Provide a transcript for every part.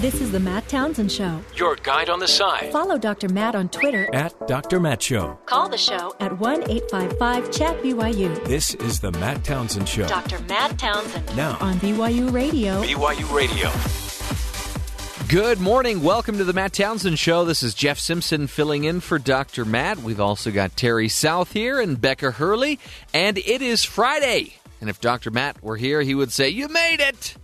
This is the Matt Townsend Show. Your guide on the side. Follow Dr. Matt on Twitter. At Dr. Matt Show. Call the show at 1 855 Chat BYU. This is the Matt Townsend Show. Dr. Matt Townsend. Now on BYU Radio. BYU Radio. Good morning. Welcome to the Matt Townsend Show. This is Jeff Simpson filling in for Dr. Matt. We've also got Terry South here and Becca Hurley, and it is Friday. And if Dr. Matt were here, he would say, You made it!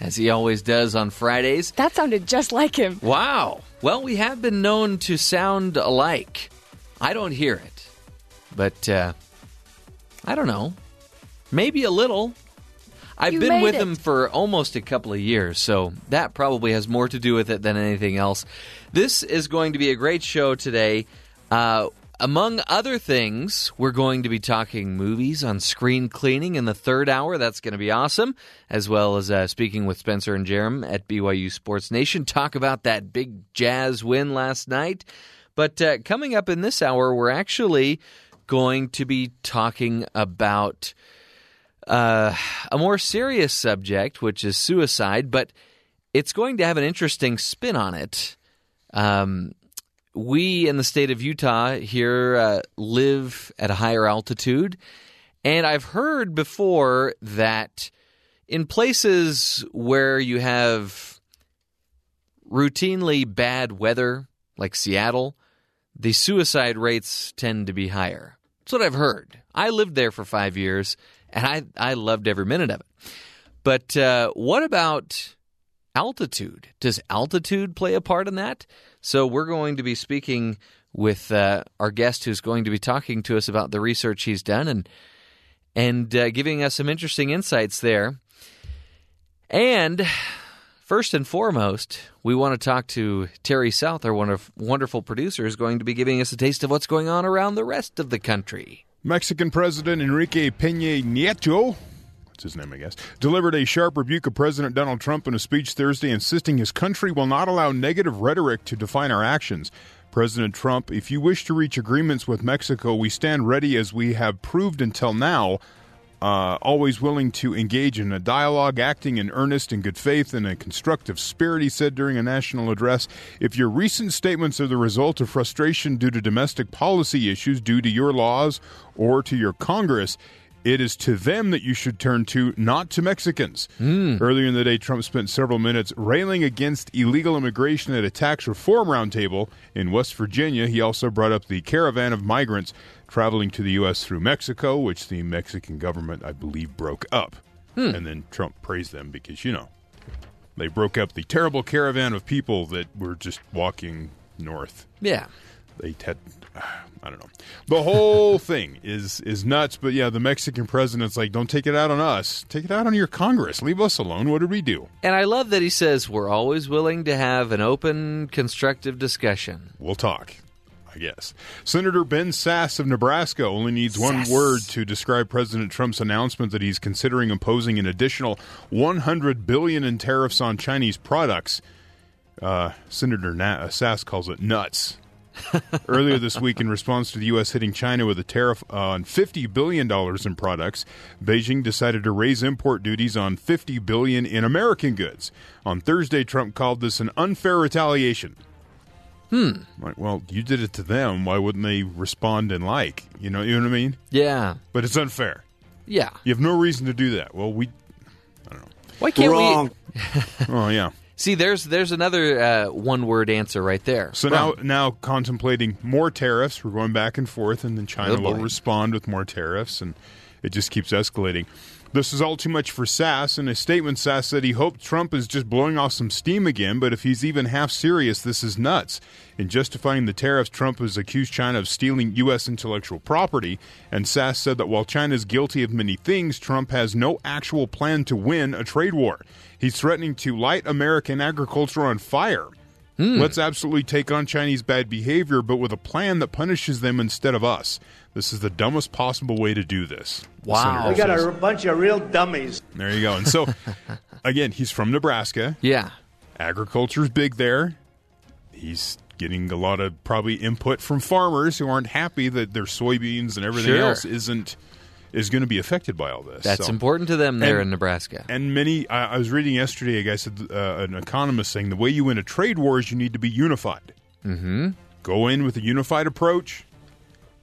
As he always does on Fridays. That sounded just like him. Wow. Well, we have been known to sound alike. I don't hear it. But, uh, I don't know. Maybe a little. I've You been with it. him for almost a couple of years, so that probably has more to do with it than anything else. This is going to be a great show today. Uh, among other things, we're going to be talking movies on screen cleaning in the third hour. That's going to be awesome, as well as uh, speaking with Spencer and Jarom at BYU Sports Nation. Talk about that big Jazz win last night. But uh, coming up in this hour, we're actually going to be talking about uh, a more serious subject, which is suicide, but it's going to have an interesting spin on it. Um, we in the state of Utah here uh, live at a higher altitude, and I've heard before that in places where you have routinely bad weather, like Seattle, the suicide rates tend to be higher. That's what I've heard. I lived there for five years, and I, I loved every minute of it. But uh, what about altitude? Does altitude play a part in that? So we're going to be speaking with uh, our guest who's going to be talking to us about the research he's done and and uh, giving us some interesting insights there. And first and foremost, we want to talk to Terry South, our wonderful producer, is going to be giving us a taste of what's going on around the rest of the country. Mexican President Enrique Peña Nieto, that's his name, I guess, delivered a sharp rebuke of President Donald Trump in a speech Thursday, insisting his country will not allow negative rhetoric to define our actions. President Trump, if you wish to reach agreements with Mexico, we stand ready as we have proved until now. Uh, always willing to engage in a dialogue, acting in earnest and good faith in a constructive spirit, he said during a national address. If your recent statements are the result of frustration due to domestic policy issues due to your laws or to your Congress, it is to them that you should turn to, not to Mexicans. Hmm. Earlier in the day, Trump spent several minutes railing against illegal immigration at a tax reform roundtable in West Virginia. He also brought up the caravan of migrants traveling to the U.S. through Mexico, which the Mexican government, I believe, broke up. Hmm. And then Trump praised them because, you know, they broke up the terrible caravan of people that were just walking north Yeah. they had I don't know. The whole thing is is nuts, but yeah, the Mexican president's like, "Don't take it out on us. Take it out on your Congress. Leave us alone. What did we do? And I love that he says we're always willing to have an open, constructive discussion. We'll talk." I guess. Senator Ben Sasse of Nebraska only needs one word to describe President Trump's announcement that he's considering imposing an additional 100 billion in tariffs on Chinese products. Uh, Senator Na- Sasse calls it nuts. Earlier this week, in response to the U.S. hitting China with a tariff on $50 billion in products, Beijing decided to raise import duties on 50 billion in American goods. On Thursday, Trump called this an unfair retaliation. Hmm. Like, well, you did it to them. Why wouldn't they respond and like? You know, you know what I mean? Yeah. But it's unfair. Yeah. You have no reason to do that. Well, we. I don't know. Why can't Wrong. we Oh yeah. See? There's there's another uh, one word answer right there. So now, now contemplating more tariffs. We're going back and forth, and then China Oh, will respond with more tariffs, and it just keeps escalating. This is all too much for Sasse. In a statement, Sasse said he hoped Trump is just blowing off some steam again, but if he's even half serious, this is nuts. In justifying the tariffs, Trump has accused China of stealing U.S. intellectual property, and Sasse said that while China is guilty of many things, Trump has no actual plan to win a trade war. He's threatening to light American agriculture on fire. Hmm. Let's absolutely take on Chinese bad behavior, but with a plan that punishes them instead of us. This is the dumbest possible way to do this. Wow. We got says. a bunch of real dummies. There you go. And so, again, he's from Nebraska. Yeah. Agriculture's big there. He's getting a lot of probably input from farmers who aren't happy that their soybeans and everything Sure. else isn't is going to be affected by all this. That's So- important to them there And- in Nebraska. And many, I, I was reading yesterday, a guy said, uh, an economist saying the way you win a trade war is you need to be unified. Mm-hmm. Go in with a unified approach.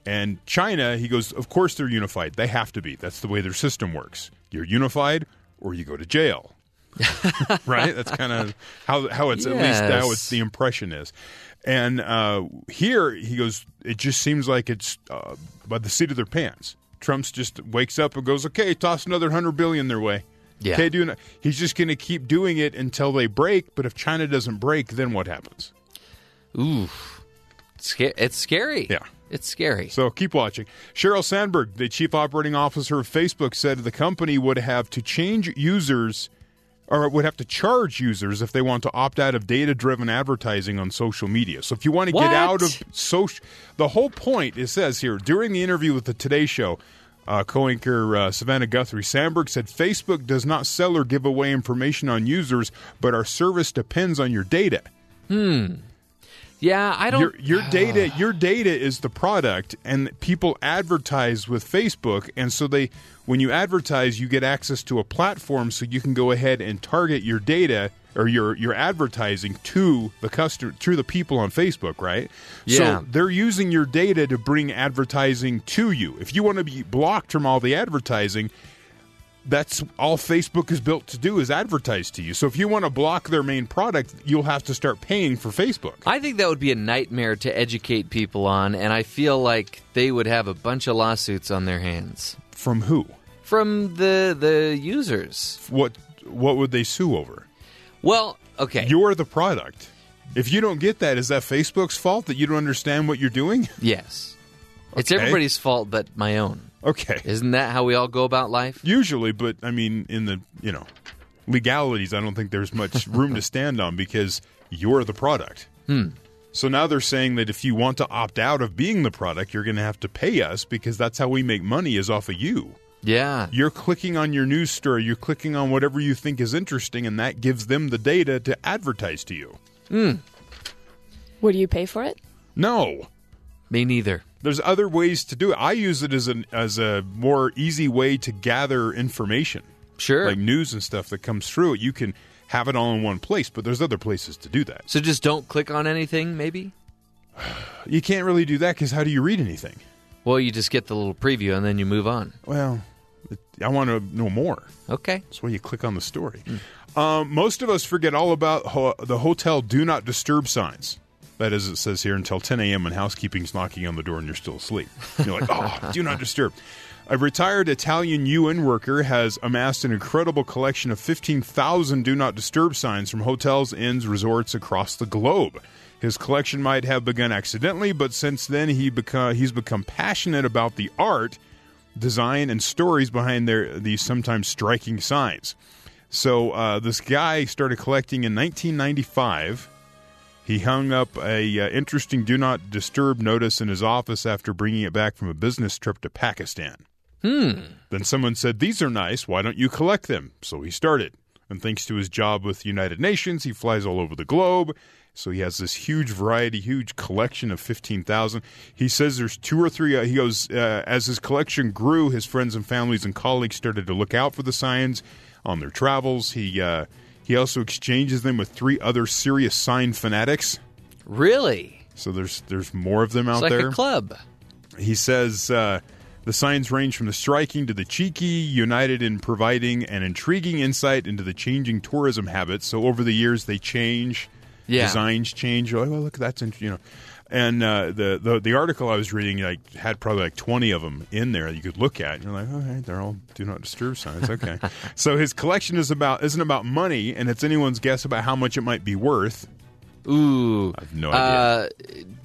And China, he goes, of course they're unified. They have to be. That's the way their system works. You're unified or you go to jail. right? That's kind of how how it's at least how it's the impression is. And uh, here he goes. It just seems like it's uh, by the seat of their pants. Trump's just wakes up and goes, "Okay, toss another hundred billion their way." Yeah. Okay. He's just going to keep doing it until they break. But if China doesn't break, then what happens? Ooh, Sca- it's scary. Yeah. it's scary. So keep watching. Sheryl Sandberg, the chief operating officer of Facebook, said the company would have to change users or would have to charge users if they want to opt out of data driven advertising on social media. So if you want to What? get out of social, the whole point, it says here, during the interview with the Today Show, uh, co anchor uh, Savannah Guthrie Sandberg said Facebook does not sell or give away information on users, but our service depends on your data. Yeah, I don't. Your your data your data is the product, and people advertise with Facebook, and so they when you advertise, you get access to a platform, so you can go ahead and target your data or your your advertising to the customer through the people on Facebook, right? Yeah. So they're using your data to bring advertising to you. If you want to be blocked from all the advertising, that's all Facebook is built to do is advertise to you. So if you want to block their main product, you'll have to start paying for Facebook. I think that would be a nightmare to educate people on, and I feel like they would have a bunch of lawsuits on their hands From who? from the the users. what what would they sue over? Well, okay, You're the product. If you don't get that, is that Facebook's fault that you don't understand what you're doing? yes, it's everybody's fault but my own. Okay. Isn't that how we all go about life? Usually, but I mean in the, you know, legalities, I don't think there's much room to stand on because you're the product. Hmm. So now they're saying that if you want to opt out of being the product, you're going to have to pay us because that's how we make money is off of you. Yeah, You're clicking on your news story, you're clicking on whatever you think is interesting, and that gives them the data to advertise to you. Hmm. Would you pay for it? No. me neither. There's other ways to do it. I use it as an as a more easy way to gather information, Sure. like news and stuff that comes through. It. You can have it all in one place, but there's other places to do that. so just don't click on anything, maybe. You can't really do that because how do you read anything? Well, you just get the little preview and then you move on. Well, it, I want to know more. Okay. That's why you click on the story. Um, most of us forget all about ho- the hotel do not disturb signs. That is, it says here until 10 a.m. when housekeeping's knocking on the door and you're still asleep. You're like, oh, do not disturb. A retired Italian UN worker has amassed an incredible collection of 15,000 do not disturb signs from hotels, inns, resorts across the globe. His collection might have begun accidentally, but since then he become, he's become passionate about the art, design, and stories behind their these sometimes striking signs. So uh, this guy started collecting in 1995. He hung up a uh, interesting "Do Not Disturb" notice in his office after bringing it back from a business trip to Pakistan. Hmm. Then someone said, "These are nice. Why don't you collect them?" So he started. And thanks to his job with the United Nations, he flies all over the globe. So he has this huge variety, huge collection of 15,000. He says there's two or three. Uh, he goes, uh, as his collection grew, his friends and families and colleagues started to look out for the signs on their travels. He, uh, he also exchanges them with three other serious sign fanatics. Really? So there's there's more of them out It's like there. a club. He says uh, the signs range from the striking to the cheeky, united in providing an intriguing insight into the changing tourism habits. So over the years, they change, Yeah. designs change. Like, well, look, that's you know. And uh, the, the the article I was reading like had probably like twenty of them in there that you could look at. And you're like, okay, they're all do not disturb signs. Okay, so his collection is about isn't about money, and it's anyone's guess about how much it might be worth. Ooh. I have no Uh,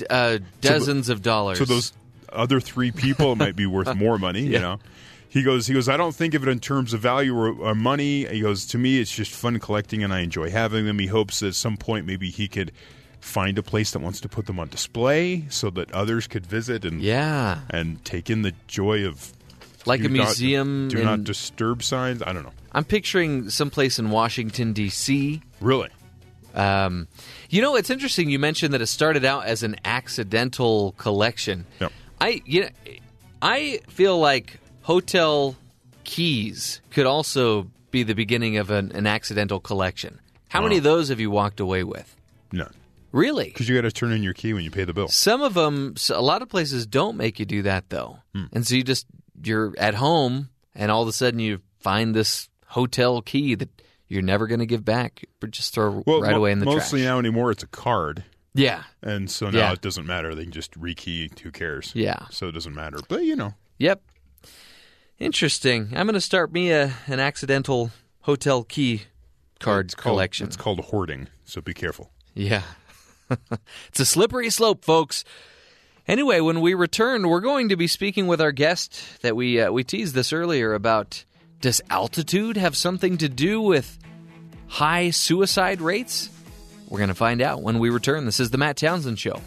uh, dozens of dollars. So those other three people it might be worth more money, you know. He goes, he goes. I don't think of it in terms of value or, or money. He goes, to me, it's just fun collecting, and I enjoy having them. He hopes that at some point maybe he could find a place that wants to put them on display so that others could visit and Yeah. and take in the joy of Like a not- museum do in- not disturb signs. I don't know. I'm picturing someplace in Washington, D.C. Really, Um, you know, it's interesting. You mentioned that it started out as an accidental collection. Yep. I, you know, I feel like hotel keys could also be the beginning of an, an accidental collection. How many of those have you walked away with? None. Really? Because you got to turn in your key when you pay the bill. Some of them, a lot of places don't make you do that though, hmm. and so you just you're at home, and all of a sudden you find this hotel key that you're never going to give back, but just throw Well, right away in the mostly trash. now anymore it's a card, Yeah. and so now Yeah. it doesn't matter. They can just rekey. Who cares? Yeah. So it doesn't matter. But you know, Yep. Interesting. I'm going to start me a an accidental hotel key card it's called, collection. It's called hoarding. So be careful. Yeah. it's a slippery slope, folks. Anyway, when we return, we're going to be speaking with our guest that we uh, we teased this earlier about does altitude have something to do with high suicide rates? We're going to find out when we return. This is the Matt Townsend show.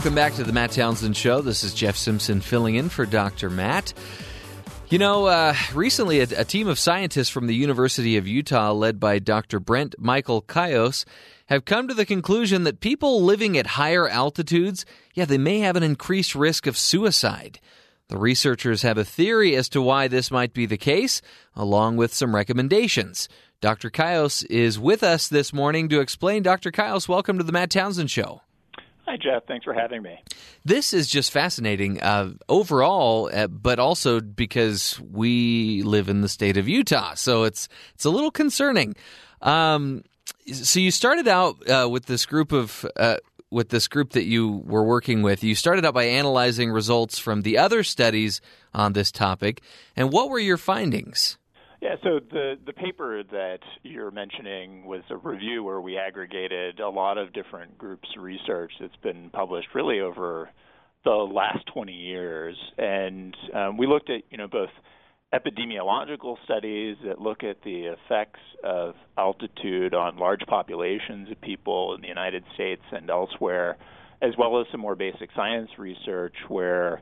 Welcome back to the Matt Townsend Show. This is Jeff Simpson filling in for Dr. Matt. You know, uh, recently a, a team of scientists from the University of Utah, led by Dr. Brent Michael Kious, have come to the conclusion that people living at higher altitudes, yeah, they may have an increased risk of suicide. The researchers have a theory as to why this might be the case, along with some recommendations. Dr. Kious is with us this morning to explain. Dr. Kious, welcome to the Matt Townsend Show. Hi, Jeff. Thanks for having me. This is just fascinating uh, overall, uh, but also because we live in the state of Utah, so it's it's a little concerning. Um, so you started out uh, with this group of uh, with this group that you were working with. You started out by analyzing results from the other studies on this topic, and what were your findings? Yeah, so the the paper that you're mentioning was a review where we aggregated a lot of different groups' research that's been published really over the last 20 years, and um, we looked at you know both epidemiological studies that look at the effects of altitude on large populations of people in the United States and elsewhere, as well as some more basic science research where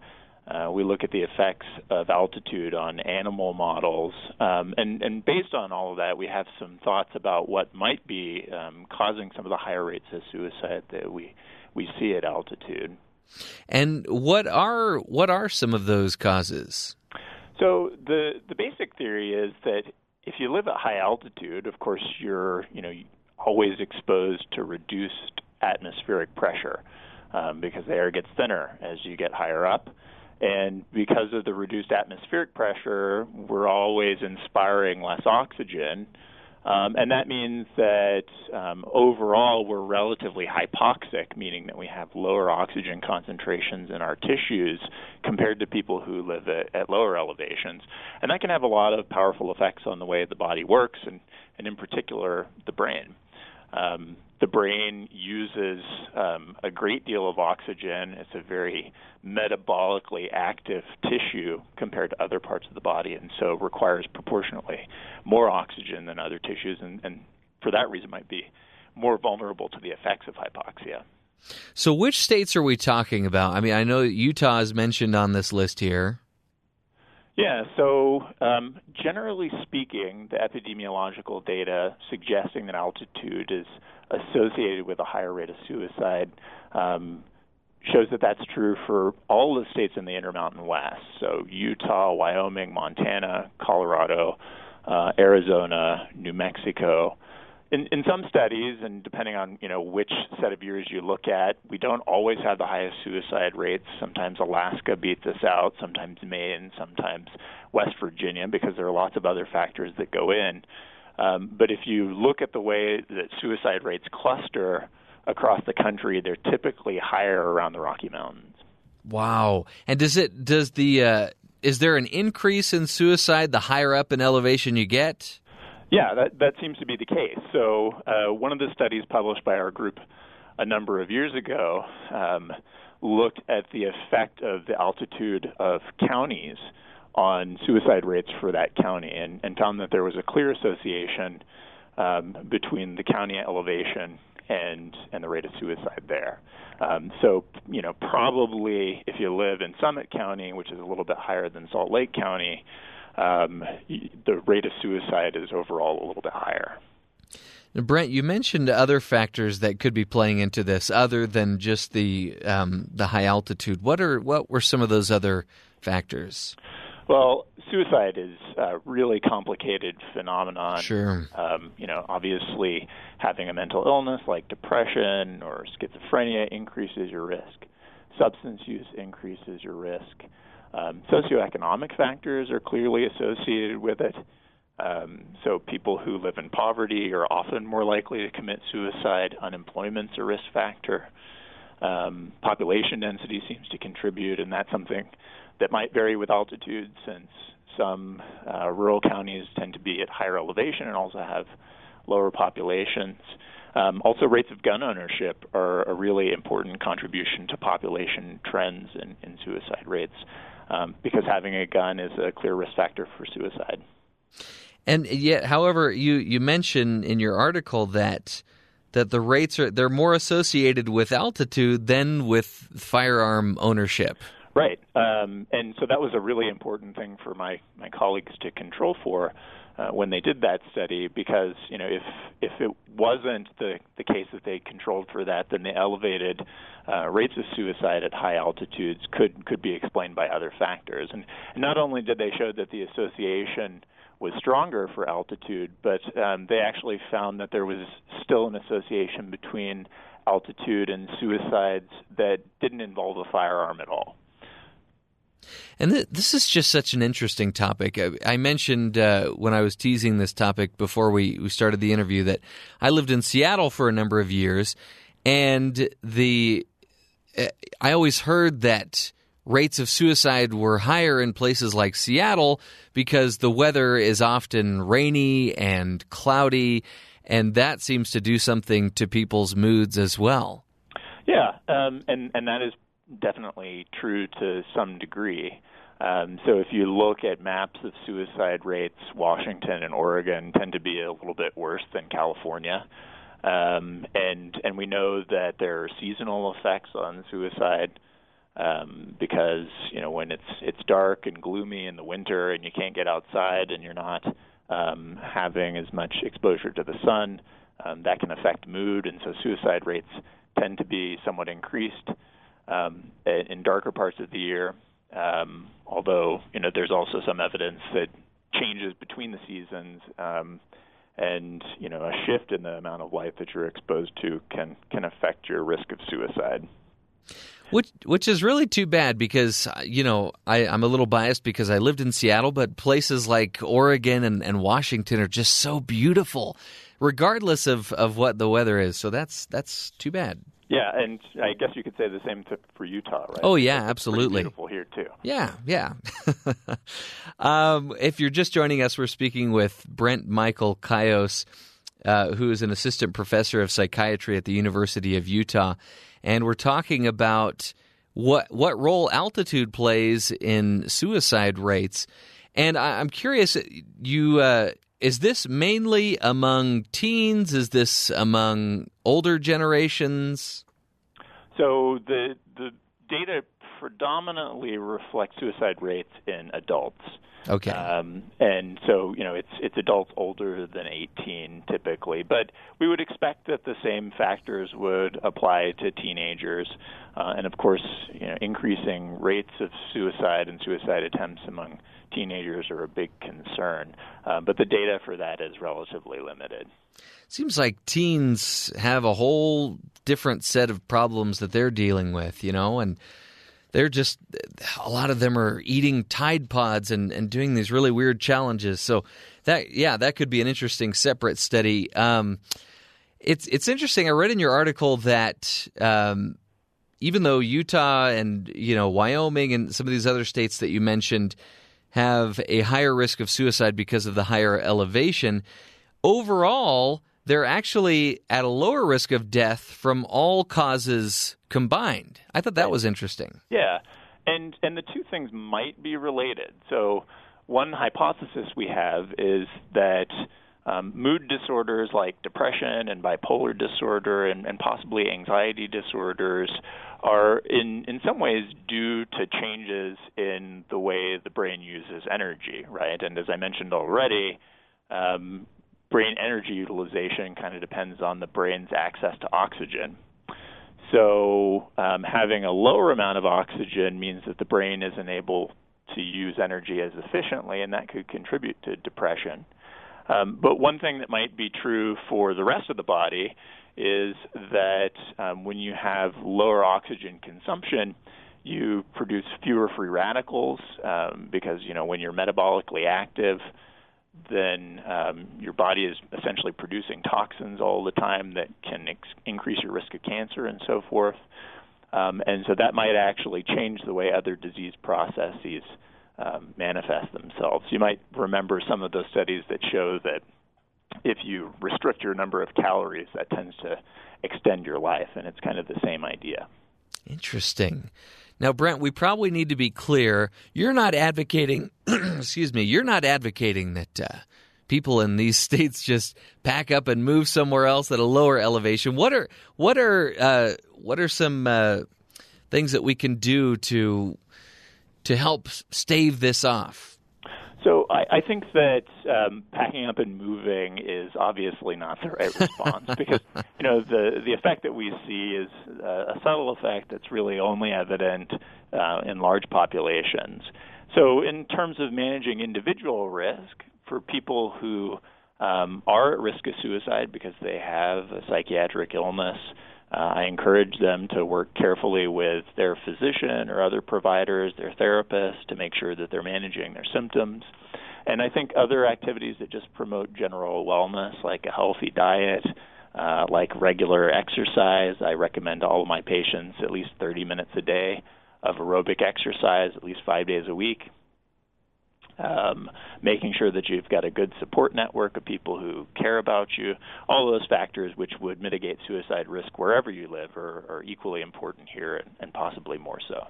uh, we look at the effects of altitude on animal models, um, and, and based on all of that, we have some thoughts about what might be um, causing some of the higher rates of suicide that we we see at altitude. And what are what are some of those causes? So the the basic theory is that if you live at high altitude, of course you're you know always exposed to reduced atmospheric pressure um, because the air gets thinner as you get higher up. And because of the reduced atmospheric pressure, we're always inspiring less oxygen. Um, and that means that um, overall we're relatively hypoxic, meaning that we have lower oxygen concentrations in our tissues compared to people who live at, at lower elevations. And that can have a lot of powerful effects on the way the body works, and, and in particular, the brain. Um, the brain uses um, a great deal of oxygen. It's a very metabolically active tissue compared to other parts of the body, and so requires proportionately more oxygen than other tissues, and, and for that reason might be more vulnerable to the effects of hypoxia. So, which states are we talking about? I mean, I know Utah is mentioned on this list here. Yeah, so um, generally speaking, the epidemiological data suggesting that altitude is associated with a higher rate of suicide um, shows that that's true for all the states in the Intermountain West. So Utah, Wyoming, Montana, Colorado, uh, Arizona, New Mexico. In, in some studies, and depending on you know which set of years you look at, we don't always have the highest suicide rates. Sometimes Alaska beats us out, sometimes Maine, sometimes West Virginia, because there are lots of other factors that go in. Um, but if you look at the way that suicide rates cluster across the country, they're typically higher around the Rocky Mountains. Wow! And does it does the uh, is there an increase in suicide the higher up in elevation you get? Yeah, that that seems to be the case. So uh, one of the studies published by our group a number of years ago um, looked at the effect of the altitude of counties on suicide rates for that county, and, and found that there was a clear association um, between the county elevation and and the rate of suicide there. Um, so you know probably if you live in Summit County, which is a little bit higher than Salt Lake County, um, the rate of suicide is overall a little bit higher. Now, Brent, you mentioned other factors that could be playing into this, other than just the um, the high altitude. What are what were some of those other factors? Well, suicide is a really complicated phenomenon. Sure. Um, you know, obviously, having a mental illness like depression or schizophrenia increases your risk. Substance use increases your risk. Um, socioeconomic factors are clearly associated with it. Um, so people who live in poverty are often more likely to commit suicide. Unemployment's a risk factor. Um, population density seems to contribute, and that's something that might vary with altitude since some uh, rural counties tend to be at higher elevation and also have lower populations. Um, also, rates of gun ownership are a really important contribution to population trends and, in suicide rates um, because having a gun is a clear risk factor for suicide. And yet, however, you, you mention in your article that that the rates are they're more associated with altitude than with firearm ownership. Right, um, and so that was a really important thing for my my colleagues to control for uh, when they did that study, because you know if if it wasn't the the case that they controlled for that, then the elevated uh, rates of suicide at high altitudes could could be explained by other factors. And, and not only did they show that the association was stronger for altitude, but um, they actually found that there was still an association between altitude and suicides that didn't involve a firearm at all. And th- this is just such an interesting topic. I, I mentioned uh, when I was teasing this topic before we, we started the interview that I lived in Seattle for a number of years, and the uh, I always heard that rates of suicide were higher in places like Seattle because the weather is often rainy and cloudy, and that seems to do something to people's moods as well. Yeah, um, and and that is definitely true to some degree. Um, so if you look at maps of suicide rates, Washington and Oregon tend to be a little bit worse than California. Um, and and we know that there are seasonal effects on suicide um, because you know when it's it's dark and gloomy in the winter and you can't get outside and you're not um, having as much exposure to the sun, um, that can affect mood, and so suicide rates tend to be somewhat increased um, in darker parts of the year. Um, although you know there's also some evidence that changes between the seasons um, and you know a shift in the amount of light that you're exposed to can can affect your risk of suicide. Which which is really too bad because you know I, I'm a little biased because I lived in Seattle, but places like Oregon and, and Washington are just so beautiful, regardless of, of what the weather is. So that's that's too bad. Yeah, and I guess you could say the same for Utah, right? Oh yeah, absolutely. beautiful here too. Yeah, yeah. um, if you're just joining us, we're speaking with Brent Michael Kious, uh, who is an assistant professor of psychiatry at the University of Utah, and we're talking about what what role altitude plays in suicide rates. And I, am curious, you uh, is this mainly among teens? Is this among older generations? So the the data predominantly reflects suicide rates in adults. Okay. Um, and so you know it's it's adults older than 18 typically, but we would expect that the same factors would apply to teenagers, uh, and of course, you know, increasing rates of suicide and suicide attempts among teenagers are a big concern. Uh, but the data for that is relatively limited. Seems like teens have a whole different set of problems that they're dealing with, you know, and they're just a lot of them are eating Tide Pods and, and doing these really weird challenges. So that yeah, that could be an interesting separate study. Um, it's it's interesting. I read in your article that um, even though Utah and you know Wyoming and some of these other states that you mentioned have a higher risk of suicide because of the higher elevation, overall they're actually at a lower risk of death from all causes combined. I thought that was interesting. Yeah. And and the two things might be related. So one hypothesis we have is that Um, mood disorders like depression and bipolar disorder and, and possibly anxiety disorders are in, in some ways due to changes in the way the brain uses energy, right? And as I mentioned already, um, brain energy utilization kind of depends on the brain's access to oxygen. So, um, having a lower amount of oxygen means that the brain isn't able to use energy as efficiently, and that could contribute to depression. Um, but one thing that might be true for the rest of the body is that um, when you have lower oxygen consumption, you produce fewer free radicals um, because you know when you're metabolically active, then um, your body is essentially producing toxins all the time that can ex- increase your risk of cancer and so forth. Um, and so that might actually change the way other disease processes um, manifest themselves. You might remember some of those studies that show that if you restrict your number of calories, that tends to extend your life, and it's kind of the same idea. Interesting. Now, Brent, we probably need to be clear. You're not advocating, excuse me, you're not advocating that uh, people in these states just pack up and move somewhere else at a lower elevation. What are what are uh, what are some uh, things that we can do to to help stave this off? So I, I think that um, packing up and moving is obviously not the right response because you know the the effect that we see is uh, a subtle effect that's really only evident uh, in large populations. So in terms of managing individual risk for people who um, are at risk of suicide because they have a psychiatric illness, uh, I encourage them to work carefully with their physician or other providers, their therapist, to make sure that they're managing their symptoms. And I think other activities that just promote general wellness, like a healthy diet, uh, like regular exercise, I recommend all of my patients at least 30 minutes a day of aerobic exercise, at least five days a week um, making sure that you've got a good support network of people who care about you. All those factors which would mitigate suicide risk wherever you live are, are equally important here and, and possibly more so.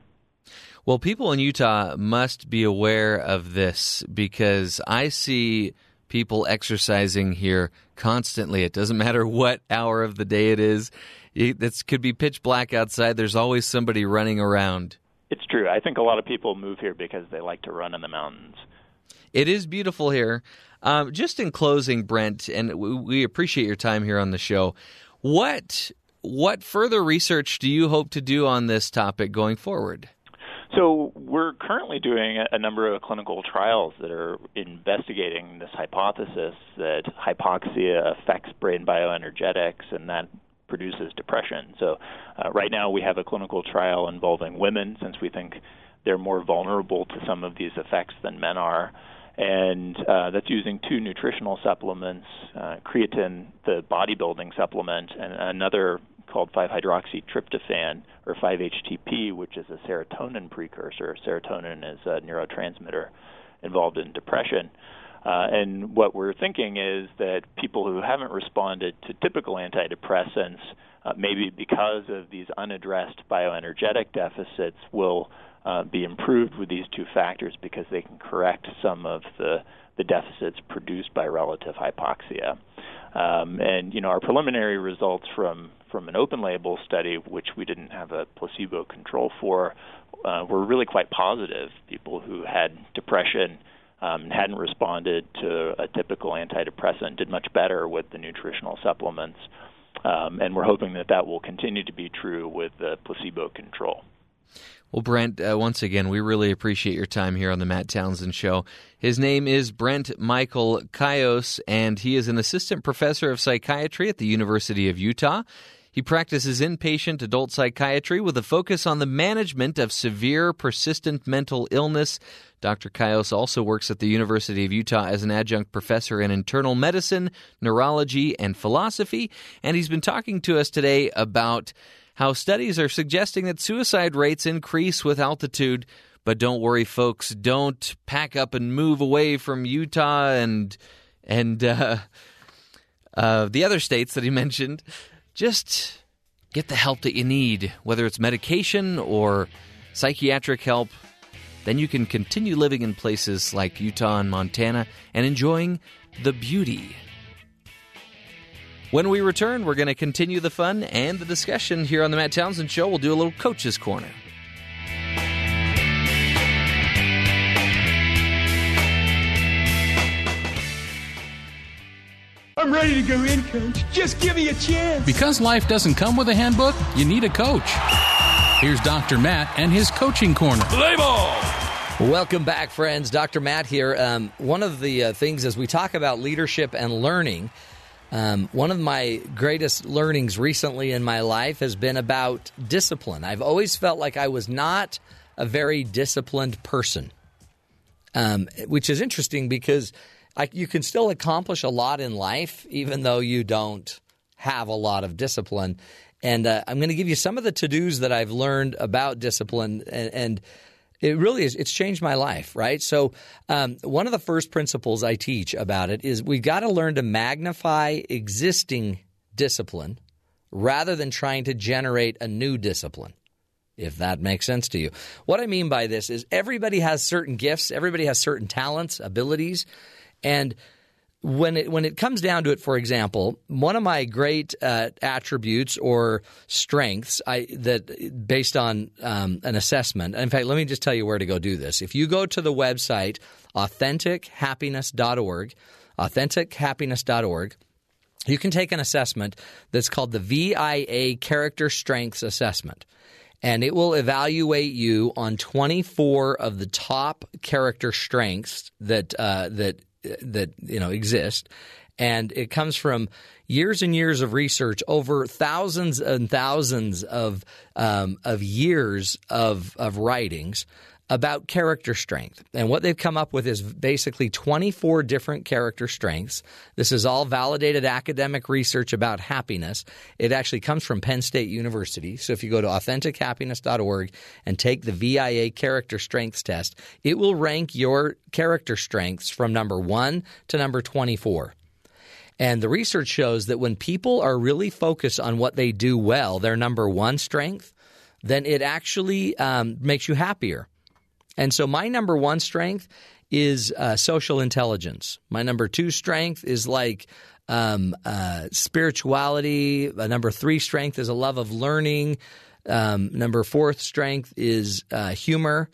Well, people in Utah must be aware of this because I see people exercising here constantly. It doesn't matter what hour of the day it is. It could be pitch black outside. There's always somebody running around. It's true. I think a lot of people move here because they like to run in the mountains. It is beautiful here. Um, just in closing, Brent, and we appreciate your time here on the show. What what further research do you hope to do on this topic going forward? So we're currently doing a number of clinical trials that are investigating this hypothesis that hypoxia affects brain bioenergetics and that produces depression. So uh, right now we have a clinical trial involving women since we think they're more vulnerable to some of these effects than men are and uh, that's using two nutritional supplements, uh, creatine, the bodybuilding supplement, and another called 5-hydroxytryptophan or 5-HTP, which is a serotonin precursor. Serotonin is a neurotransmitter involved in depression. Uh, and what we're thinking is that people who haven't responded to typical antidepressants, uh, maybe because of these unaddressed bioenergetic deficits, will uh, be improved with these two factors because they can correct some of the, the deficits produced by relative hypoxia. Um, and you know our preliminary results from from an open label study, which we didn't have a placebo control for, uh, were really quite positive. People who had depression um, and hadn't responded to a typical antidepressant did much better with the nutritional supplements. Um, and we're hoping that that will continue to be true with the placebo control. Well, Brent, uh, once again, we really appreciate your time here on the Matt Townsend Show. His name is Brent Michael Kious, and he is an assistant professor of psychiatry at the University of Utah. He practices inpatient adult psychiatry with a focus on the management of severe, persistent mental illness. Dr. Kious also works at the University of Utah as an adjunct professor in internal medicine, neurology, and philosophy. And he's been talking to us today about how studies are suggesting that suicide rates increase with altitude. But don't worry, folks. Don't pack up and move away from Utah and and uh, uh, the other states that he mentioned. Just get the help that you need, whether it's medication or psychiatric help. Then you can continue living in places like Utah and Montana and enjoying the beauty When we return, we're going to continue the fun and the discussion here on the Matt Townsend Show. We'll do a little Coach's Corner. I'm ready to go in, coach. Just give me a chance. Because life doesn't come with a handbook, you need a coach. Here's Dr. Matt and his coaching corner. Play ball! Welcome back, friends. Dr. Matt here. Um, one of the uh, things as we talk about leadership and learning, um, one of my greatest learnings recently in my life has been about discipline. I've always felt like I was not a very disciplined person, um, which is interesting because I, you can still accomplish a lot in life even though you don't have a lot of discipline. And uh, I'm going to give you some of the to dos that I've learned about discipline and, and it really is. It's changed my life, right? So, um, one of the first principles I teach about it is we've got to learn to magnify existing discipline rather than trying to generate a new discipline, if that makes sense to you. What I mean by this is everybody has certain gifts, everybody has certain talents, abilities, and when it when it comes down to it, for example, one of my great uh, attributes or strengths, I that based on um, an assessment. In fact, let me just tell you where to go do this. If you go to the website authentichappiness.org, authentichappiness.org, you can take an assessment that's called the VIA Character Strengths Assessment and it will evaluate you on 24 of the top character strengths that uh, that that you know exist, and it comes from years and years of research over thousands and thousands of um, of years of of writings about character strength. And what they've come up with is basically 24 different character strengths. This is all validated academic research about happiness. It actually comes from Penn State University. So if you go to authentichappiness.org and take the VIA character strengths test, it will rank your character strengths from number 1 to number 24. And the research shows that when people are really focused on what they do well, their number one strength, then it actually um, makes you happier. And so my number one strength is uh, social intelligence. My number two strength is like um, uh, spirituality. Number three strength is a love of learning. Um, number fourth strength is uh, humor.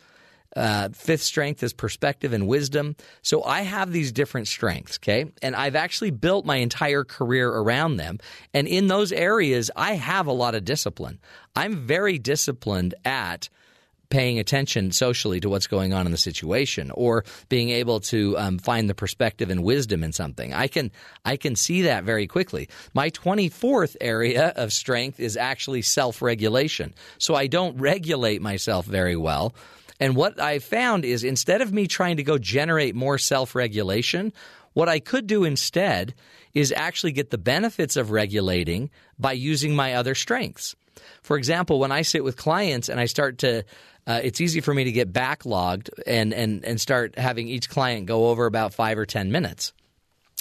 Uh, fifth strength is perspective and wisdom. So I have these different strengths, okay? And I've actually built my entire career around them. And in those areas, I have a lot of discipline. I'm very disciplined at paying attention socially to what's going on in the situation or being able to um, find the perspective and wisdom in something. I can i can see that very quickly. My 24th area of strength is actually self-regulation. So i don't regulate myself very well. And what i found is instead of me trying to go generate more self-regulation what i could do instead is actually get the benefits of regulating by using my other strengths. For example, when I sit with clients and I start to uh, it's easy for me to get backlogged and, and, and start having each client go over about five or 10 minutes.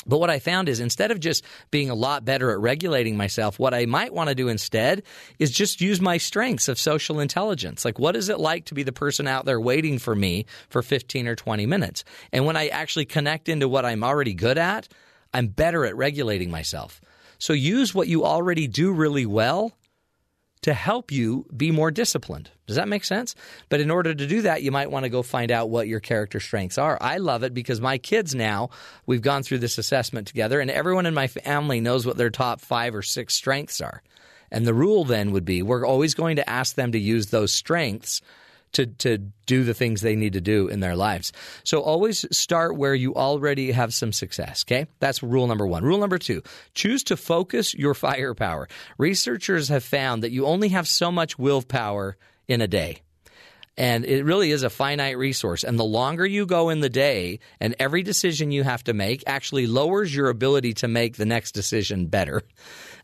But what I found is instead of just being a lot better at regulating myself, what I might want to do instead is just use my strengths of social intelligence. Like, what is it like to be the person out there waiting for me for 15 or 20 minutes? And when I actually connect into what I'm already good at, I'm better at regulating myself. So use what you already do really well to help you be more disciplined. Does that make sense? But in order to do that, you might want to go find out what your character strengths are. I love it because my kids now, we've gone through this assessment together, and everyone in my family knows what their top five or six strengths are. And the rule then would be we're always going to ask them to use those strengths to to do the things they need to do in their lives. So always start where you already have some success, okay? That's rule number 1. Rule number 2, choose to focus your firepower. Researchers have found that you only have so much willpower in a day. And it really is a finite resource. And the longer you go in the day and every decision you have to make actually lowers your ability to make the next decision better.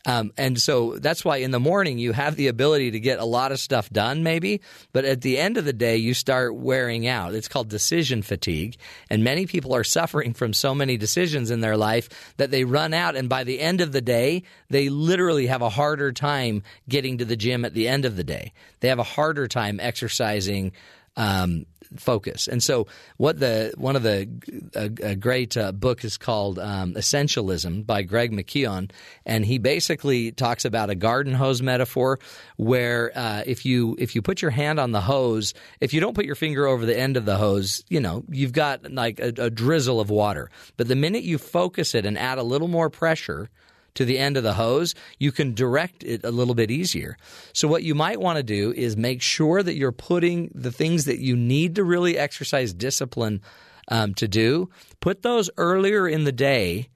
Um, and so that's why in the morning you have the ability to get a lot of stuff done, maybe, but at the end of the day you start wearing out. It's called decision fatigue. And many people are suffering from so many decisions in their life that they run out. And by the end of the day, they literally have a harder time getting to the gym at the end of the day. They have a harder time exercising um, focus. And so, what the one of the a, a great uh, book is called um, Essentialism by Greg McKeown, and he basically talks about a garden hose metaphor where uh, if you if you put your hand on the hose, if you don't put your finger over the end of the hose, you know you've got like a, a drizzle of water. But the minute you focus it and add a little more pressure to the end of the hose, you can direct it a little bit easier. So, what you might want to do is make sure that you're putting the things that you need to really exercise discipline um, to do, put those earlier in the day.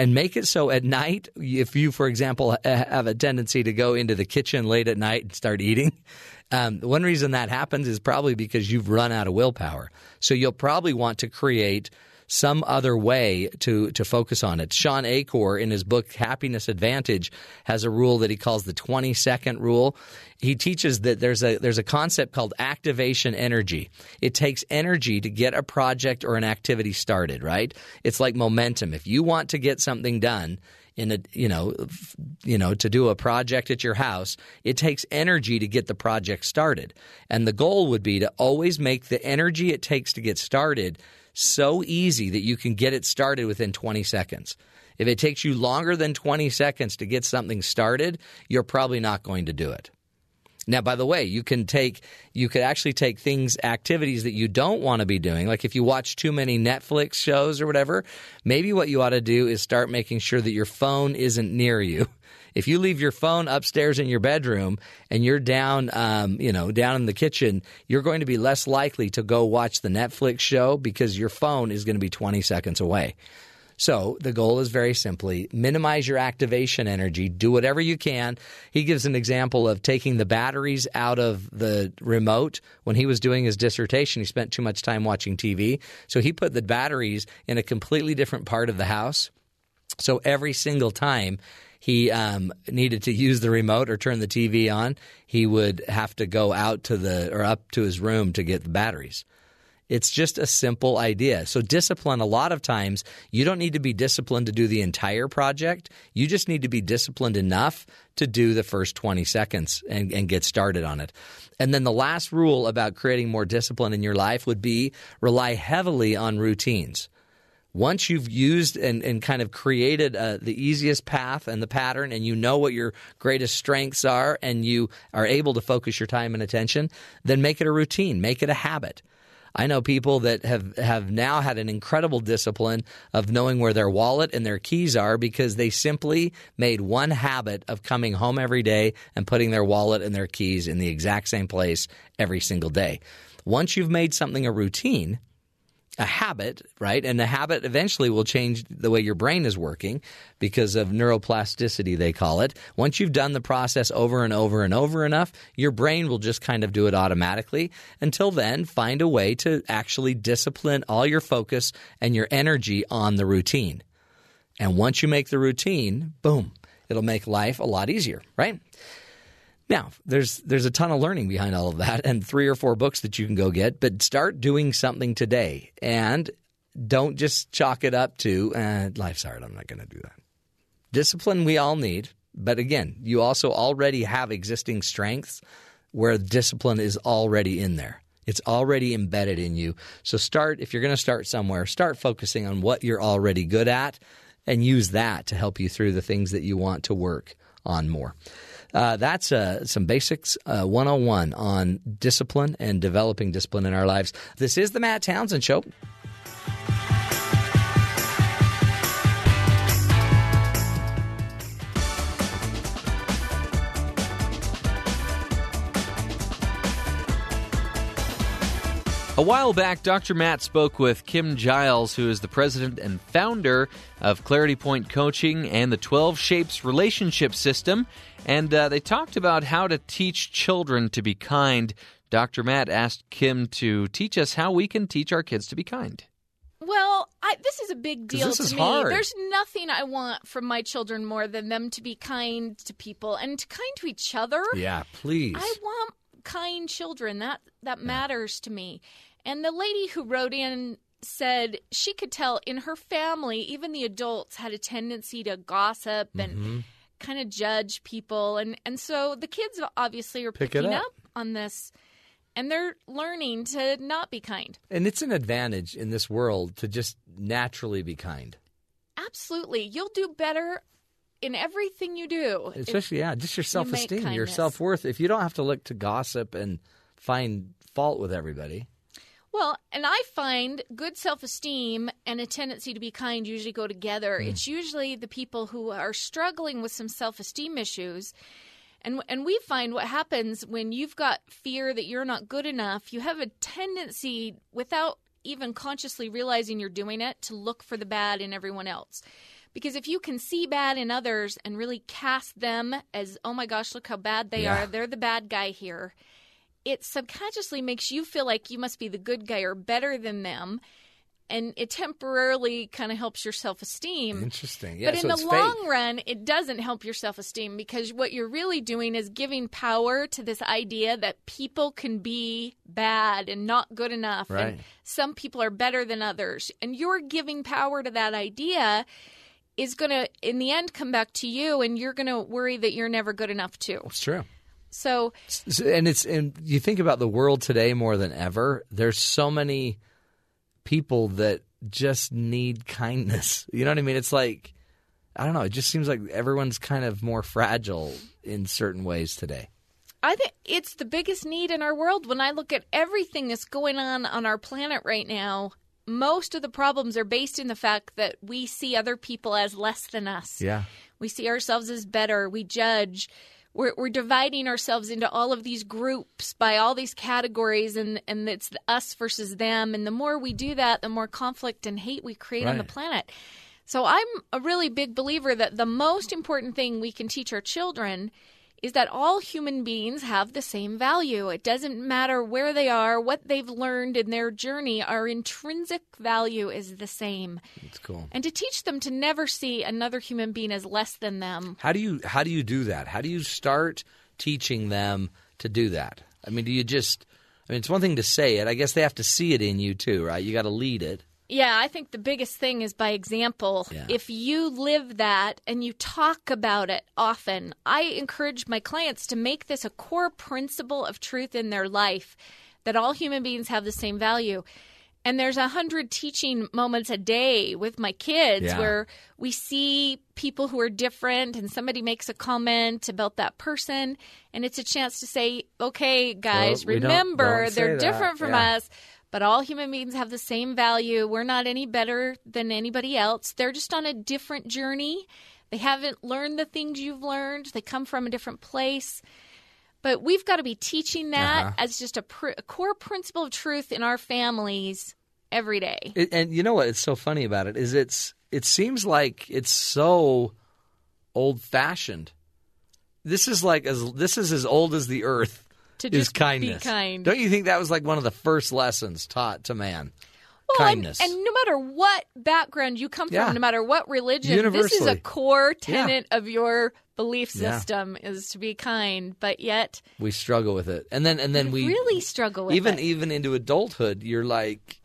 And make it so at night, if you, for example, have a tendency to go into the kitchen late at night and start eating, um, one reason that happens is probably because you've run out of willpower. So you'll probably want to create some other way to to focus on it. Shawn Achor in his book Happiness Advantage has a rule that he calls the 20 second rule. He teaches that there's a there's a concept called activation energy. It takes energy to get a project or an activity started, right? It's like momentum. If you want to get something done, in a you know you know to do a project at your house it takes energy to get the project started and the goal would be to always make the energy it takes to get started so easy that you can get it started within 20 seconds. If it takes you longer than 20 seconds to get something started, you're probably not going to do it. Now, by the way, you can take you could actually take things activities that you don't want to be doing, like if you watch too many Netflix shows or whatever. Maybe what you ought to do is start making sure that your phone isn't near you. If you leave your phone upstairs in your bedroom and you're down, um, you know, down in the kitchen, you're going to be less likely to go watch the Netflix show because your phone is going to be 20 seconds away. So the goal is very simply minimize your activation energy, do whatever you can. He gives an example of taking the batteries out of the remote. When he was doing his dissertation, he spent too much time watching TV. So he put the batteries in a completely different part of the house. So every single time he um, needed to use the remote or turn the TV on, he would have to go out to the or up to his room to get the batteries. It's just a simple idea. So, discipline, a lot of times, you don't need to be disciplined to do the entire project. You just need to be disciplined enough to do the first 20 seconds and, and get started on it. And then the last rule about creating more discipline in your life would be rely heavily on routines once you've used and, and kind of created uh, the easiest path and the pattern, and you know what your greatest strengths are, and you are able to focus your time and attention, then make it a routine, make it a habit. I know people that have, have now had an incredible discipline of knowing where their wallet and their keys are because they simply made one habit of coming home every day and putting their wallet and their keys in the exact same place every single day. Once you've made something a routine, a habit, right? And the habit eventually will change the way your brain is working because of neuroplasticity, they call it. Once you've done the process over and over and over enough, your brain will just kind of do it automatically. Until then, find a way to actually discipline all your focus and your energy on the routine. And once you make the routine, boom, it'll make life a lot easier, right? Now, there's there's a ton of learning behind all of that and three or four books that you can go get, but start doing something today and don't just chalk it up to eh, life's hard, I'm not going to do that. Discipline we all need, but again, you also already have existing strengths where discipline is already in there. It's already embedded in you. So start if you're going to start somewhere, start focusing on what you're already good at and use that to help you through the things that you want to work on more. Uh, that's uh, some basics uh, 101 on discipline and developing discipline in our lives. This is the Matt Townsend Show. A while back, Dr. Matt spoke with Kim Giles, who is the president and founder of Clarity Point Coaching and the 12 Shapes Relationship System. And uh, they talked about how to teach children to be kind. Dr. Matt asked Kim to teach us how we can teach our kids to be kind. Well, I, this is a big deal to me. Hard. There's nothing I want from my children more than them to be kind to people and to kind to each other. Yeah, please. I want kind children. That that yeah. matters to me. And the lady who wrote in said she could tell in her family, even the adults had a tendency to gossip and mm-hmm. kind of judge people. And, and so the kids obviously are Pick picking up. up on this. and they're learning to not be kind. And it's an advantage in this world to just naturally be kind. Absolutely. You'll do better in everything you do. Especially, yeah, just your self esteem, your self worth. If you don't have to look to gossip and find fault with everybody. Well, and I find good self esteem and a tendency to be kind usually go together. Mm. It's usually the people who are struggling with some self esteem issues. And, and we find what happens when you've got fear that you're not good enough, you have a tendency, without even consciously realizing you're doing it, to look for the bad in everyone else. Because if you can see bad in others and really cast them as, oh my gosh, look how bad they Yeah. are, they're the bad guy here, it subconsciously makes you feel like you must be the good guy or better than them. And it temporarily kind of helps your self esteem. Interesting. Yeah, but in so the it's fake. long run, it doesn't help your self esteem because what you're really doing is giving power to this idea that people can be bad and not good enough. Right. And some people are better than others. And you're giving power to that idea is going to, in the end, come back to you and you're going to worry that you're never good enough too. It's true. So, and it's and you think about the world today more than ever. There's so many people that just need kindness. You know what I mean? It's like I don't know. It just seems like everyone's kind of more fragile in certain ways today. I think it's the biggest need in our world. When I look at everything that's going on on our planet right now, most of the problems are based in the fact that we see other people as less than us. Yeah. We see ourselves as better. We judge. We're, we're dividing ourselves into all of these groups by all these categories, and, and it's the us versus them. And the more we do that, the more conflict and hate we create on the planet. So I'm a really big believer that the most important thing we can teach our children is that all human beings have the same value. It doesn't matter where they are, what they've learned in their journey, our intrinsic value is the same. It's cool. And to teach them to never see another human being as less than them. How do you how do you do that? How do you start teaching them to do that? I mean, do you just I mean, it's one thing to say it. I guess they have to see it in you too, right? You got to lead it. Yeah, I think the biggest thing is by example. Yeah. If you live that and you talk about it often, I encourage my clients to make this a core principle of truth in their life that all human beings have the same value. And there's a hundred teaching moments a day with my kids Yeah. where we see people who are different and somebody makes a comment about that person. And it's a chance to say, okay, guys, Well, we don't- remember don't say they're different from Yeah. us, but all human beings have the same value. We're not any better than anybody else. They're just on a different journey. They haven't learned the things you've learned, they come from a different place. But we've got to be teaching that Uh-huh. as just a, pr- a core principle of truth in our families every day. It, and you know what? It's so funny about it is it's it seems like it's so old fashioned. This is like as this is as old as the earth. To is kindness. kind. Don't you think that was like one of the first lessons taught to man? Well, and- kindness. And, no matter what background you come from, Yeah. no matter what religion, this is a core Yeah. tenet of your belief Yeah. system is to be kind. But yet, We struggle with it, and then and then we really struggle with even it. even into adulthood. You're like,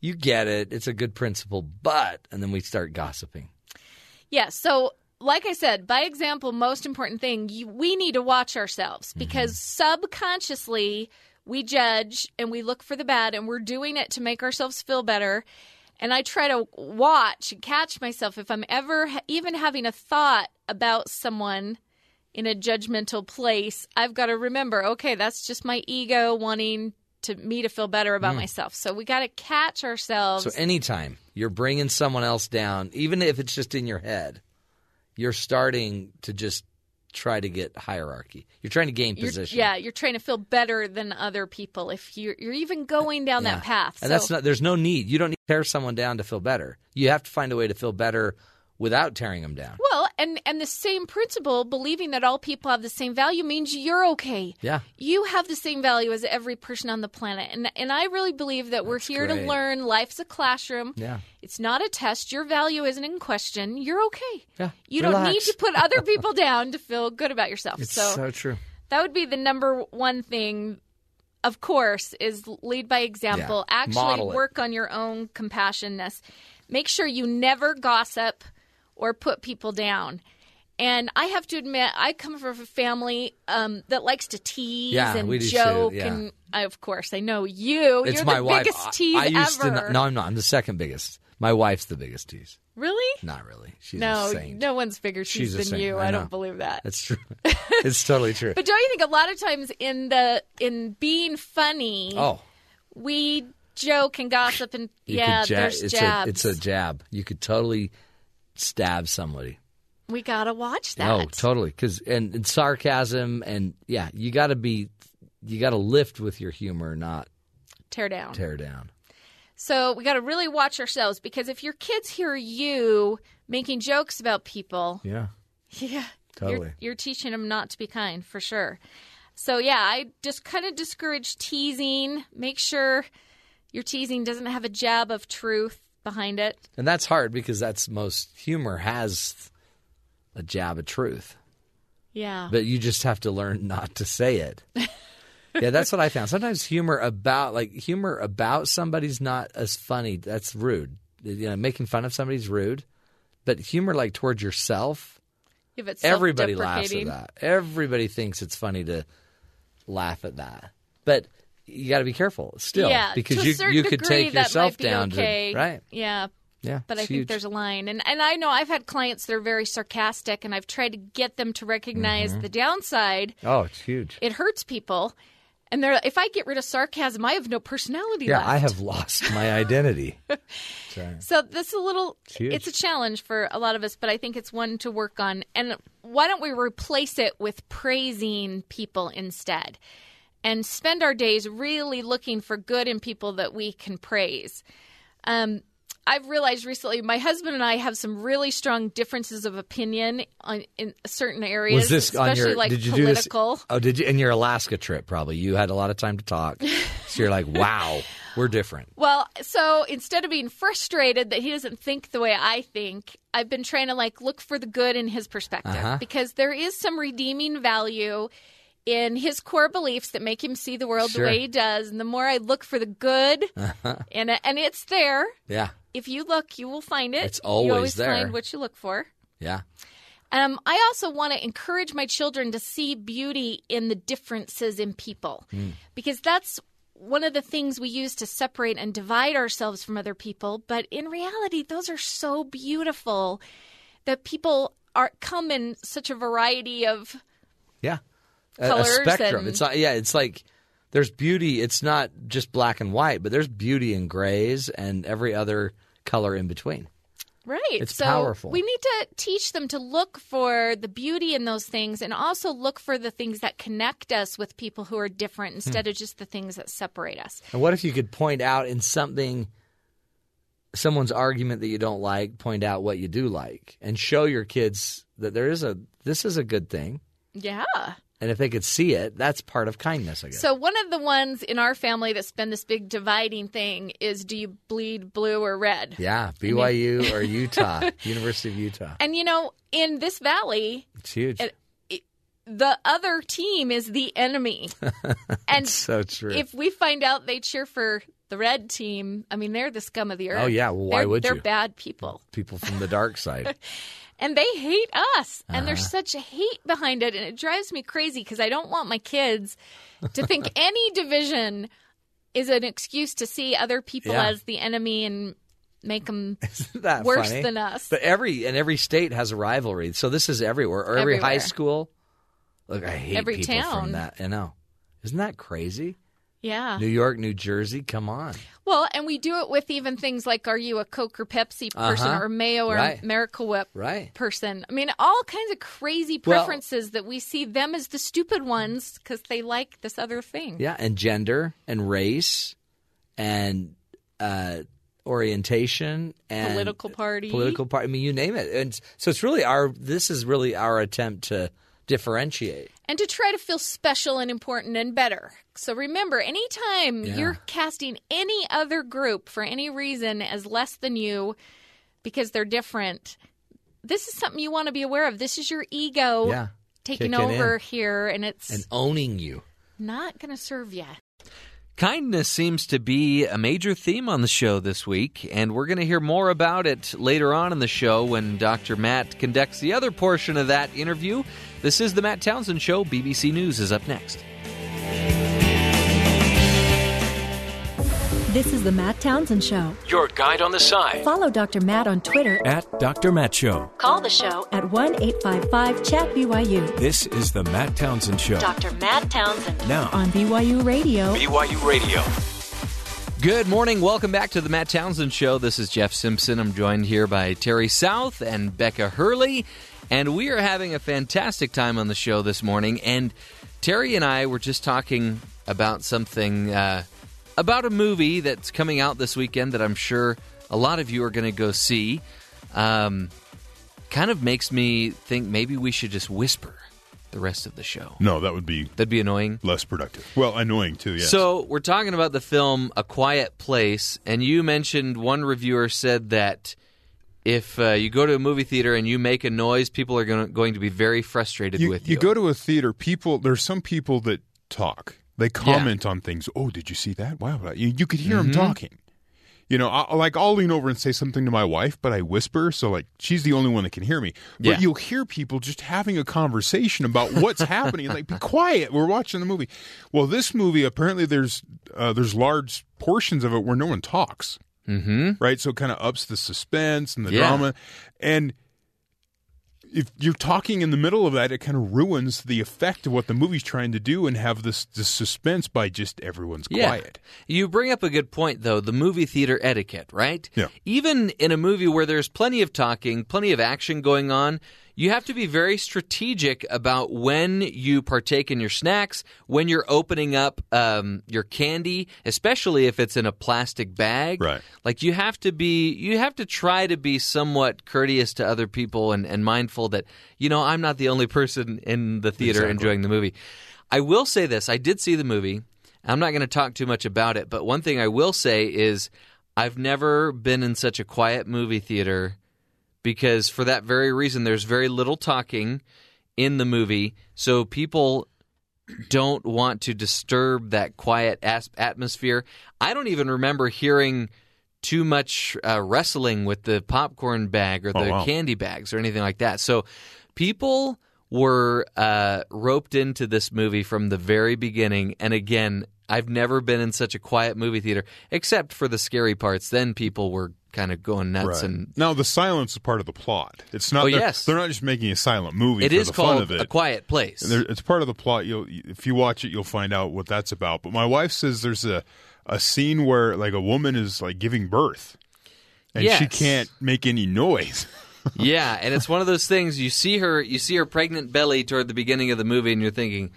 you get it. It's a good principle, but and then we start gossiping. Yeah. So, like I said, by example, most important thing, you, we need to watch ourselves Mm-hmm. because subconsciously we judge and we look for the bad and we're doing it to make ourselves feel better. And I try to watch and catch myself if I'm ever ha- even having a thought about someone in a judgmental place. I've got to remember, okay, that's just my ego wanting to me to feel better about myself. So we got to catch ourselves. Mm. So anytime you're bringing someone else down, even if it's just in your head, you're starting to just try to get hierarchy. You're trying to gain You're- position. Yeah, you're trying to feel better than other people if you're you're even going down Yeah. that path. And so, that's not. There's no need. You don't need to tear someone down to feel better. You have to find a way to feel better without tearing them down. well, and and the same principle, believing that all people have the same value means you're okay. Yeah. You have the same value as every person on the planet. And and I really believe that we're here great. to learn. Life's a classroom. Yeah. It's not a test. Your value isn't in question. You're okay. Yeah. You don't need to put other people down to feel good about yourself. It's so so true. that would be the number one thing of course is lead by example Yeah. actually Model it. work on your own compassionness make sure you never gossip or put people down And I have to admit, I come from a family um, that likes to tease Yeah, and do too, joke, yeah. and I, of course, I know you. it's You're my the wife. biggest tease I, used ever. to. Not, no, I'm not. I'm the second biggest. My wife's the biggest tease. Really? Not really. She's no, no one's bigger She's than you. I I, don't believe that. That's true. it's totally true. But don't you think a lot of times in the in being funny, oh, we joke and gossip and you yeah, there's it's jabs. A, it's a jab. You could totally stab somebody. we gotta watch that. Oh, totally. Because and, and sarcasm and yeah, you got to be, you got to lift with your humor, not Tear down. tear down. So we got to really watch ourselves because if your kids hear you making jokes about people, Yeah, yeah, Totally. you're, you're teaching them not to be kind for sure. So yeah, I just kind of discourage teasing. Make sure your teasing doesn't have a jab of truth behind it. and that's hard because that's most humor has a jab of truth, Yeah. but you just have to learn not to say it. yeah, that's what I found. Sometimes humor about like humor about somebody's not as funny. That's rude. You know, making fun of somebody's rude, but humor like towards yourself. if it's Everybody laughs at that. Everybody thinks it's funny to laugh at that. But you got to be careful still yeah, because you you could degree, take yourself down okay. to right. Yeah, Yeah, but I it's think there's a line, and and I know I've had clients that are very sarcastic, and I've tried to get them to recognize Mm-hmm. the downside. Oh, it's huge. It hurts people, and they're if I get rid of sarcasm, I have no personality Yeah, left. I have lost my identity. So, this is a little. huge. It's a challenge for a lot of us, but I think it's one to work on. And why don't we replace it with praising people instead, and spend our days really looking for good in people that we can praise. Um, I've realized recently, my husband and I have some really strong differences of opinion on in certain areas, was this especially on your? like did you political. do this? Oh, did you? In your Alaska trip, probably you had a lot of time to talk. so you're like, wow, we're different. Well, so instead of being frustrated that he doesn't think the way I think, I've been trying to like look for the good in his perspective Uh-huh. because there is some redeeming value in his core beliefs that make him see the world Sure. Uh-huh. the way he does. And the more I look for the good, and and it's there. Yeah, If you look, you will find it. It's you always always there. find what you look for. yeah. Um, I also want to encourage my children to see beauty in the differences in people Hmm. because that's one of the things we use to separate and divide ourselves from other people. But in reality, those are so beautiful that people are come in such a variety of Yeah. A- a spectrum. and- It's not, yeah, it's like there's beauty. It's not just black and white, but there's beauty in grays and every other color in between. Right. It's so powerful. we need to teach them to look for the beauty in those things and also look for the things that connect us with people who are different hmm. instead of just the things that separate us. And what if you could point out in something, someone's argument that you don't like, point out what you do like, and show your kids that there is a this is a good thing. Yeah. And if they could see it, that's part of kindness, I guess. So one of the ones in our family that's been this big dividing thing is do you bleed blue or red? yeah, BYU or Utah, University of Utah. And you know, in this valley, It's huge. it- the other team is the enemy. and so true. if we find out they cheer for the red team, I mean they're the scum of the oh, earth. Oh, yeah, well, why They're- would they're you? bad people. People from the dark side. And they hate us. And Uh-huh. there's such a hate behind it. And it drives me crazy because I don't want my kids to think any division is an excuse to see other people Yeah. as the enemy and make them worse funny? than us. But every and every state has a rivalry. So this is everywhere. Or every high school. Look, I hate Every people town. from that. I know. Isn't that crazy? Yeah. New York, New Jersey, come on. Well, and we do it with even things like are you a Coke or Pepsi person Uh-huh. or Mayo or Right. Miracle Whip Right. person? I mean, all kinds of crazy Well- preferences that we see them as the stupid ones because they like this other thing. Yeah, and gender and race and uh, orientation and Political party. Political party. I mean, you name it. And so it's really our. This is really our attempt to differentiate. And to try to feel special and important and better. So remember, anytime Yeah. you're casting any other group for any reason as less than you because they're different, this is something you want to be aware of. This is your ego Yeah, taking kicking over in. here, and it's and owning you. not going to serve you. Kindness seems to be a major theme on the show this week, and we're going to hear more about it later on in the show when Dr. Matt conducts the other portion of that interview. This is the Matt Townsend Show. BBC News is up next. This is the Matt Townsend Show. Your guide on the side. Follow Dr. Matt on Twitter At Dr. Matt Show. Call the show at 1 855 Chat BYU This is the Matt Townsend Show. Dr. Matt Townsend Now, on BYU Radio. BYU Radio. Good morning. Welcome back to the Matt Townsend Show. This is Jeff Simpson. I'm joined here by Terry South and Becca Hurley, and we are having a fantastic time on the show this morning. And Terry and I were just talking about something, uh, about a movie that's coming out this weekend that I'm sure a lot of you are going to go see. Um, kind of makes me think maybe we should just whisper the rest of the show. No, that would be That'd be annoying. less productive. Well, annoying too. Yes. So we're talking about the film A Quiet Place, and you mentioned one reviewer said that if uh, you go to a movie theater and you make a noise, people are going going to be very frustrated you, with you. you go to a theater, people. There's some people that talk. They comment on things. Oh, did you see that? Wow, you, you could hear them Mm-hmm. talking. You know, I, like I'll lean over and say something to my wife, but I whisper, so like she's the only one that can hear me. But Yeah. you'll hear people just having a conversation about what's happening. Like, be quiet. We're watching the movie. Well, this movie apparently there's uh, there's large portions of it where no one talks. mm-hmm. right? So it kind of ups the suspense and the Yeah. drama. And if you're talking in the middle of that, it kind of ruins the effect of what the movie's trying to do and have this, this suspense by just everyone's Yeah. quiet. You bring up a good point, though the movie theater etiquette, right? Yeah. Even in a movie where there's plenty of talking, plenty of action going on, you have to be very strategic about when you partake in your snacks, when you're opening up um, your candy, especially if it's in a plastic bag. Right. Like you have to be, you have to try to be somewhat courteous to other people and, and mindful that you know I'm not the only person in the theater Exactly. enjoying the movie. I will say this: I did see the movie. I'm not going to talk too much about it, but one thing I will say is I've never been in such a quiet movie theater because for that very reason there's very little talking in the movie, so people don't want to disturb that quiet atmosphere. I don't even remember hearing too much uh, wrestling with the popcorn bag or the Oh, wow. candy bags or anything like that. So people were uh, roped into this movie from the very beginning. And again, I've never been in such a quiet movie theater, except for the scary parts. Then people were kind of going nuts Right. and now the silence is part of the plot. It's not. Oh, they're, yes. they're not just making a silent movie. it for is the fun called of it. A Quiet Place. There, it's part of the plot. You'll if you watch it, you'll find out what that's about. But my wife says there's a a scene where like a woman is like giving birth, and she can't make any noise. yeah, and it's one of those things you see her you see her pregnant belly toward the beginning of the movie and you're thinking,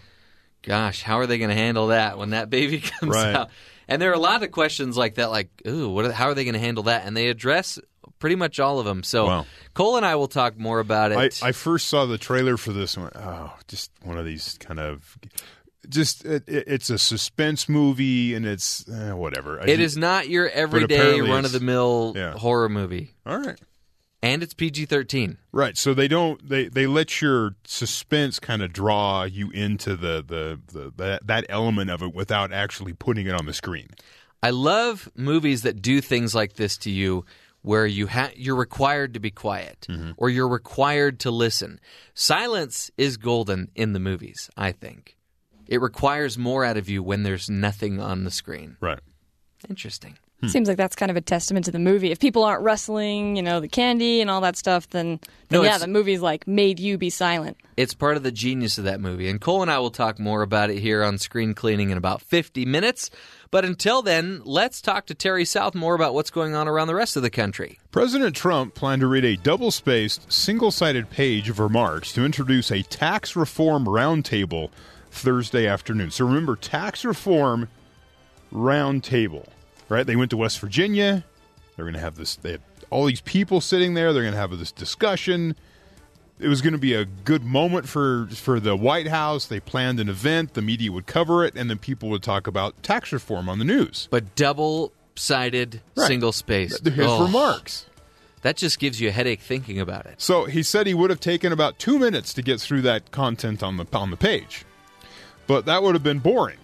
gosh, how are they going to handle that when that baby comes Right. out? And there are a lot of questions like that like, ooh, what are, how are they going to handle that? And they address pretty much all of them. So Wow. Cole and I will talk more about it. I first saw the trailer for this went, oh, just one of these kind of, just it, it- it's a suspense movie and it's eh, whatever. I it ju- is not your everyday run of the mill Yeah. horror movie. all right. And it's PG-13. Right, so they don't they they let your suspense kind of draw you into the the, the that, that element of it without actually putting it on the screen. I love movies that do things like this to you where you ha- you're required to be quiet Mm-hmm. or you're required to listen. Silence is golden in the movies, I think. It requires more out of you when there's nothing on the screen. Right. Interesting. Hmm. Seems like that's kind of a testament to the movie. If people aren't wrestling, you know, the candy and all that stuff, then, No, yeah, the movie's like made you be silent. It's part of the genius of that movie. And Cole and I will talk more about it here on Screen Cleaning in about 50 minutes. But until then, let's talk to Terry South more about what's going on around the rest of the country. President Trump planned to read a double spaced, single sided page of remarks to introduce a tax reform roundtable Thursday afternoon. So remember, tax reform roundtable, right? They went to West Virginia. They're going to have this, they have all these people sitting there. They're going to have this discussion. It was going to be a good moment for for the White House. They planned an event. The media would cover it, and then people would talk about tax reform on the news. But double sided, Right. single spaced. His Oh, remarks. That just gives you a headache thinking about it. So he said he would have taken about two minutes to get through that content on the on the page, but that would have been boring.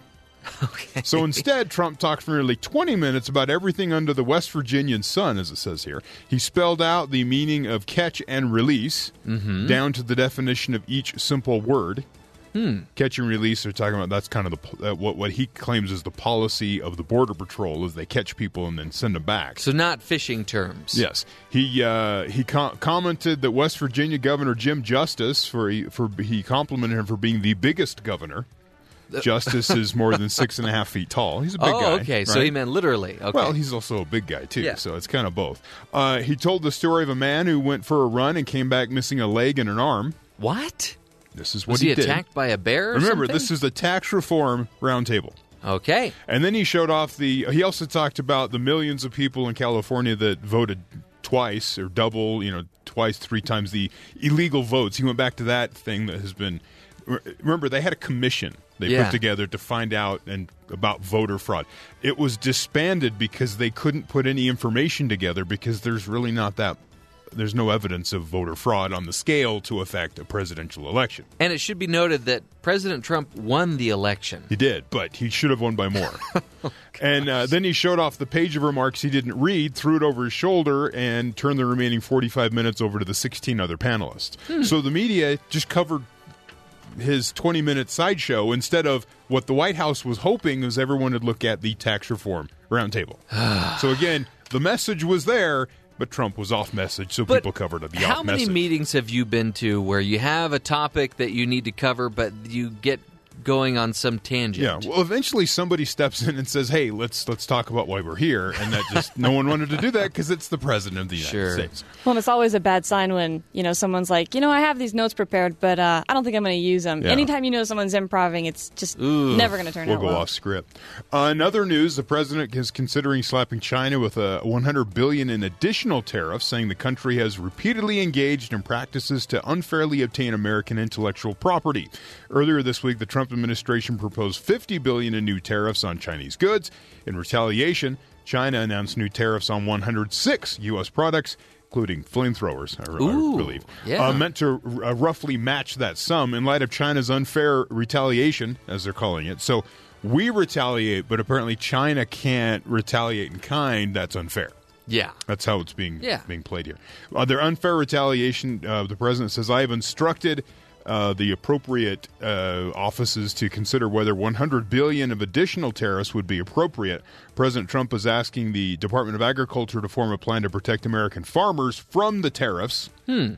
So instead, Trump talked for nearly 20 minutes about everything under the West Virginian sun, as it says here. He spelled out the meaning of catch and release Mm-hmm. down to the definition of each simple word. Hmm. Catch and release. They're talking about that's kind of the uh, what what he claims is the policy of the border patrol is they catch people and then send them back. So not fishing terms. Yes, he uh, he com- commented that West Virginia Governor Jim Justice for for he complimented him for being the biggest governor. Justice is more than six and a half feet tall. He's a big oh, guy. okay. So he meant literally. Okay. Well, he's also a big guy too, Yeah. so it's kind of both. Uh, he told the story of a man who went for a run and came back missing a leg and an arm. what? This is what Was he, did. attacked by a bear? Remember, something? this is the tax reform roundtable. okay. And then he showed off the. He also talked about the millions of people in California that voted twice or double, you know, twice, three times the illegal votes. He went back to that thing that has been. Remember, they had a commission they Yeah. put together to find out and about voter fraud. It was disbanded because they couldn't put any information together because there's really not that. There's no evidence of voter fraud on the scale to affect a presidential election. And it should be noted that President Trump won the election. He did, but he should have won by more. and uh, then he showed off the page of remarks he didn't read, threw it over his shoulder, and turned the remaining 45 minutes over to the 16 other panelists. So the media just covered his 20 minute sideshow instead of what the White House was hoping was everyone would look at the tax reform roundtable. so again, the message was there, but Trump was off message, so But people covered the How off many message. meetings have you been to where you have a topic that you need to cover, but you get going on some tangent? Yeah. Well, eventually somebody steps in and says, "Hey, let's let's talk about why we're here," and that just no one wanted to do that because it's the president of the United Sure. States. Well, and it's always a bad sign when you know someone's like, you know, I have these notes prepared, but uh, I don't think I'm going to use them. Yeah. Anytime you know someone's improving, it's just never going to turn We'll out go well. off script. Uh, in other news, the president is considering slapping China with a 100 billion in additional tariffs, saying the country has repeatedly engaged in practices to unfairly obtain American intellectual property. Earlier this week, the Trump administration proposed 50 billion in new tariffs on Chinese goods. In retaliation, China announced new tariffs on 106 U.S. products. Including flamethrowers, I, I believe, yeah. uh, meant to uh, roughly match that sum in light of China's unfair retaliation, as they're calling it. So we retaliate, but apparently China can't retaliate in kind. That's unfair. Yeah. That's how it's being Yeah. being played here. Uh, their unfair retaliation. Uh, the president says, "I have instructed." Uh, the appropriate uh, offices to consider whether 100 billion of additional tariffs would be appropriate. President Trump is asking the Department of Agriculture to form a plan to protect American farmers from the tariffs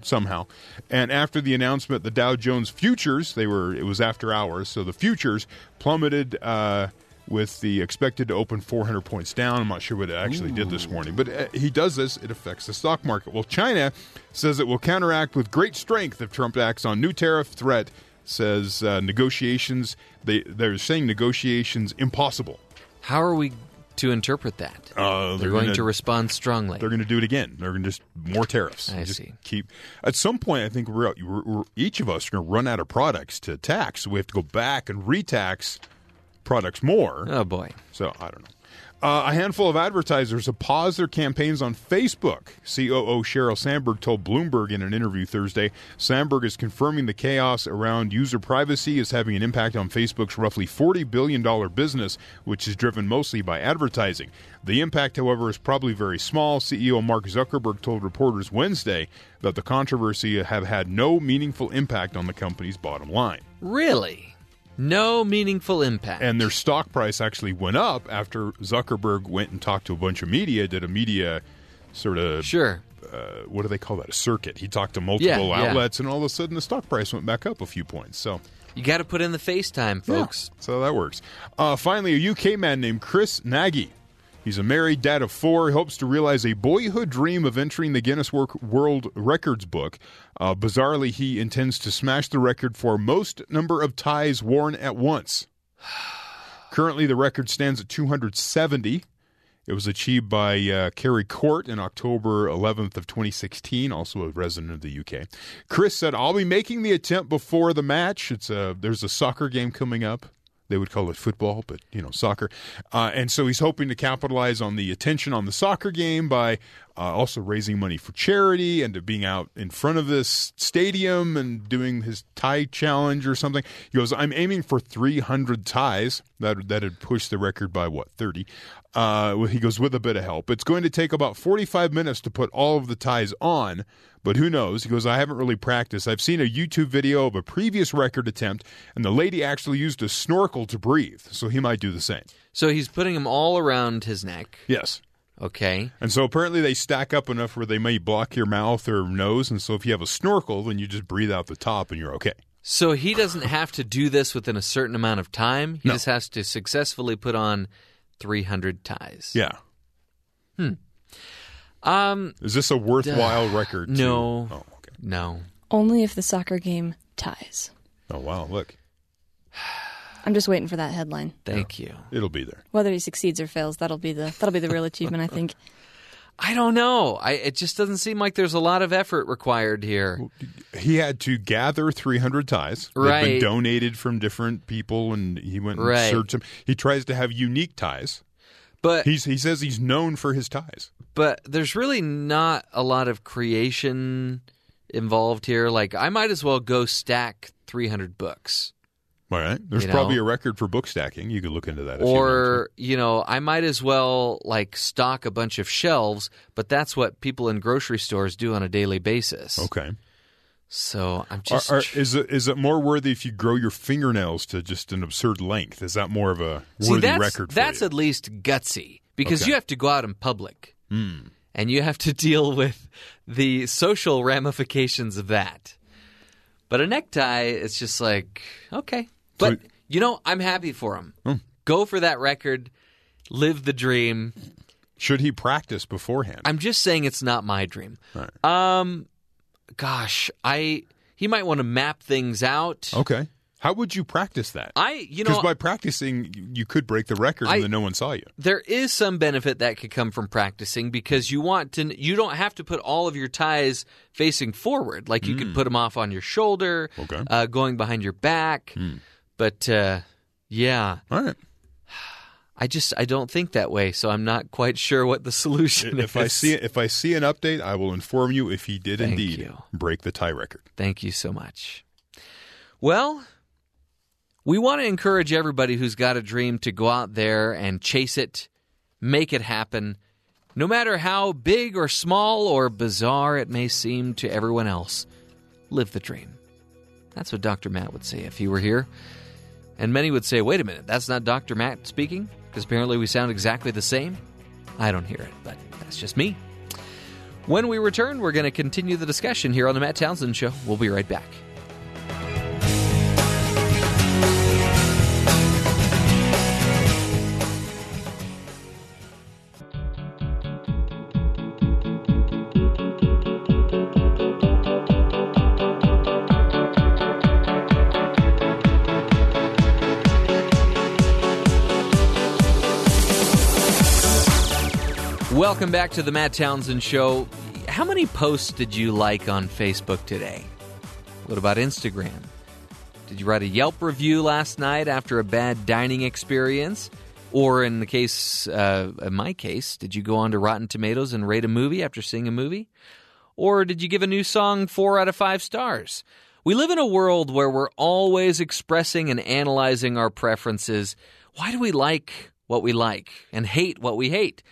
somehow. And after the announcement, the Dow Jones futures they were it was after hours, so the futures plummeted. Uh, with the expected to open 400 points down. I'm not sure what it actually did this morning, but uh, he does this. It affects the stock market. Well, China says it will counteract with great strength if Trump acts on new tariff threat. Says uh, negotiations. They they're saying negotiations impossible. How are we to interpret that? Uh, they're, they're going gonna- to respond strongly. They're going to do it again. They're going to just more tariffs. I just see. Keep at some point. I think we're, we're, we're each of us are going to run out of products to tax. So we have to go back and retax products more. Oh boy. So I don't know. Uh, a handful of advertisers have paused their campaigns on Facebook. COO Sheryl Sandberg told Bloomberg in an interview Thursday. Sandberg is confirming the chaos around user privacy is having an impact on Facebook's roughly $40 billion business, which is driven mostly by advertising. The impact, however, is probably very small. CEO Mark Zuckerberg told reporters Wednesday that the controversy have had no meaningful impact on the company's bottom line. Really? No meaningful impact. And their stock price actually went up after Zuckerberg went and talked to a bunch of media, did a media sort of sure. Uh, what do they call that? A circuit. He talked to multiple Yeah, yeah. outlets, and all of a sudden the stock price went back up a few points. So You got to put in the FaceTime, folks. so that works. Uh, finally, a UK man named Chris Nagy. He's a married dad of four. He hopes to realize a boyhood dream of entering the Guinness World Records book. Uh, bizarrely, he intends to smash the record for most number of ties worn at once. Currently, the record stands at 270. It was achieved by uh, Kerry Court in October 11th of 2016, also a resident of the UK. Chris said, "I'll be making the attempt before the match. It's a there's a soccer game coming up. They would call it football, but you know soccer. Uh, and so he's hoping to capitalize on the attention on the soccer game by uh, also raising money for charity and to being out in front of this stadium and doing his tie challenge or something. He goes, I'm aiming for 300 ties. That that had pushed the record by what 30. Uh, he goes with a bit of help. It's going to take about 45 minutes to put all of the ties on, but who knows? He goes, I haven't really practiced. I've seen a YouTube video of a previous record attempt, and the lady actually used a snorkel to breathe, so he might do the same. So he's putting them all around his neck. Yes. Okay. And so apparently they stack up enough where they may block your mouth or nose. And so if you have a snorkel, then you just breathe out the top and you're okay. So he doesn't have to do this within a certain amount of time. He No. just has to successfully put on 300 ties. Yeah. Hmm. Um, Is this a worthwhile record? to- no. Oh, okay. no. Only if the soccer game ties. Oh, wow. Look, I'm just waiting for that headline. Thank you. it'll be there. Whether he succeeds or fails, that'll be the that'll be the real achievement, I think. I don't know. I it just doesn't seem like there's a lot of effort required here. He had to gather 300 ties. They've Right. been donated from different people, and he went and Right. searched them. He tries to have unique ties. But He's, he says he's known for his ties. But there's really not a lot of creation involved here. Like I might as well go stack 300 books. All right. There's You know? probably a record for book stacking. You could look into that. if you or you know i might as well like stock a bunch of shelves but that's what people in grocery stores do on a daily basis. Okay. so i'm just are- is it is it more worthy if you grow your fingernails to just an absurd length? Is that more of a See, worthy that's, record? For that's you? at least gutsy because Okay. You have to go out in public and you have to deal with the social ramifications of that but a necktie it's just like okay but So- you know i'm happy for him Hmm. go for that record live the dream Should he practice beforehand? I'm just saying it's not my dream. Right. Um, gosh, I he might want to map things out. okay. How would you practice that? I, you know, Because by practicing, you- could break the record I- and then no one saw you. there is some benefit that could come from practicing because you want to. You don't have to put all of your ties facing forward. Like you could put them off on your shoulder, Hmm. Okay. Hmm. uh, going behind your back. But uh, yeah, All right. I just I don't think that way. So I'm not quite sure what the solution If is. I see if I see an update, I will inform you if he did Thank indeed you. break the tie record. Thank you so much. Well, we want to encourage everybody who's got a dream to go out there and chase it, make it happen, no matter how big or small or bizarre it may seem to everyone else. Live the dream. That's what Dr. Matt would say if he were here. And many would say, wait a minute, that's not Dr. Matt speaking? Because apparently we sound exactly the same. I don't hear it, but that's just me. When we return, we're going to continue the discussion here on the Matt Townsend Show. We'll be right back. Welcome back to the Matt Townsend Show. How many posts did you like on Facebook today? What about Instagram? Did you write a Yelp review last night after a bad dining experience? Or in the case, uh, in my case, did you go on to Rotten Tomatoes and rate a movie after seeing a movie? Or did you give a new song four out of five stars? We live in a world where we're always expressing and analyzing our preferences. Why do we like what we like and hate what we hate?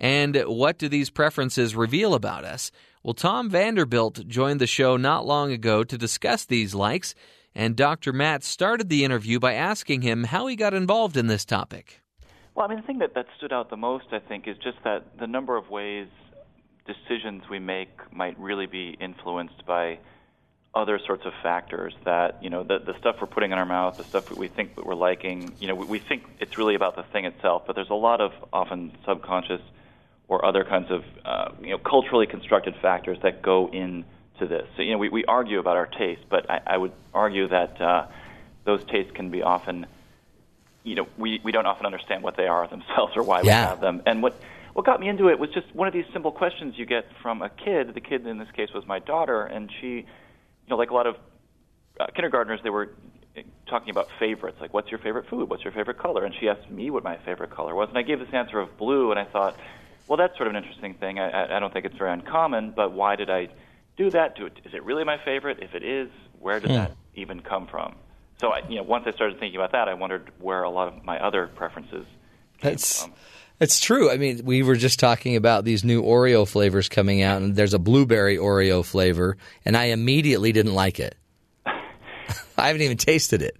And what do these preferences reveal about us? Well, Tom Vanderbilt joined the show not long ago to discuss these likes, and Dr. Matt started the interview by asking him how he got involved in this topic. Well, I mean, the thing that, that stood out the most, I think, is just that the number of ways decisions we make might really be influenced by other sorts of factors that, you know, the, the stuff we're putting in our mouth, the stuff that we think that we're liking, you know, we, we think it's really about the thing itself, but there's a lot of often subconscious or other kinds of, uh, you know, culturally constructed factors that go into this. So, you know, we, we argue about our taste, but I, I would argue that uh, those tastes can be often you know, we, we don't often understand what they are themselves or why we have them. And what what got me into it was just one of these simple questions you get from a kid. The kid in this case was my daughter, and she, you know, like a lot of uh, kindergartners, they were talking about favorites, like what's your favorite food, what's your favorite color, and she asked me what my favorite color was, and I gave this answer of blue, and I thought, well, that's sort of an interesting thing. I, I, don't think it's very uncommon, but why did I do that? Do it, is it really my favorite? If it is, where did Hmm. that even come from? So, I, you know, once I started thinking about that, I wondered where a lot of my other preferences came That's from. it's true. I mean, we were just talking about these new Oreo flavors coming out, and there's a blueberry Oreo flavor, and I immediately didn't like it. I haven't even tasted it,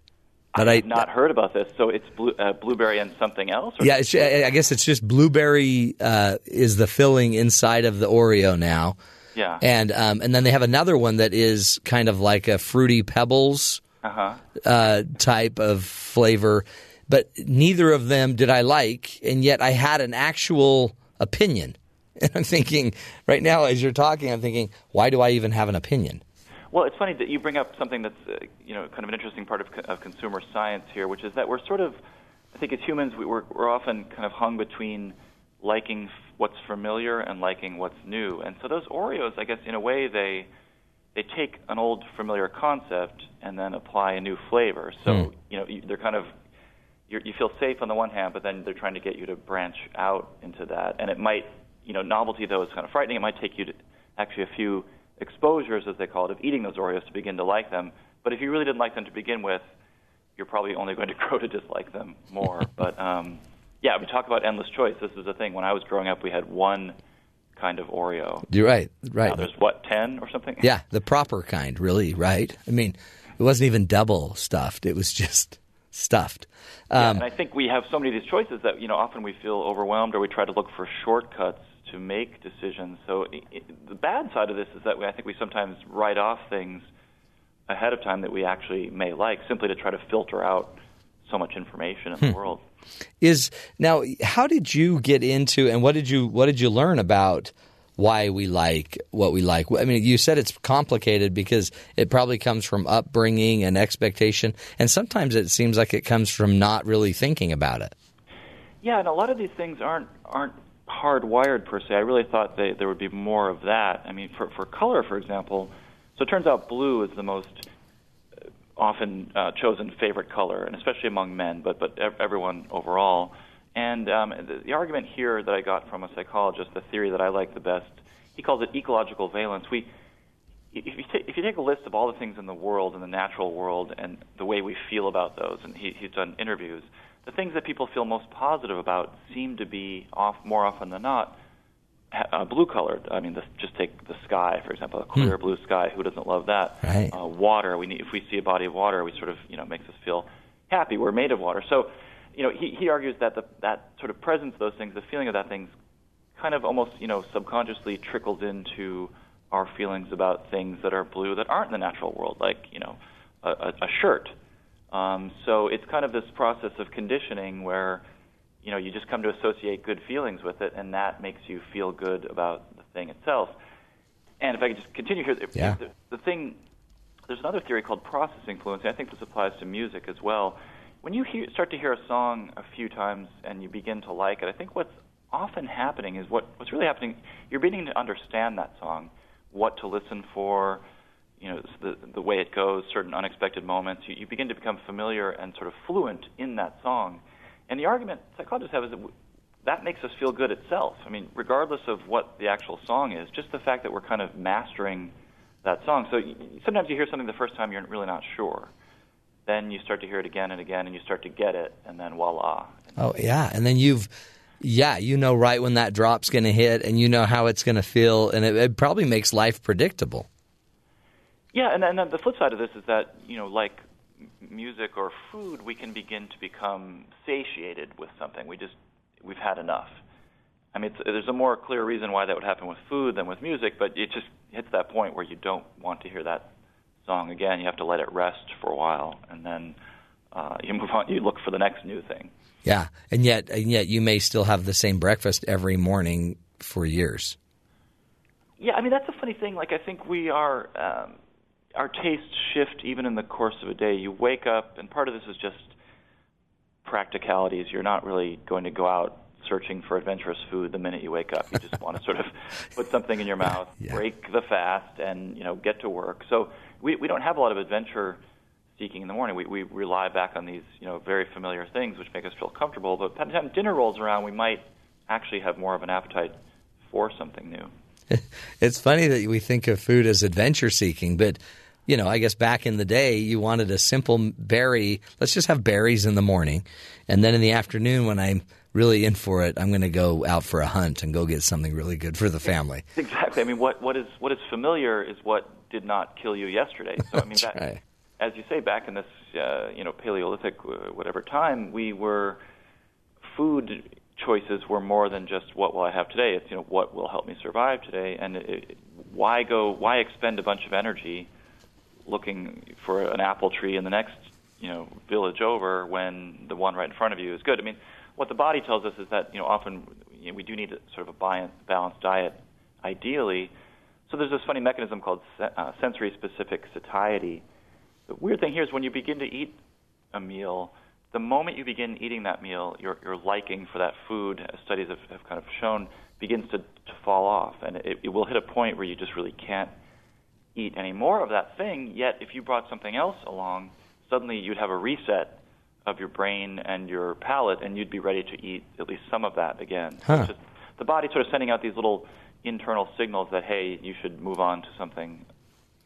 but I, I've not heard about this. So it's blue, uh, blueberry and something else? Or yeah, it's, I I guess it's just blueberry uh, is the filling inside of the Oreo now, Yeah. and um, and then they have another one that is kind of like a fruity pebbles Uh-huh. uh, type of flavor, but neither of them did I like, and yet I had an actual opinion. And I'm thinking right now, as you're talking, I'm thinking, why do I even have an opinion? Well, it's funny that you bring up something that's uh, you know kind of an interesting part of, co- of consumer science here, which is that we're sort of, I think as humans, we, we're, we're often kind of hung between liking f- what's familiar and liking what's new. And so those Oreos, I guess, in a way, they they take an old familiar concept and then apply a new flavor. So Hmm. you know you- they're kind of you're, you feel safe on the one hand, but then they're trying to get you to branch out into that. And it might, you know, novelty though is kind of frightening. It might take you to actually a few exposures, as they call it, of eating those Oreos to begin to like them. But if you really didn't like them to begin with, you're probably only going to grow to dislike them more. but um, yeah, we talk about endless choice. This is the thing. When I was growing up, we had one kind of Oreo. You're right, right. Now there's what ten or something. Yeah, the proper kind, really, right? I mean, it wasn't even double stuffed; it was just stuffed. Yeah, Um, and I think we have so many of these choices that you know often we feel overwhelmed or we try to look for shortcuts to make decisions. So i i the bad side of this is that we, I think we sometimes write off things ahead of time that we actually may like simply to try to filter out so much information in the Hmm. world. is now how did you get into and what did you what did you learn about why we like what we like i mean you said it's complicated because it probably comes from upbringing and expectation and sometimes it seems like it comes from not really thinking about it Yeah, and a lot of these things aren't aren't hardwired per se. I really thought they, there would be more of that. I mean, for for color, for example, so it turns out blue is the most uh, often uh, chosen favorite color, and especially among men, but but ev- everyone overall. And um, the, the argument here that I got from a psychologist, the theory that I like the best, he calls it ecological valence. We if you, ta- if you take a list of all the things in the world, in the natural world, and the way we feel about those, and he, he's done interviews, the things that people feel most positive about seem to be off more often than not uh, blue colored. I mean, this, just take the sky for example, a clear blue sky. Who doesn't love that? Right. Uh, water. We need, if we see a body of water, we sort of you know makes us feel happy. We're made of water. So, you know, he, he argues that the, that sort of presence of those things, the feeling of that things, kind of almost you know subconsciously trickles into our feelings about things that are blue that aren't in the natural world, like you know a, a, a shirt. Um, so it's kind of this process of conditioning where you know you just come to associate good feelings with it, and that makes you feel good about the thing itself. And if I could just continue here, Yeah. the, the thing there's another theory called processing fluency. I think this applies to music as well. When you hear, start to hear a song a few times and you begin to like it, I think what's often happening is what, what's really happening. You're beginning to understand that song, what to listen for, you know, the the way it goes, certain unexpected moments. You, you begin to become familiar and sort of fluent in that song. And the argument psychologists have is that that makes us feel good itself. I mean, regardless of what the actual song is, just the fact that we're kind of mastering that song. So sometimes you hear something the first time you're really not sure. Then you start to hear it again and again, and you start to get it, and then voila. oh yeah and then you've yeah you know right when that drop's going to hit and you know how it's going to feel and it, it probably makes life predictable Yeah, and then the flip side of this is that you know, like music or food, we can begin to become satiated with something. We just we've had enough. I mean, it's, there's a more clear reason why that would happen with food than with music, but it just hits that point where you don't want to hear that song again. You have to let it rest for a while, and then uh, you move on. You look for the next new thing. yeah and yet and yet you may still have the same breakfast every morning for years Yeah, I mean that's a funny thing. Like I think we are um, our tastes shift even in the course of a day. You wake up, and part of this is just practicalities. You're not really going to go out searching for adventurous food the minute you wake up. You just want to sort of put something in your mouth, break the fast, and you know get to work. So we we don't have a lot of adventure seeking in the morning. We we rely back on these you know very familiar things which make us feel comfortable. But by the time dinner rolls around, we might actually have more of an appetite for something new. It's funny that we think of food as adventure seeking, but you know, I guess back in the day, you wanted a simple berry. Let's just have berries in the morning, and then in the afternoon, when I'm really in for it, I'm going to go out for a hunt and go get something really good for the family. Exactly. I mean, what what is what is familiar is what did not kill you yesterday. So I mean, that, right. as you say, back in this uh, you know Paleolithic uh, whatever time, we were food choices were more than just what will I have today. It's you know what will help me survive today, and it, why go why expend a bunch of energy looking for an apple tree in the next you know village over when the one right in front of you is good. I mean, what the body tells us is that you know often you know, we do need a, sort of a balanced diet, ideally. So there's this funny mechanism called uh, sensory-specific satiety. The weird thing here is when you begin to eat a meal, the moment you begin eating that meal, your your liking for that food, as studies have, have kind of shown, begins to, to fall off, and it, it will hit a point where you just really can't eat any more of that thing. Yet, if you brought something else along, suddenly you'd have a reset of your brain and your palate, and you'd be ready to eat at least some of that again. Huh. just the body sort of sending out these little internal signals that hey, you should move on to something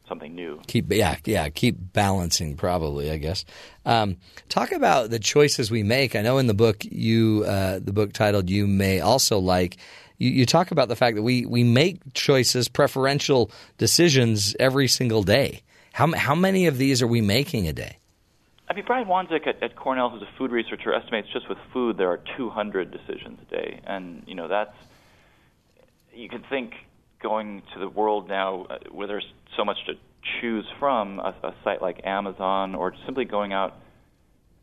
something new. Keep yeah yeah keep balancing probably I guess. Um, talk about the choices we make. I know in the book you uh, the book titled "You May Also Like." You, you talk about the fact that we we make choices, preferential decisions every single day. How how many of these are we making a day? I mean, Brian Wansink at, at Cornell, who's a food researcher, estimates just with food there are 200 decisions a day, and you know that's you can think going to the world now uh, where there's so much to choose from, a, a site like Amazon, or simply going out.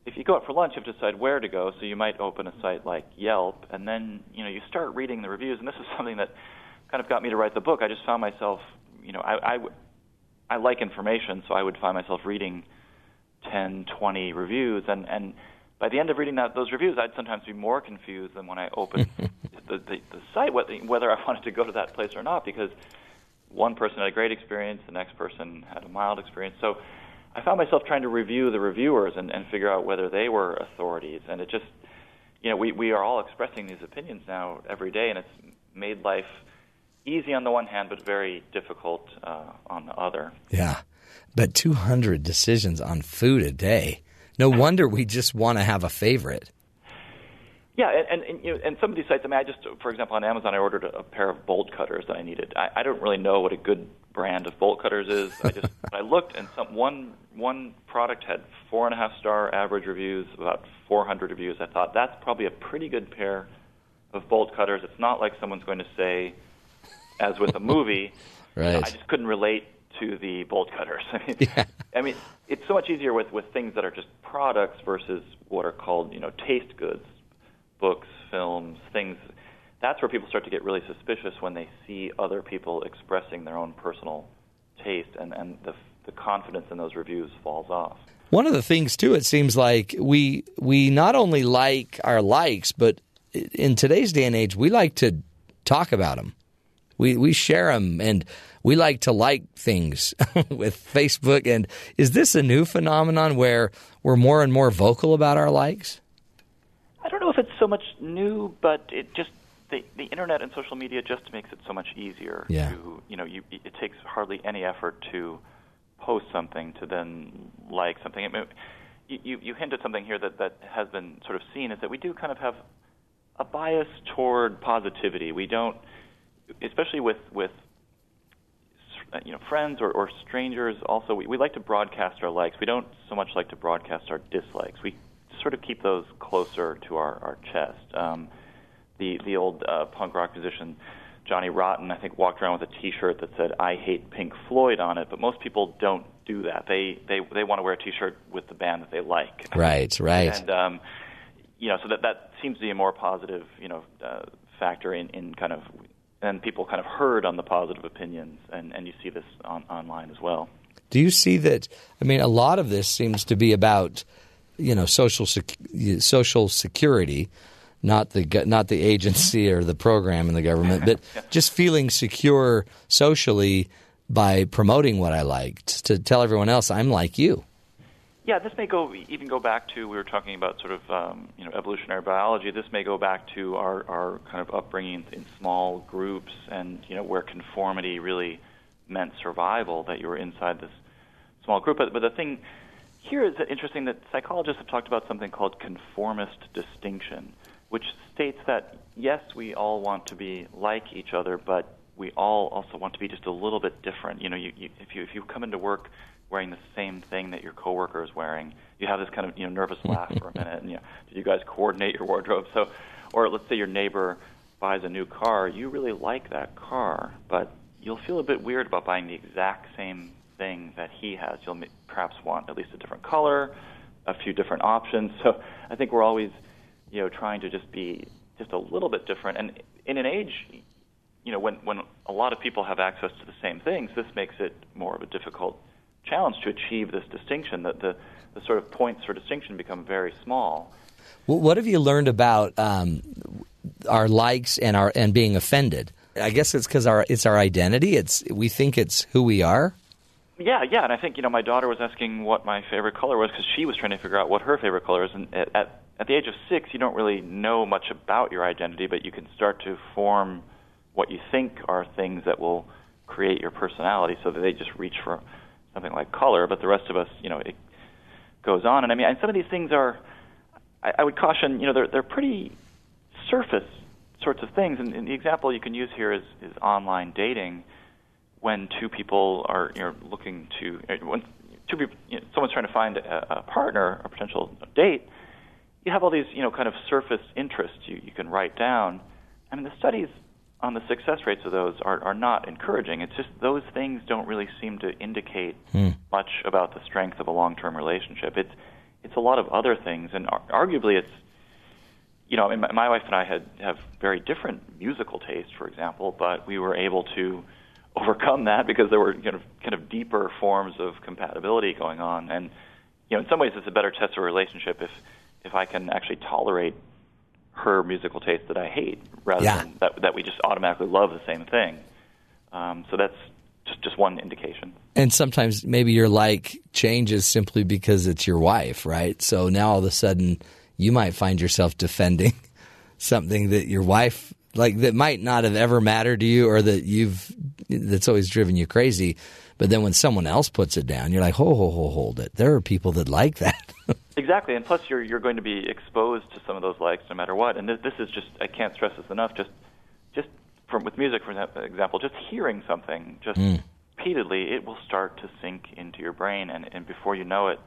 If you go out for lunch, you have to decide where to go. So you might open a site like Yelp, and then you know you start reading the reviews. And this is something that kind of got me to write the book. I just found myself, you know, I, I, I like information, so I would find myself reading 10, 20 reviews, and and by the end of reading that, those reviews, I'd sometimes be more confused than when I opened the, the the site whether whether I wanted to go to that place or not because one person had a great experience, the next person had a mild experience. So I found myself trying to review the reviewers and, and figure out whether they were authorities, and it just you know we we are all expressing these opinions now every day, and it's made life easy on the one hand, but very difficult uh, on the other. Yeah, but 200 decisions on food a day. No wonder we just want to have a favorite. Yeah, and, and, and, you know, and some of these sites. I mean, I just, for example, on Amazon, I ordered a, pair of bolt cutters that I needed. I, I don't really know what a good brand of bolt cutters is. I just, I looked, and some one one product had four and a half star average reviews, about 400 reviews. I thought that's probably a pretty good pair of bolt cutters. It's not like someone's going to say, as with a movie, Right. I just couldn't relate to the bolt cutters. I mean, I mean, it's so much easier with with things that are just products versus what are called, you know, taste goods, books, films, things. That's where people start to get really suspicious when they see other people expressing their own personal taste, and and the the confidence in those reviews falls off. One of the things too, it seems like we we not only like our likes, but in today's day and age, we like to talk about them. We we share them, and we like to like things with Facebook. And is this a new phenomenon where we're more and more vocal about our likes? I don't know if it's so much new, but it just the the internet and social media just makes it so much easier Yeah. to you know you it takes hardly any effort to post something to then like something. I mean, you, you you hint something here that that has been sort of seen is that we do kind of have a bias toward positivity. We don't, especially with with you know friends or, or strangers. Also, we, we like to broadcast our likes. We don't so much like to broadcast our dislikes. We sort of keep those closer to our our chest. Um, the the old uh, punk rock musician Johnny Rotten, I think, walked around with a T-shirt that said "I hate Pink Floyd" on it. But most people don't do that. They they they want to wear a T-shirt with the band that they like. Right, right. And um, you know, so that that seems to be a more positive, you know, uh, factor in in kind of, and people kind of herd on the positive opinions, and and you see this on online as well. Do you see that? I mean, a lot of this seems to be about you know social sec- social security, not the not the agency or the program in the government, but just feeling secure socially by promoting what I like to tell everyone else I'm like you. Yeah, this may go even go back to we were talking about sort of um, you know evolutionary biology. This may go back to our, our kind of upbringing in small groups, and you know where conformity really meant survival. That you were inside this small group. But, but the thing here is interesting that psychologists have talked about something called conformist distinction, which states that yes, we all want to be like each other, but we all also want to be just a little bit different. You know, you, you, if you if you come into work wearing the same thing that your coworker is wearing, you have this kind of you know nervous laugh for a minute, and you know, did you guys coordinate your wardrobe? So, or let's say your neighbor buys a new car, you really like that car, but you'll feel a bit weird about buying the exact same thing that he has. You'll perhaps want at least a different color, a few different options. So I think we're always, you know, trying to just be just a little bit different. And in an age, you know, when when a lot of people have access to the same things, this makes it more of a difficult challenge to achieve this distinction. That the the sort of points for distinction become very small. Well, what have you learned about um, our likes and our and being offended? I guess it's because our it's our identity. It's we think it's who we are. Yeah, yeah, and I think you know my daughter was asking what my favorite color was because she was trying to figure out what her favorite color is, and at, at at the age of six, you don't really know much about your identity, but you can start to form what you think are things that will create your personality. So that they just reach for something like color, but the rest of us, you know, it goes on. And I mean, and some of these things are, I, I would caution, you know, they're they're pretty surface sorts of things. And, and the example you can use here is is online dating when two people are you know, looking to uh, when two people you know, someone's trying to find a, a partner, a potential date, you have all these you know kind of surface interests you, you can write down. I mean, the studies on the success rates of those are, are not encouraging. It's just those things don't really seem to indicate Hmm. much about the strength of a long-term relationship. It's it's a lot of other things, and ar- arguably it's you know, my, my wife and I had have very different musical tastes, for example, but we were able to overcome that because there were kind of kind of deeper forms of compatibility going on, and you know, in some ways, it's a better test of a relationship if if I can actually tolerate her musical taste that I hate, rather Yeah. than that that we just automatically love the same thing. Um, so that's just just one indication. And sometimes maybe your like changes simply because it's your wife, right? So now all of a sudden you might find yourself defending something that your wife like that might not have ever mattered to you or that you've that's always driven you crazy. But then when someone else puts it down, you're like, ho ho ho, hold it. There are people that like that. Exactly, and plus you're you're going to be exposed to some of those likes no matter what. And this, this is just I can't stress this enough. Just just from with music, for example, just hearing something just Mm. repeatedly, it will start to sink into your brain, and and before you know it,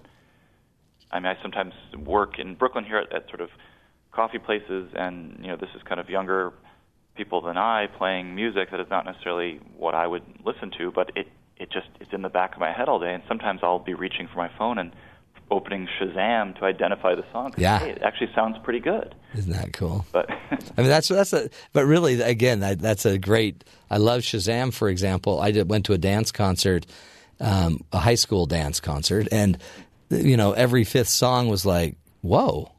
I mean, I sometimes work in Brooklyn here at, at sort of coffee places, and you know, this is kind of younger people than I playing music that is not necessarily what I would listen to, but it it just it's in the back of my head all day, and sometimes I'll be reaching for my phone and opening Shazam to identify the song. Yeah. hey, it actually sounds pretty good. Isn't that cool? But I mean, that's that's a. But really, again, that, that's a great. I love Shazam, for example. I did, went to a dance concert, um, a high school dance concert, and you know, every fifth song was like, "Whoa,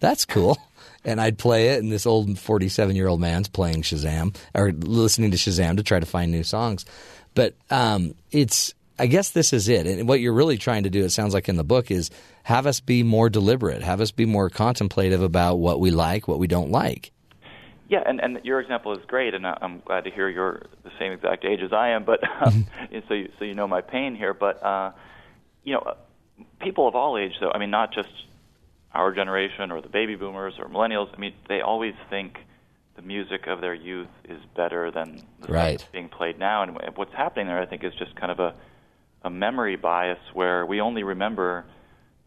that's cool." And I'd play it, and this old forty-seven-year-old man's playing Shazam or listening to Shazam to try to find new songs. But um, it's. I guess this is it. And what you're really trying to do, it sounds like in the book, is have us be more deliberate, have us be more contemplative about what we like, what we don't like. Yeah, and, and your example is great, and I'm glad to hear you're the same exact age as I am. But um, so you, so you know my pain here. But uh, you know, people of all age, though. I mean, not just our generation or the baby boomers or millennials. I mean, they always think the music of their youth is better than the stuff Right. that's being played now. And what's happening there, I think, is just kind of a a memory bias where we only remember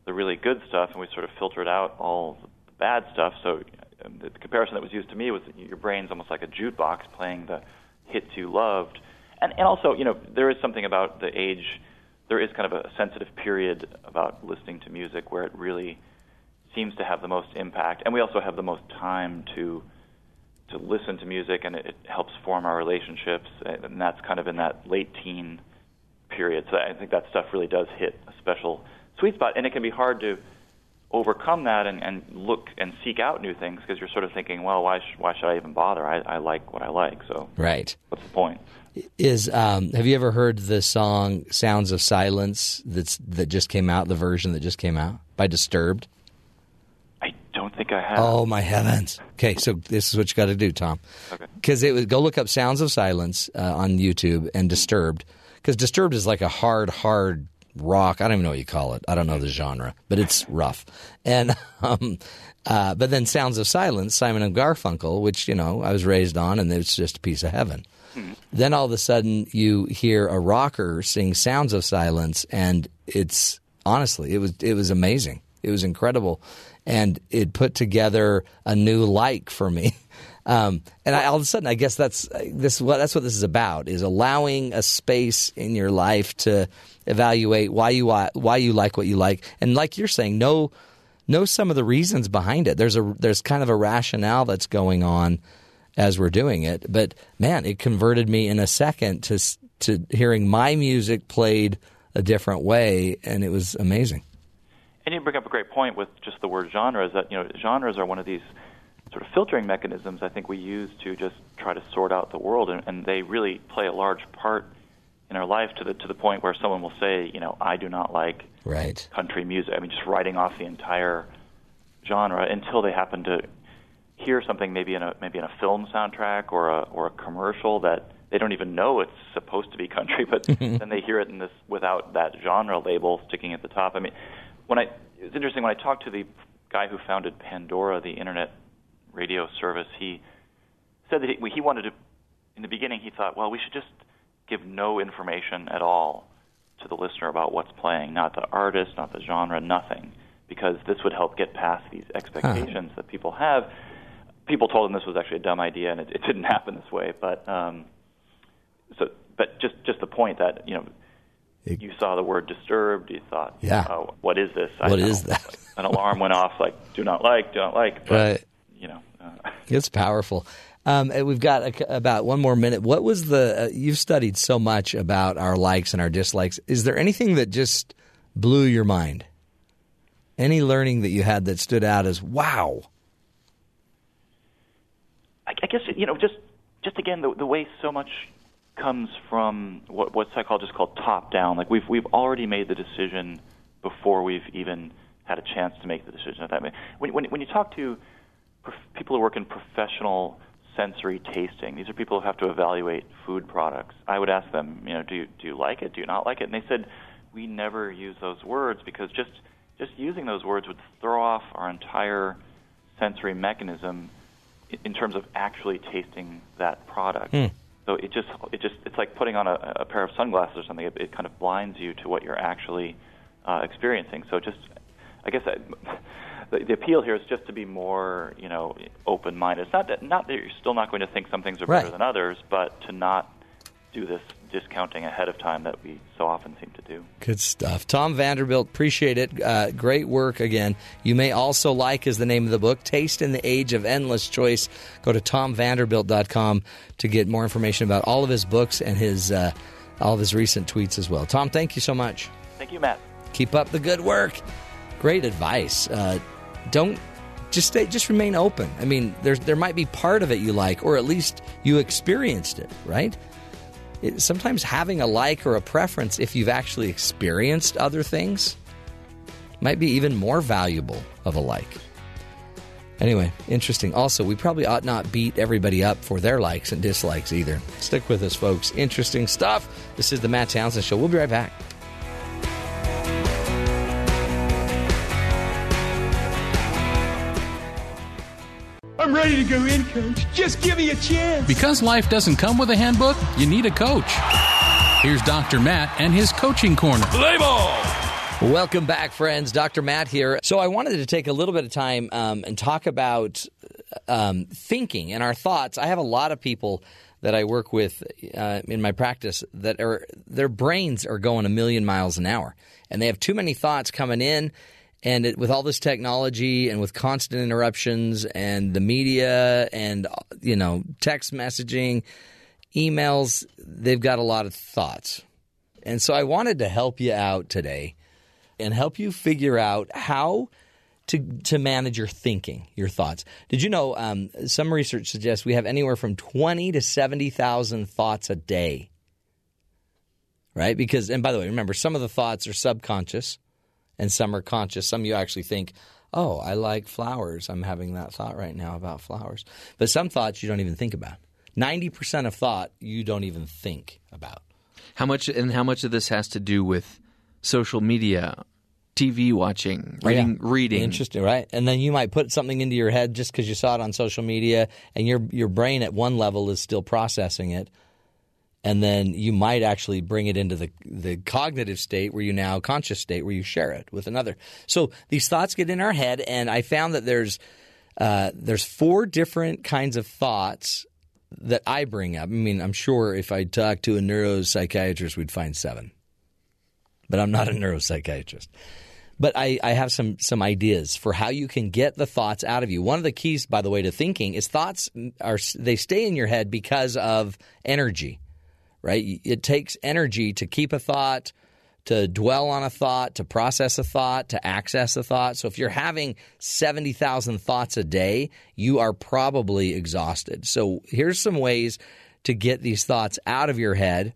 the really good stuff and we sort of filtered out all the bad stuff. So um, the, comparison that was used to me was your brain's almost like a jukebox playing the hits you loved. And, and also, you know, there is something about the age, there is kind of a sensitive period about listening to music where it really seems to have the most impact. And we also have the most time to to listen to music and it, it helps form our relationships and that's kind of in that late teen period. So I think that stuff really does hit a special sweet spot, and it can be hard to overcome that and, and look and seek out new things because you're sort of thinking, well, why sh- why should I even bother? I, I like what I like, so Right. what's the point? Is um, have you ever heard the song "Sounds of Silence" that's that just came out, the version that just came out by Disturbed? I don't think I have. Oh my heavens! Okay, so this is what you got to do, Tom. Okay. Because it was go look up "Sounds of Silence" uh, on YouTube and "Disturbed," because "Disturbed" is like a hard, hard rock. I don't even know what you call it. I don't know the genre, but it's rough. And um, uh, but then "Sounds of Silence," Simon and Garfunkel, which you know I was raised on, and it's just a piece of heaven. Then all of a sudden you hear a rocker sing "Sounds of Silence," and it's honestly it was it was amazing. It was incredible, and it put together a new like for me. Um, and I, all of a sudden, I guess that's this. What that's what this is about: is allowing a space in your life to evaluate why you why you like what you like, and like you're saying, know know some of the reasons behind it. There's a there's kind of a rationale that's going on as we're doing it. But man, it converted me in a second to to hearing my music played a different way, and it was amazing. And you bring up a great point with just the word genre is that you know genres are one of these sort of filtering mechanisms I think we use to just try to sort out the world, and, and they really play a large part in our life to the to the point where someone will say, you know, I do not like Right. country music. I mean, just writing off the entire genre until they happen to hear something maybe in a maybe in a film soundtrack or a or a commercial that they don't even know it's supposed to be country, but then they hear it in this without that genre label sticking at the top. I mean, when I it's interesting when I talked to the guy who founded Pandora, the internet radio service, he said that he, he wanted to. In the beginning, he thought, well, we should just give no information at all to the listener about what's playing, not the artist, not the genre, nothing, because this would help get past these expectations that people have. People told him this was actually a dumb idea, and it, it didn't happen this way. But um, so, but just just the point that you know, you saw the word disturbed, you thought, Yeah. oh, what is this? What I is that? An alarm went off, like do not like, do not like. But, Right. It's powerful. Um, we've got a, about one more minute. What was the? Uh, you've studied so much about our likes and our dislikes. Is there anything that just blew your mind? Any learning that you had that stood out as wow? I, I guess you know just just again the the way so much comes from what what psychologists call top down. Like we've we've already made the decision before we've even had a chance to make the decision. If that when when when you talk to people who work in professional sensory tasting, these are people who have to evaluate food products. I would ask them, you know, do you, do you like it? Do you not like it? And they said we never use those words because just just using those words would throw off our entire sensory mechanism in terms of actually tasting that product. Hmm. So it just it just it's like putting on a, a pair of sunglasses or something. It, it kind of blinds you to what you're actually uh, experiencing. So just I guess I, the, the appeal here is just to be more you know open minded. It's not that not that you're still not going to think some things are better Right. than others, but to not do this discounting ahead of time that we so often seem to do. Good stuff. Tom Vanderbilt, appreciate it. Uh, great work again. You may also like, is the name of the book, Taste in the Age of Endless Choice. Go to tomvanderbilt.com to get more information about all of his books and his uh, all of his recent tweets as well. Tom, thank you so much. Thank you, Matt. Keep up the good work. Great advice. Uh, don't just stay, just remain open. I mean, there's there might be part of it you like, or at least you experienced it, right? It, sometimes having a like or a preference, if you've actually experienced other things, might be even more valuable of a like. Anyway, interesting. Also, we probably ought not beat everybody up for their likes and dislikes either. Stick with us, folks. Interesting stuff. This is the Matt Townsend Show. We'll be right back. I'm ready to go in, coach. Just give me a chance. Because life doesn't come with a handbook, you need a coach. Here's Dr. Matt and his coaching corner. Play ball! Welcome back, friends. Dr. Matt here. So, I wanted to take a little bit of time um, and talk about um, thinking and our thoughts. I have a lot of people that I work with uh, in my practice that are their brains are going a million miles an hour, and they have too many thoughts coming in. And it, with all this technology and with constant interruptions and the media and you know text messaging, emails, they've got a lot of thoughts. And so I wanted to help you out today and help you figure out how to to manage your thinking, your thoughts. Did you know? Um, some research suggests we have anywhere from twenty to seventy thousand thoughts a day. Right? Because, and by the way, remember, some of the thoughts are subconscious, and some are conscious. Some you actually think, "Oh, I like flowers. I'm having that thought right now about flowers." But some thoughts you don't even think about. Ninety percent of thought you don't even think about. How much and how much of this has to do with social media, TV watching, reading, Oh, yeah. reading? Interesting, right? And then you might put something into your head just because you saw it on social media, and your your brain at one level is still processing it, and then you might actually bring it into the the cognitive state where you now conscious state where you share it with another. So these thoughts get in our head, and I found that there's uh, there's four different kinds of thoughts that I bring up. I mean, I'm sure if I talked to a neuropsychiatrist, we'd find seven, but I'm not a neuropsychiatrist. But I, I have some some ideas for how you can get the thoughts out of you. One of the keys, by the way, to thinking is thoughts are they stay in your head because of energy, right? It takes energy to keep a thought, to dwell on a thought, to process a thought, to access a thought. So if you're having 70,000 thoughts a day, you are probably exhausted. So here's some ways to get these thoughts out of your head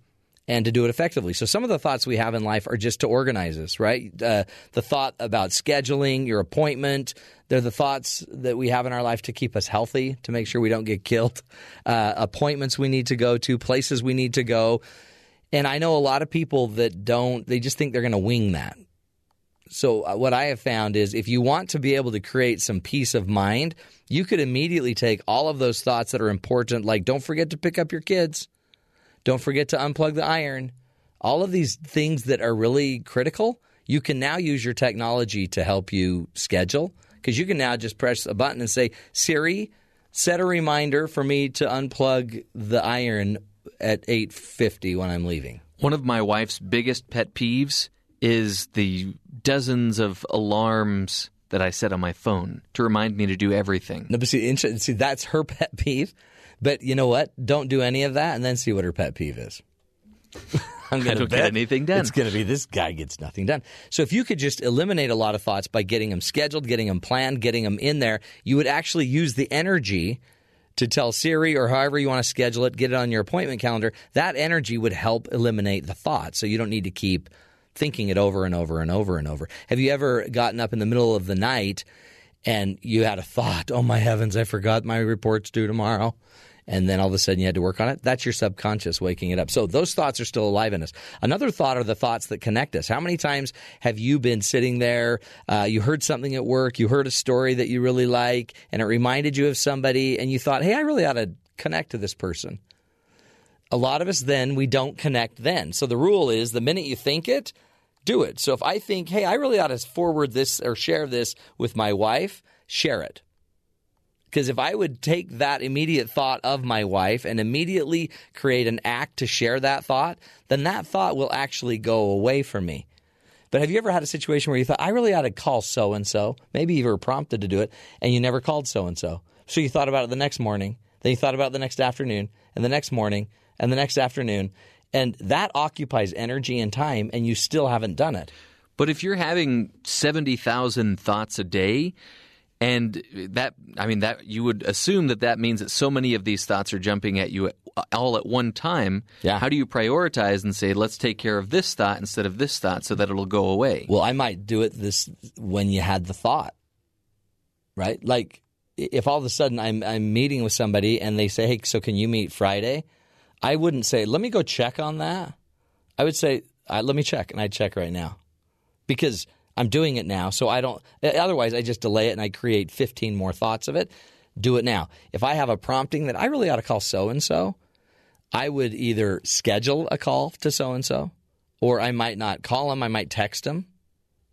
and to do it effectively. So some of the thoughts we have in life are just to organize us, right? Uh, the thought about scheduling your appointment. They're the thoughts that we have in our life to keep us healthy, to make sure we don't get killed. Uh, appointments we need to go to, places we need to go. And I know a lot of people that don't, they just think they're going to wing that. So, uh, what I have found is if you want to be able to create some peace of mind, you could immediately take all of those thoughts that are important, like don't forget to pick up your kids, don't forget to unplug the iron, all of these things that are really critical. You can now use your technology to help you schedule because you can now just press a button and say, Siri, set a reminder for me to unplug the iron at 8:50 when I'm leaving. One of my wife's biggest pet peeves is the dozens of alarms that I set on my phone to remind me to do everything. No, but see, see, that's her pet peeve. But you know what? Don't do any of that, and then see what her pet peeve is. I'm gonna get bet anything done. It's going to be this guy gets nothing done. So if you could just eliminate a lot of thoughts by getting them scheduled, getting them planned, getting them in there, you would actually use the energy to tell Siri or however you want to schedule it, get it on your appointment calendar. That energy would help eliminate the thought, so you don't need to keep thinking it over and over and over and over. Have you ever gotten up in the middle of the night and you had a thought, "Oh my heavens, I forgot my report's due tomorrow." And then all of a sudden you had to work on it. That's your subconscious waking it up. So those thoughts are still alive in us. Another thought are the thoughts that connect us. How many times have you been sitting there? Uh, you heard something at work, you heard a story that you really like, and it reminded you of somebody, and you thought, hey, I really ought to connect to this person. A lot of us then, we don't connect then. So the rule is the minute you think it, do it. So if I think, hey, I really ought to forward this or share this with my wife, share it. Because if I would take that immediate thought of my wife and immediately create an act to share that thought, then that thought will actually go away from me. But have you ever had a situation where you thought, I really ought to call so and so? Maybe you were prompted to do it and you never called so and so. So you thought about it the next morning, then you thought about it the next afternoon, and the next morning, and the next afternoon. And that occupies energy and time, and you still haven't done it. But if you're having 70,000 thoughts a day, and that, I mean, that you would assume that that means that so many of these thoughts are jumping at you all at one time. Yeah. How do you prioritize and say, let's take care of this thought instead of this thought so that it'll go away? Well, I might do it this when you had the thought, right? Like if all of a sudden I'm I'm meeting with somebody and they say, "Hey, so can you meet Friday?" I wouldn't say, "Let me go check on that." I would say, uh, "Let me check," and I'd check right now because I'm doing it now. So I don't. Otherwise, I just delay it and I create 15 more thoughts of it. Do it now. If I have a prompting that I really ought to call so and so, I would either schedule a call to so and so, or I might not call him. I might text him.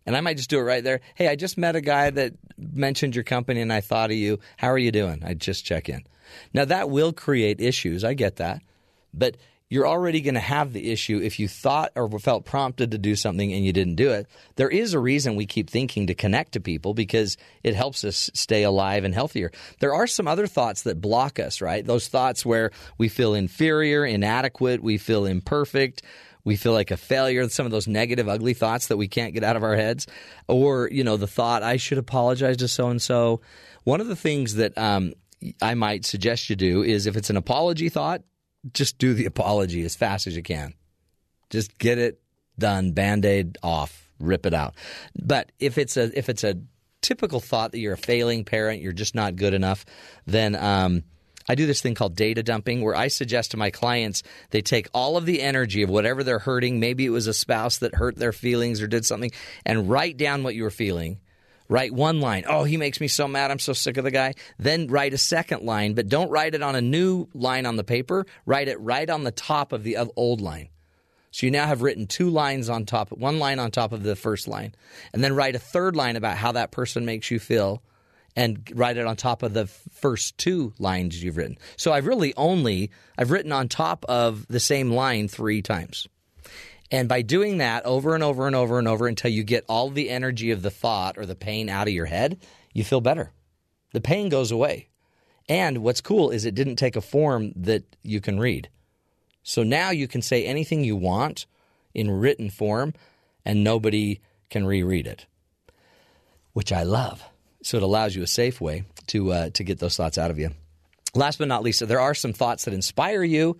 And I might just do it right there. Hey, I just met a guy that mentioned your company and I thought of you. How are you doing? I just check in. Now, that will create issues. I get that. But you're already going to have the issue if you thought or felt prompted to do something and you didn't do it. There is a reason we keep thinking to connect to people because it helps us stay alive and healthier. There are some other thoughts that block us, right? Those thoughts where we feel inferior, inadequate, we feel imperfect, we feel like a failure, some of those negative, ugly thoughts that we can't get out of our heads, or, you know, the thought, I should apologize to so and so. One of the things that um, I might suggest you do is if it's an apology thought, just do the apology as fast as you can. Just get it done, band aid off, rip it out. But if it's a if it's a typical thought that you're a failing parent, you're just not good enough, then um, I do this thing called data dumping where I suggest to my clients they take all of the energy of whatever they're hurting. Maybe it was a spouse that hurt their feelings or did something, and write down what you were feeling. Write one line. Oh, he makes me so mad. I'm so sick of the guy. Then write a second line, but don't write it on a new line on the paper. Write it right on the top of the old line. So you now have written two lines on top, one line on top of the first line, and then write a third line about how that person makes you feel, and write it on top of the first two lines you've written. So I've really only I've written on top of the same line three times. And by doing that over and over and over and over until you get all the energy of the thought or the pain out of your head, you feel better. The pain goes away. And what's cool is it didn't take a form that you can read. So now you can say anything you want in written form and nobody can reread it, which I love. So it allows you a safe way to, uh, to get those thoughts out of you. Last but not least, there are some thoughts that inspire you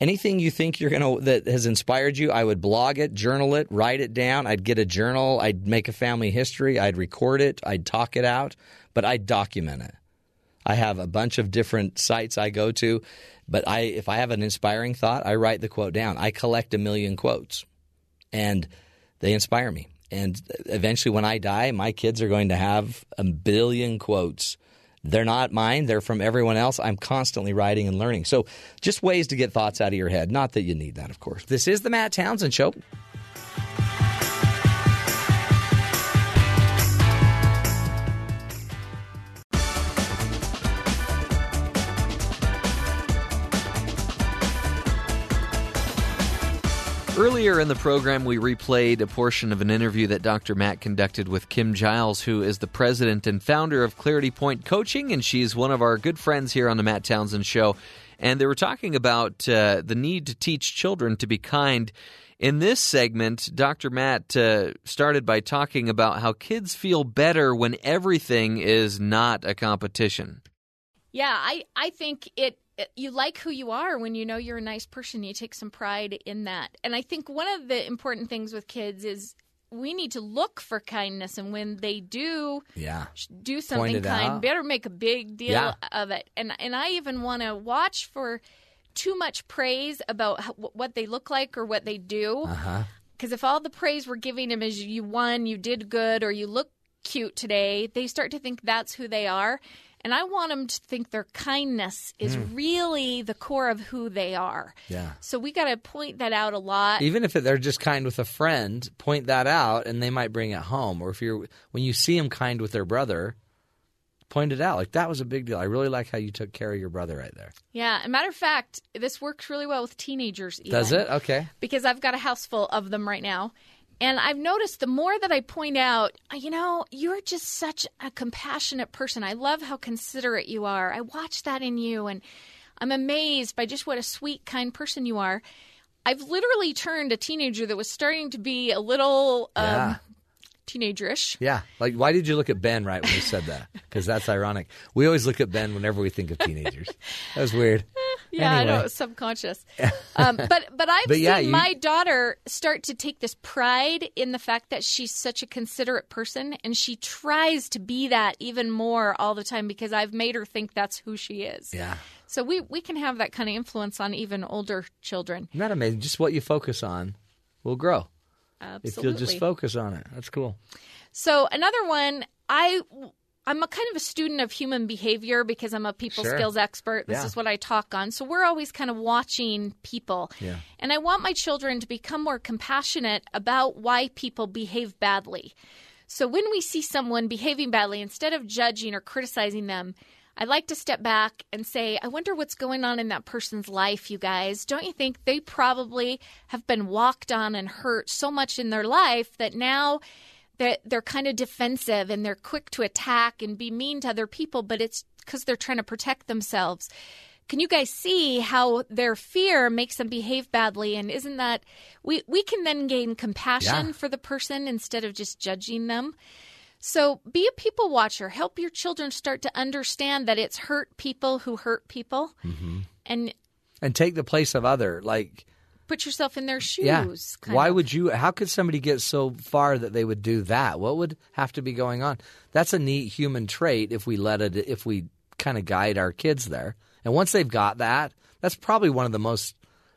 anything you think you're going to that has inspired you i would blog it journal it write it down. I'd get a journal. I'd make a family history. I'd record it. I'd talk it out. But i'd document it. I have a bunch of different sites i go to. But i if i have an inspiring thought i write the quote down. I collect a million quotes. And they inspire me. And eventually when i die my kids are going to have a billion quotes they're not mine, they're from everyone else. I'm constantly writing and learning. So, just ways to get thoughts out of your head. Not that you need that, of course. This is the Matt Townsend Show. Earlier in the program, we replayed a portion of an interview that Dr. Matt conducted with Kim Giles, who is the president and founder of Clarity Point Coaching, and she's one of our good friends here on the Matt Townsend Show. And they were talking about uh, the need to teach children to be kind. In this segment, Dr. Matt uh, started by talking about how kids feel better when everything is not a competition. Yeah, I, I think it you like who you are when you know you're a nice person. You take some pride in that. And I think one of the important things with kids is we need to look for kindness and when they do yeah. do something kind out. better make a big deal yeah. of it and and I even want to watch for too much praise about how, what they look like or what they do uh-huh. cuz if all the praise we're giving them is you won you did good or you look cute today they start to think that's who they are and I want them to think their kindness is mm. really the core of who they are. Yeah. So we got to point that out a lot. Even if they're just kind with a friend, point that out, and they might bring it home. Or if you're when you see them kind with their brother, point it out. Like that was a big deal. I really like how you took care of your brother right there. Yeah. matter of fact, this works really well with teenagers. Even, Does it? Okay. Because I've got a house full of them right now. And I've noticed the more that I point out, uh, you know, you're just such a compassionate person. I love how considerate you are. I watch that in you, and I'm amazed by just what a sweet, kind person you are. I've literally turned a teenager that was starting to be a little um, yeah teenagerish. Yeah. Like, why did you look at Ben right when you said that? Because that's ironic. We always look at Ben whenever we think of teenagers. That was weird. yeah, anyway. I know. It was subconscious. um, but but I've but seen yeah, you... my daughter start to take this pride in the fact that she's such a considerate person, and she tries to be that even more all the time because I've made her think that's who she is. Yeah. So we we can have that kind of influence on even older children. Isn't that amazing? Just what you focus on will grow. Absolutely. If you'll just focus on it. That's cool. So another one, I I'm a kind of a student of human behavior because I'm a people sure. skills expert. This yeah. is what I talk on. So we're always kind of watching people. Yeah. And I want my children to become more compassionate about why people behave badly. So when we see someone behaving badly, instead of judging or criticizing them, I like to step back and say, I wonder what's going on in that person's life, you guys. Don't you think they probably have been walked on and hurt so much in their life that now they're, they're kind of defensive and they're quick to attack and be mean to other people, but it's because they're trying to protect themselves? can you guys see how their fear makes them behave badly? And isn't that we we can then gain compassion Yeah. for the person instead of just judging them. So be a people watcher. Help your children start to understand that it's hurt people who hurt people, mm-hmm. and and take the place of other. Like, put yourself in their shoes. yeah, why of. would you? How could somebody get so far that they would do that? What would have to be going on? That's a neat human trait if we let it. If we kind of guide our kids there, and once they've got that, that's probably one of the most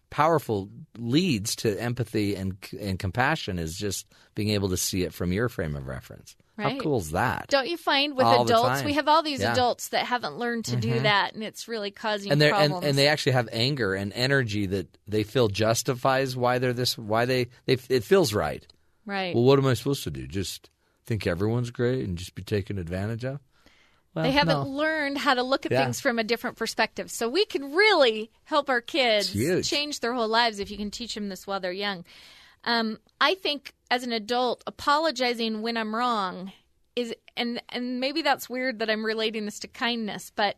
powerful leads to empathy and and compassion is just being able to see it from your frame of reference. How cool is that? Don't you find with All adults, we have all these Yeah. adults that haven't learned to do Mhm. that, and it's really causing and they and, problems. and they actually have anger and energy that they feel justifies why they're this why they, they it feels right. right. Well, what am I supposed to do? Just think everyone's great and just be taken advantage of? Well, they haven't no. learned how to look at Yeah. things from a different perspective. So we can really help our kids change their whole lives if you can teach them this while they're young. Um, I think as an adult, apologizing when I'm wrong is, and and maybe that's weird that I'm relating this to kindness, but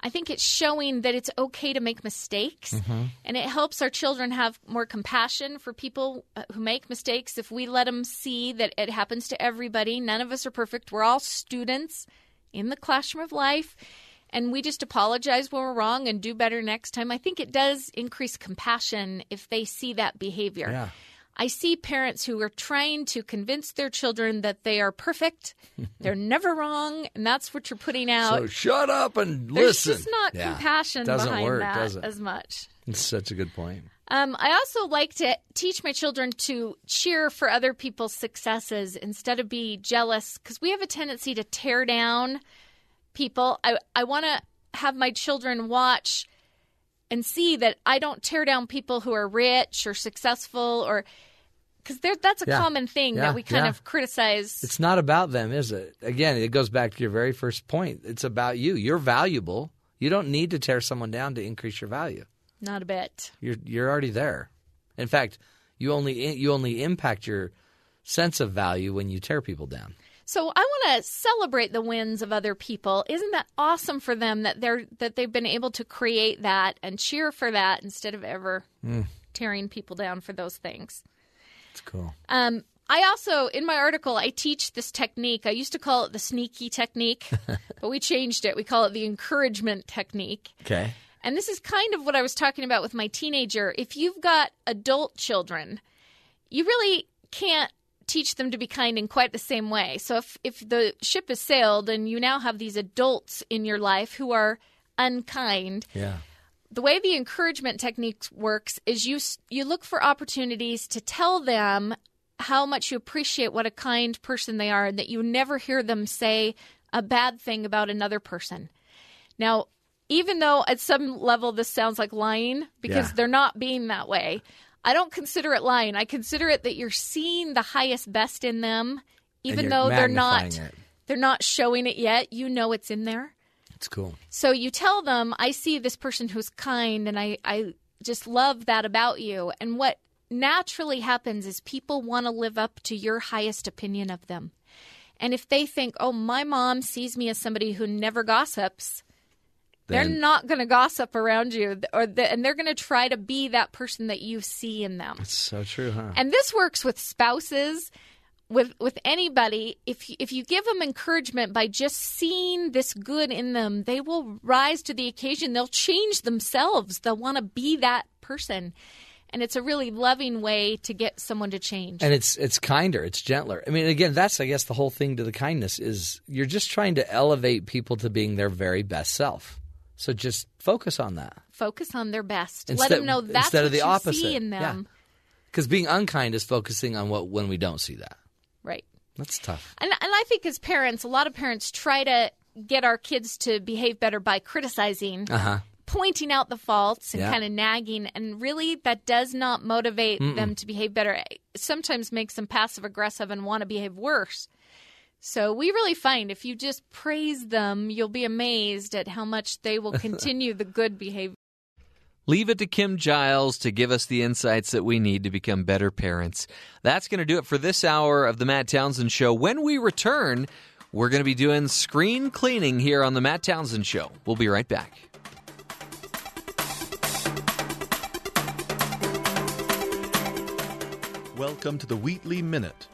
I think it's showing that it's okay to make mistakes, Mm-hmm. and it helps our children have more compassion for people uh, who make mistakes. If we let them see that it happens to everybody, none of us are perfect. We're all students in the classroom of life and we just apologize when we're wrong and do better next time. I think it does increase compassion if they see that behavior. Yeah. I see parents who are trying to convince their children that they are perfect, they're never wrong, and that's what you're putting out. So shut up and There's listen. just not Yeah. compassion Doesn't behind work, that does it? as much. It's such a good point. Um, I also like to teach my children to cheer for other people's successes instead of be jealous because we have a tendency to tear down people. I, I want to have my children watch and see that I don't tear down people who are rich or successful or because that's a Yeah. common thing Yeah, that we kind yeah. of criticize. It's not about them, is it? Again, it goes back to your very first point. It's about you. You're valuable. You don't need to tear someone down to increase your value. Not a bit. You're you're already there. In fact, you only you only impact your sense of value when you tear people down. So I want to celebrate the wins of other people. Isn't that awesome for them that they're that they've been able to create that and cheer for that instead of ever Mm. tearing people down for those things. It's cool. Um, I also, in my article, I teach this technique. I used to call it the sneaky technique, but we changed it. We call it the encouragement technique. Okay. And this is kind of what I was talking about with my teenager. If you've got adult children, you really can't teach them to be kind in quite the same way. So if if the ship has sailed and you now have these adults in your life who are unkind, Yeah. the way the encouragement technique works is you you look for opportunities to tell them how much you appreciate what a kind person they are and that you never hear them say a bad thing about another person. Now, even though at some level this sounds like lying because Yeah. they're not being that way, I don't consider it lying. I consider it that you're seeing the highest best in them even though they're not it. they're not showing it yet. You know it's in there. It's cool. So you tell them, I see this person who's kind and I, I just love that about you. And what naturally happens is people want to live up to your highest opinion of them. And if they think, oh, my mom sees me as somebody who never gossips, they're not going to gossip around you, or the, and they're going to try to be that person that you see in them. It's so true, huh? And this works with spouses, with with anybody. If you, if you give them encouragement by just seeing this good in them, they will rise to the occasion. They'll change themselves. They'll want to be that person. And it's a really loving way to get someone to change. And it's it's kinder, it's gentler. I mean, again, that's I guess the whole thing to the kindness is you're just trying to elevate people to being their very best self. So just focus on that. Focus on their best. Let them know that's instead what of the you opposite. see in them. Because being unkind is focusing on what when we don't see that. Right. That's tough. And, and I think as parents, a lot of parents try to get our kids to behave better by criticizing, Uh huh. pointing out the faults, and Yeah. kind of nagging. And really, that does not motivate Mm-mm. them to behave better. It sometimes makes them passive aggressive and want to behave worse. So we really find if you just praise them, you'll be amazed at how much they will continue the good behavior. Leave it to Kim Giles to give us the insights that we need to become better parents. That's going to do it for this hour of The Matt Townsend Show. When we return, we're going to be doing screen cleaning here on The Matt Townsend Show. We'll be right back. Welcome to the Wheatley Minute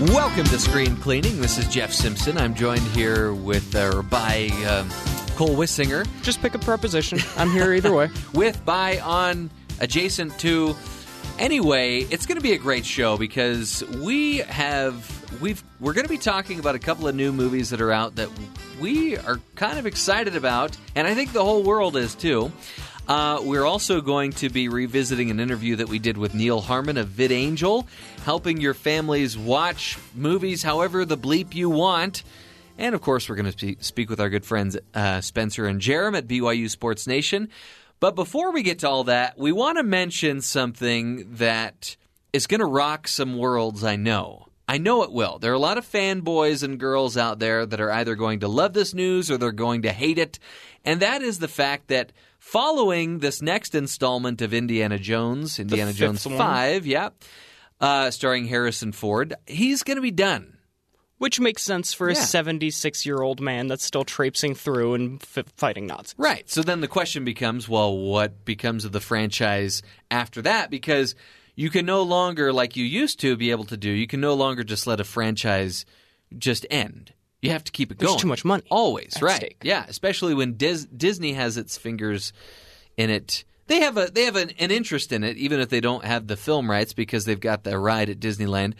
Welcome to Screen Cleaning. This is Jeff Simpson. I'm joined here with or by um, Cole Wissinger. Just pick a preposition. I'm here either way. with, by, on, adjacent to. Anyway, it's going to be a great show because we have we've we're going to be talking about a couple of new movies that are out that we are kind of excited about, and I think the whole world is too. Uh, we're also going to be revisiting an interview that we did with Neal Harmon of VidAngel, helping your families watch movies however the bleep you want. And of course, we're going to speak with our good friends uh, Spencer and Jarom at BYU Sports Nation. But before we get to all that, we want to mention something that is going to rock some worlds, I know. I know it will. There are a lot of fanboys and girls out there that are either going to love this news or they're going to hate it. And that is the fact that following this next installment of Indiana Jones, Indiana Jones one. 5, yeah, uh, starring Harrison Ford, he's going to be done. Which makes sense for a 76 year old man that's still traipsing through and f- fighting Nazis. Right. So then the question becomes well, what becomes of the franchise after that? Because you can no longer, like you used to be able to do, you can no longer just let a franchise just end. You have to keep it There's going. too much money Always, right. stake. Yeah, especially when Dis- Disney has its fingers in it. They have a they have an, an interest in it, even if they don't have the film rights because they've got the ride at Disneyland.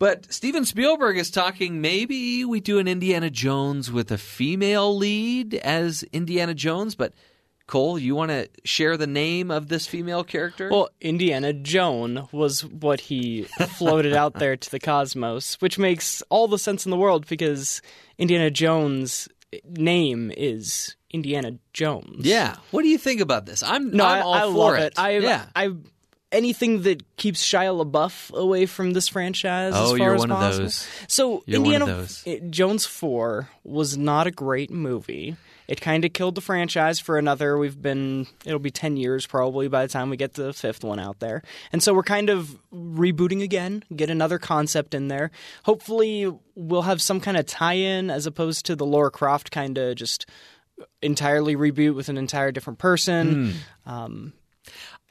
But Steven Spielberg is talking maybe we do an Indiana Jones with a female lead as Indiana Jones. But Cole, you want to share the name of this female character? Well, Indiana Joan was what he floated out there to the cosmos, which makes all the sense in the world because Indiana Jones' name is Indiana Jones. yeah. What do you think about this? I'm No, I'm I, all I for it. it. I, yeah. I, anything that keeps Shia LaBeouf away from this franchise. as Oh, far you're as one of possible. those. So You're Indiana. Jones Four was not a great movie. It kind of killed the franchise for another. We've been it'll be ten years probably by the time we get the fifth one out there, and so we're kind of rebooting again. Get another concept in there. Hopefully, we'll have some kind of tie-in as opposed to the Lara Croft kind of just entirely reboot with an entire different person. Um,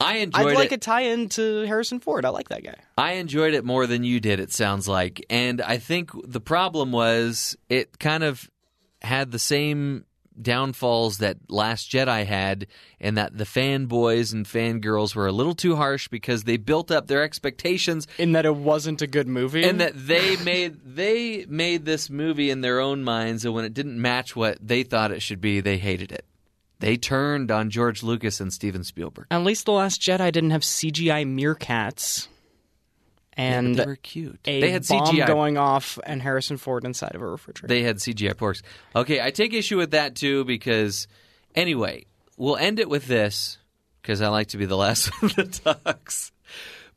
I enjoyed I'd like it. a tie-in to Harrison Ford. I like that guy. I enjoyed it more than you did, it sounds like. And I think the problem was it kind of had the same downfalls that Last Jedi had, and that the fanboys and fangirls were a little too harsh because they built up their expectations In that it wasn't a good movie. and that they made they made this movie in their own minds and when it didn't match what they thought it should be, they hated it. They turned on George Lucas and Steven Spielberg. At least the Last Jedi didn't have CGI meerkats and they were cute. a They had bomb CGI going off and Harrison Ford inside of a refrigerator. They had CGI porgs. Okay, I take issue with that too because, anyway, we'll end it with this because I like to be the last one that talks.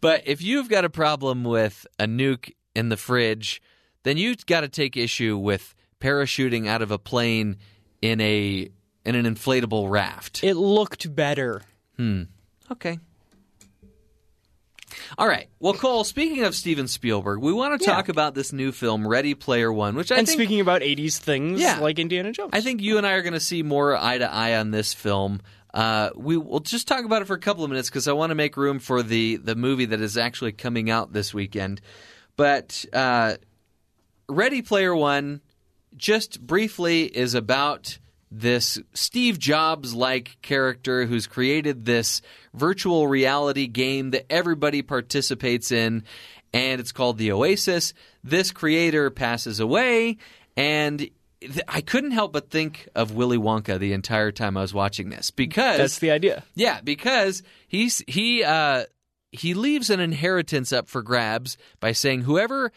But if you've got a problem with a nuke in the fridge, then you've got to take issue with parachuting out of a plane in a in an inflatable raft. it looked better. Hmm. Okay. All right. Well, Cole, speaking of Steven Spielberg, we want to Yeah. talk about this new film, Ready Player One, which I and think speaking about 80s things Yeah. like Indiana Jones. I think you and I are going to see more eye to eye on this film. Uh, we will just talk about it for a couple of minutes because I want to make room for the the movie that is actually coming out this weekend. But uh, Ready Player One, just briefly, is about this Steve Jobs like character who's created this virtual reality game that everybody participates in, and it's called The Oasis. This creator passes away, and I couldn't help but think of Willy Wonka the entire time I was watching this because That's the idea. yeah, because he's he uh he leaves an inheritance up for grabs by saying whoever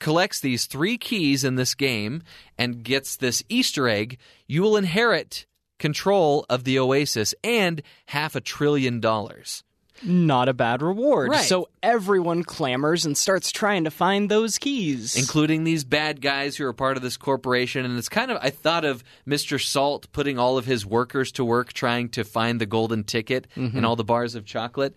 collects these three keys in this game and gets this Easter egg, you will inherit control of the Oasis and half a trillion dollars. Not a bad reward. Right. So everyone clamors and starts trying to find those keys. including these bad guys who are part of this corporation. And it's kind of, I thought of Mr. Salt putting all of his workers to work trying to find the golden ticket mm-hmm. in all the bars of chocolate.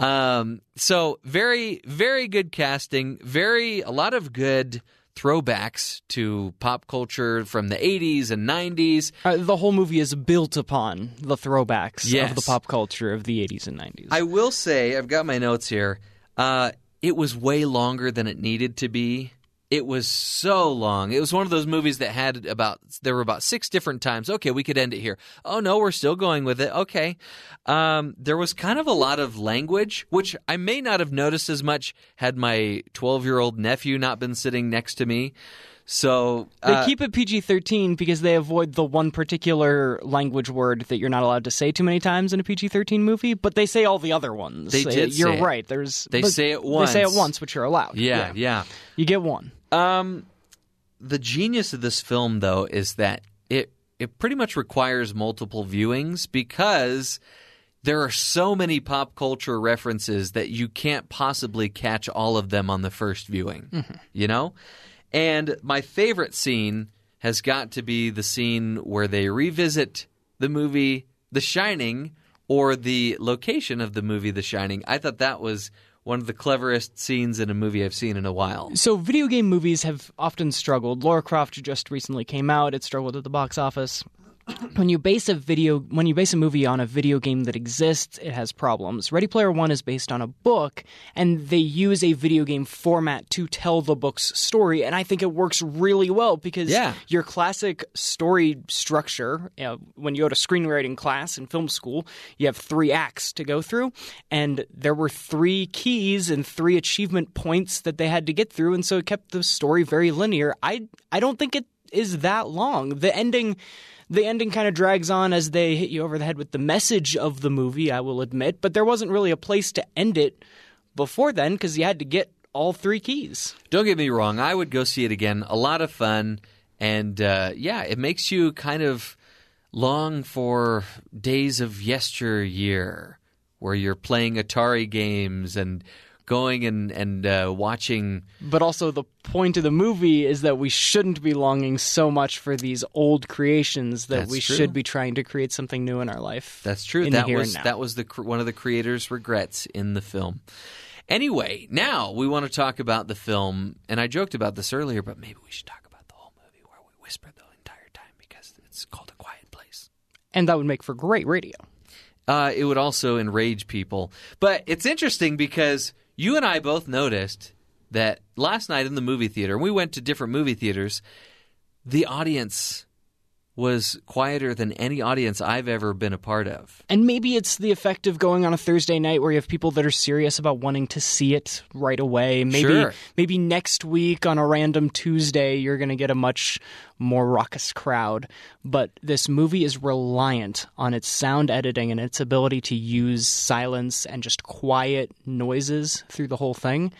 Um, so very, very good casting. Very, a lot of good throwbacks to pop culture from the 80s and 90s. Uh, the whole movie is built upon the throwbacks Yes. of the pop culture of the 80s and 90s. I will say, I've got my notes here. Uh, it was way longer than it needed to be. It was so long. It was one of those movies that had about there were about six different times. Okay, we could end it here. Oh no, we're still going with it. Okay, um, there was kind of a lot of language, which I may not have noticed as much had my twelve-year-old nephew not been sitting next to me. So They uh, keep it PG 13 because they avoid the one particular language word that you're not allowed to say too many times in a PG 13 movie, but they say all the other ones. They Uh, did You're say it. right. There's They say it once. They say it once. once, which you're allowed. Yeah, Yeah, yeah. You get one. Um, the genius of this film, though, is that it it pretty much requires multiple viewings because there are so many pop culture references that you can't possibly catch all of them on the first viewing. You know, and my favorite scene has got to be the scene where they revisit the movie The Shining or the location of the movie The Shining. I thought that was one of the cleverest scenes in a movie I've seen in a while. So, video game movies have often struggled. Lara Croft just recently came out. It struggled at the box office. When you base a video, when you base a movie on a video game that exists, it has problems. Ready Player One is based on a book, and they use a video game format to tell the book's story, and I think it works really well because Yeah. your classic story structure, you know, when you go to screenwriting class in film school, you have three acts to go through, and there were three keys and three achievement points that they had to get through, and so it kept the story very linear. I I don't think it is that long. The ending. The ending kind of drags on as they hit you over the head with the message of the movie, I will admit, but there wasn't really a place to end it before then because you had to get all three keys. Don't get me wrong, I would go see it again. A lot of fun. And uh, yeah, it makes you kind of long for days of yesteryear where you're playing Atari games and going and, and uh, watching. But also, the point of the movie is that we shouldn't be longing so much for these old creations that That's we true. should be trying to create something new in our life. That's true. that was that was the one of the creator's regrets in the film. Anyway, now we want to talk about the film, and I joked about this earlier, but maybe we should talk about the whole movie where we whisper the entire time because it's called A Quiet Place. and that would make for great radio. Uh, it would also enrage people. But it's interesting because you and I both noticed that last night in the movie theater, we went to different movie theaters, the audience was quieter than any audience I've ever been a part of. And maybe it's the effect of going on a Thursday night where you have people that are serious about wanting to see it right away. Maybe Sure. maybe next week on a random Tuesday you're going to get a much more raucous crowd. But this movie is reliant on its sound editing and its ability to use silence and just quiet noises through the whole thing.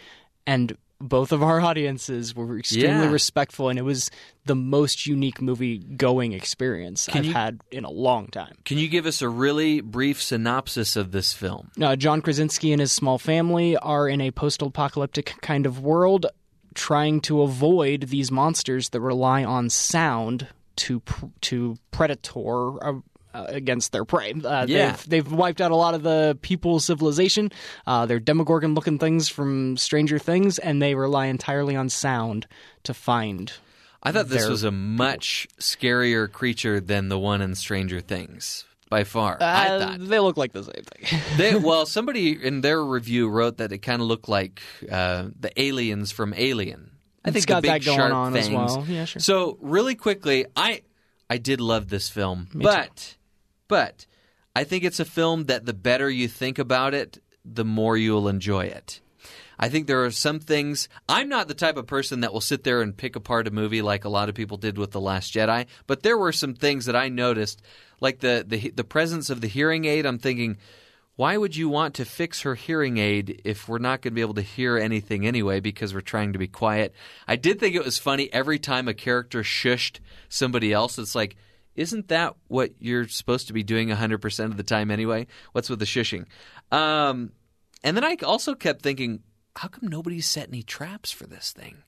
And both of our audiences were extremely Yeah. respectful, and it was the most unique movie going experience Can I've you- had in a long time. Can you give us a really brief synopsis of this film? Uh, John Krasinski and his small family are in a post-apocalyptic kind of world, trying to avoid these monsters that rely on sound to pr- to predator. Uh, uh, against their prey, uh, Yeah. they've they've wiped out a lot of the people's civilization. Uh, they're Demogorgon-looking things from Stranger Things, and they rely entirely on sound to find. I thought this was a much scarier creature than the one in Stranger Things by far. I Uh, thought. they look like the same thing. They, well, somebody in their review wrote that it kind of looked like uh, the aliens from Alien. I It's think got big that going on as well. Yeah, sure. So really quickly, I I did love this film, but but I think it's a film that the better you think about it, the more you'll enjoy it. I think there are some things. I'm not the type of person that will sit there and pick apart a movie like a lot of people did with The Last Jedi, but there were some things that I noticed, like the the, the presence of the hearing aid. I'm thinking, why would you want to fix her hearing aid if we're not going to be able to hear anything anyway because we're trying to be quiet? I did think it was funny every time a character shushed somebody else. It's like, isn't that what you're supposed to be doing 100% of the time anyway? What's with the shushing? Um, and then I also kept thinking, how come nobody's set any traps for this thing?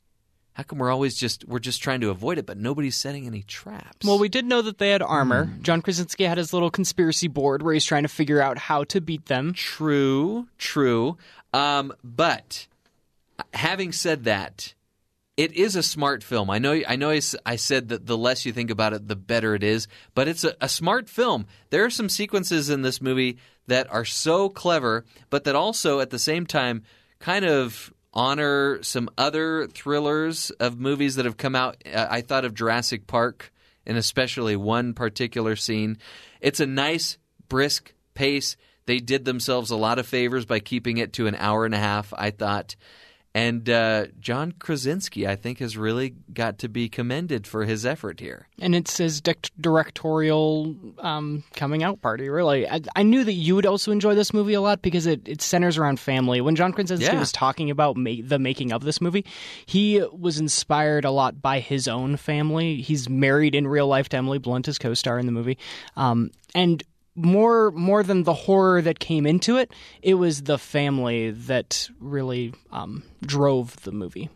How come we're always just we're just trying to avoid it, but nobody's setting any traps? Well, we did know that they had armor. John Krasinski had his little conspiracy board where he's trying to figure out how to beat them. True, true. Um, but having said that, it is a smart film. I know. I know. I, said that the less you think about it, the better it is. But it's a, a smart film. There are some sequences in this movie that are so clever, but that also at the same time kind of honor some other thrillers of movies that have come out. I thought of Jurassic Park, and especially one particular scene. It's a nice, brisk pace. They did themselves a lot of favors by keeping it to an hour and a half. I thought. And uh, John Krasinski, I think, has really got to be commended for his effort here. And it's his directorial um, coming out party, really. I, I knew that you would also enjoy this movie a lot because it, it centers around family. When John Krasinski Yeah. was talking about ma- the making of this movie, he was inspired a lot by his own family. He's married in real life to Emily Blunt, his co star in the movie. Um, and more more than the horror that came into it, it was the family that really um, drove the movie.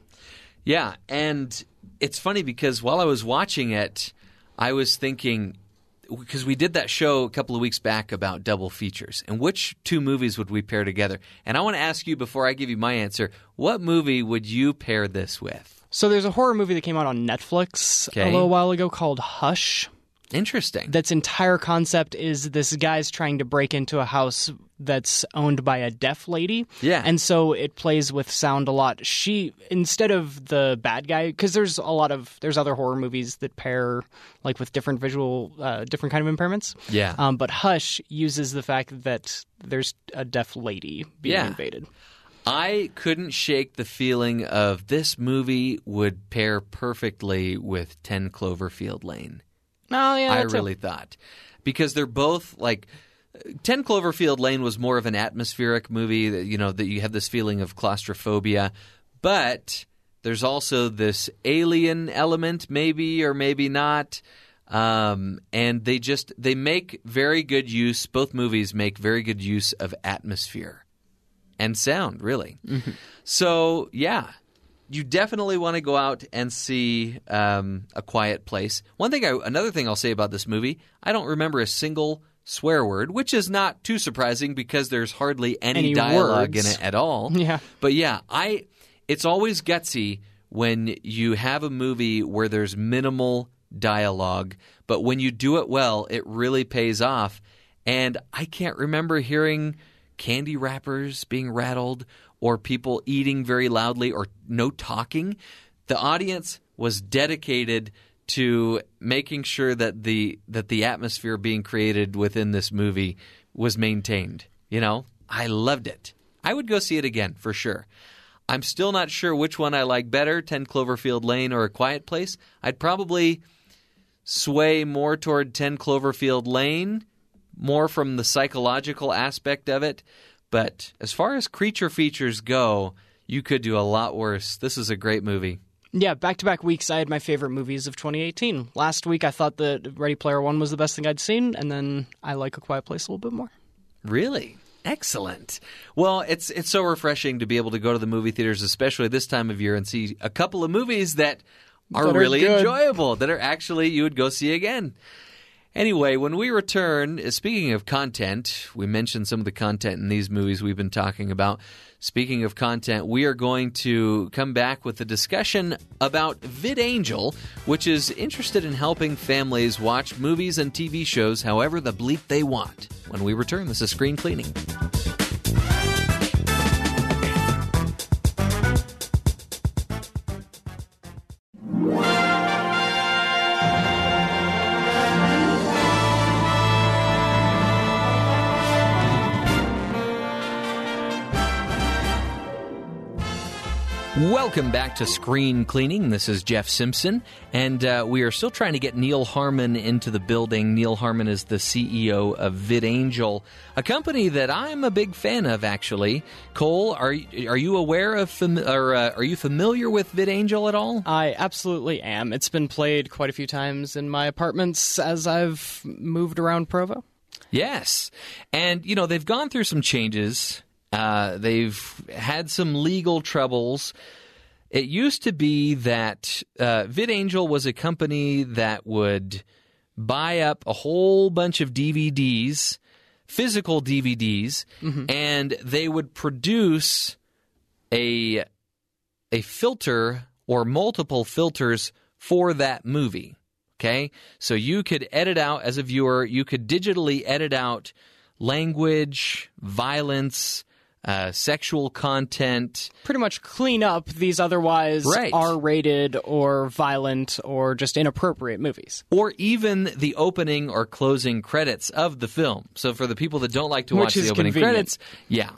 Yeah, and it's funny because while I was watching it, I was thinking because we did that show a couple of weeks back about double features and which two movies would we pair together? And I want to ask you before I give you my answer, what movie would you pair this with? So there's a horror movie that came out on Netflix Okay. a little while ago called Hush. Interesting. That's entire concept is this guy's trying to break into a house that's owned by a deaf lady. Yeah. And so it plays with sound a lot. She instead of the bad guy cuz there's a lot of there's other horror movies that pair like with different visual uh, different kind of impairments. Yeah. Um, but Hush uses the fact that there's a deaf lady being Yeah. invaded. I couldn't shake the feeling of this movie would pair perfectly with 10 Cloverfield Lane. Oh yeah, I that's a- really thought. Because they're both like 10 Cloverfield Lane was more of an atmospheric movie that you know that you have this feeling of claustrophobia. But there's also this alien element maybe or maybe not. Um, and they just they make very good use both movies make very good use of atmosphere and sound really. So yeah you definitely want to go out and see um, a quiet place. One thing, I, another thing I'll say about this movie, I don't remember a single swear word, which is not too surprising because there's hardly any, Any dialogue words. in it at all. Yeah. But yeah, I it's always gutsy when you have a movie where there's minimal dialogue, but when you do it well, it really pays off. And I can't remember hearing candy wrappers being rattled or people eating very loudly or no talking. The audience was dedicated to making sure that the that the atmosphere being created within this movie was maintained. You know, I loved it. I would go see it again for sure. I'm still not sure which one I like better, 10 Cloverfield Lane or A Quiet Place. I'd probably sway more toward 10 Cloverfield Lane, more from the psychological aspect of it. But as far as creature features go, you could do a lot worse. This is a great movie. Yeah, back to back weeks, I had my favorite movies of 2018. Last week, I thought that Ready Player One was the best thing I'd seen, and then I like A Quiet Place a little bit more. Really? Excellent. Well, it's it's so refreshing to be able to go to the movie theaters, especially this time of year, and see a couple of movies that are That are really good. enjoyable, that are actually you would go see again. Anyway, when we return, uh, speaking of content, we mentioned some of the content in these movies we've been talking about. Speaking of content, we are going to come back with a discussion about VidAngel, which is interested in helping families watch movies and TV shows however the bleep they want. When we return, this is Screen Cleaning. Welcome back to Screen Cleaning. This is Jeff Simpson, and uh, we are still trying to get Neal Harmon into the building. Neal Harmon is the CEO of VidAngel, a company that I'm a big fan of. Actually, Cole, are are you aware of fam- or uh, are you familiar with VidAngel at all? I absolutely am. It's been played quite a few times in my apartments as I've moved around Provo. Yes. And, you know, they've gone through some changes. Uh, they've had some legal troubles. It used to be that uh, VidAngel was a company that would buy up a whole bunch of DVDs, physical DVDs, and they would produce a a filter or multiple filters for that movie. Okay? So you could edit out, as a viewer, you could digitally edit out language, violence, uh, sexual content. Pretty much clean up these otherwise Right. R rated or violent or just inappropriate movies. Or even the opening or closing credits of the film. So for the people that don't like to Which watch the opening convenient. credits, yeah.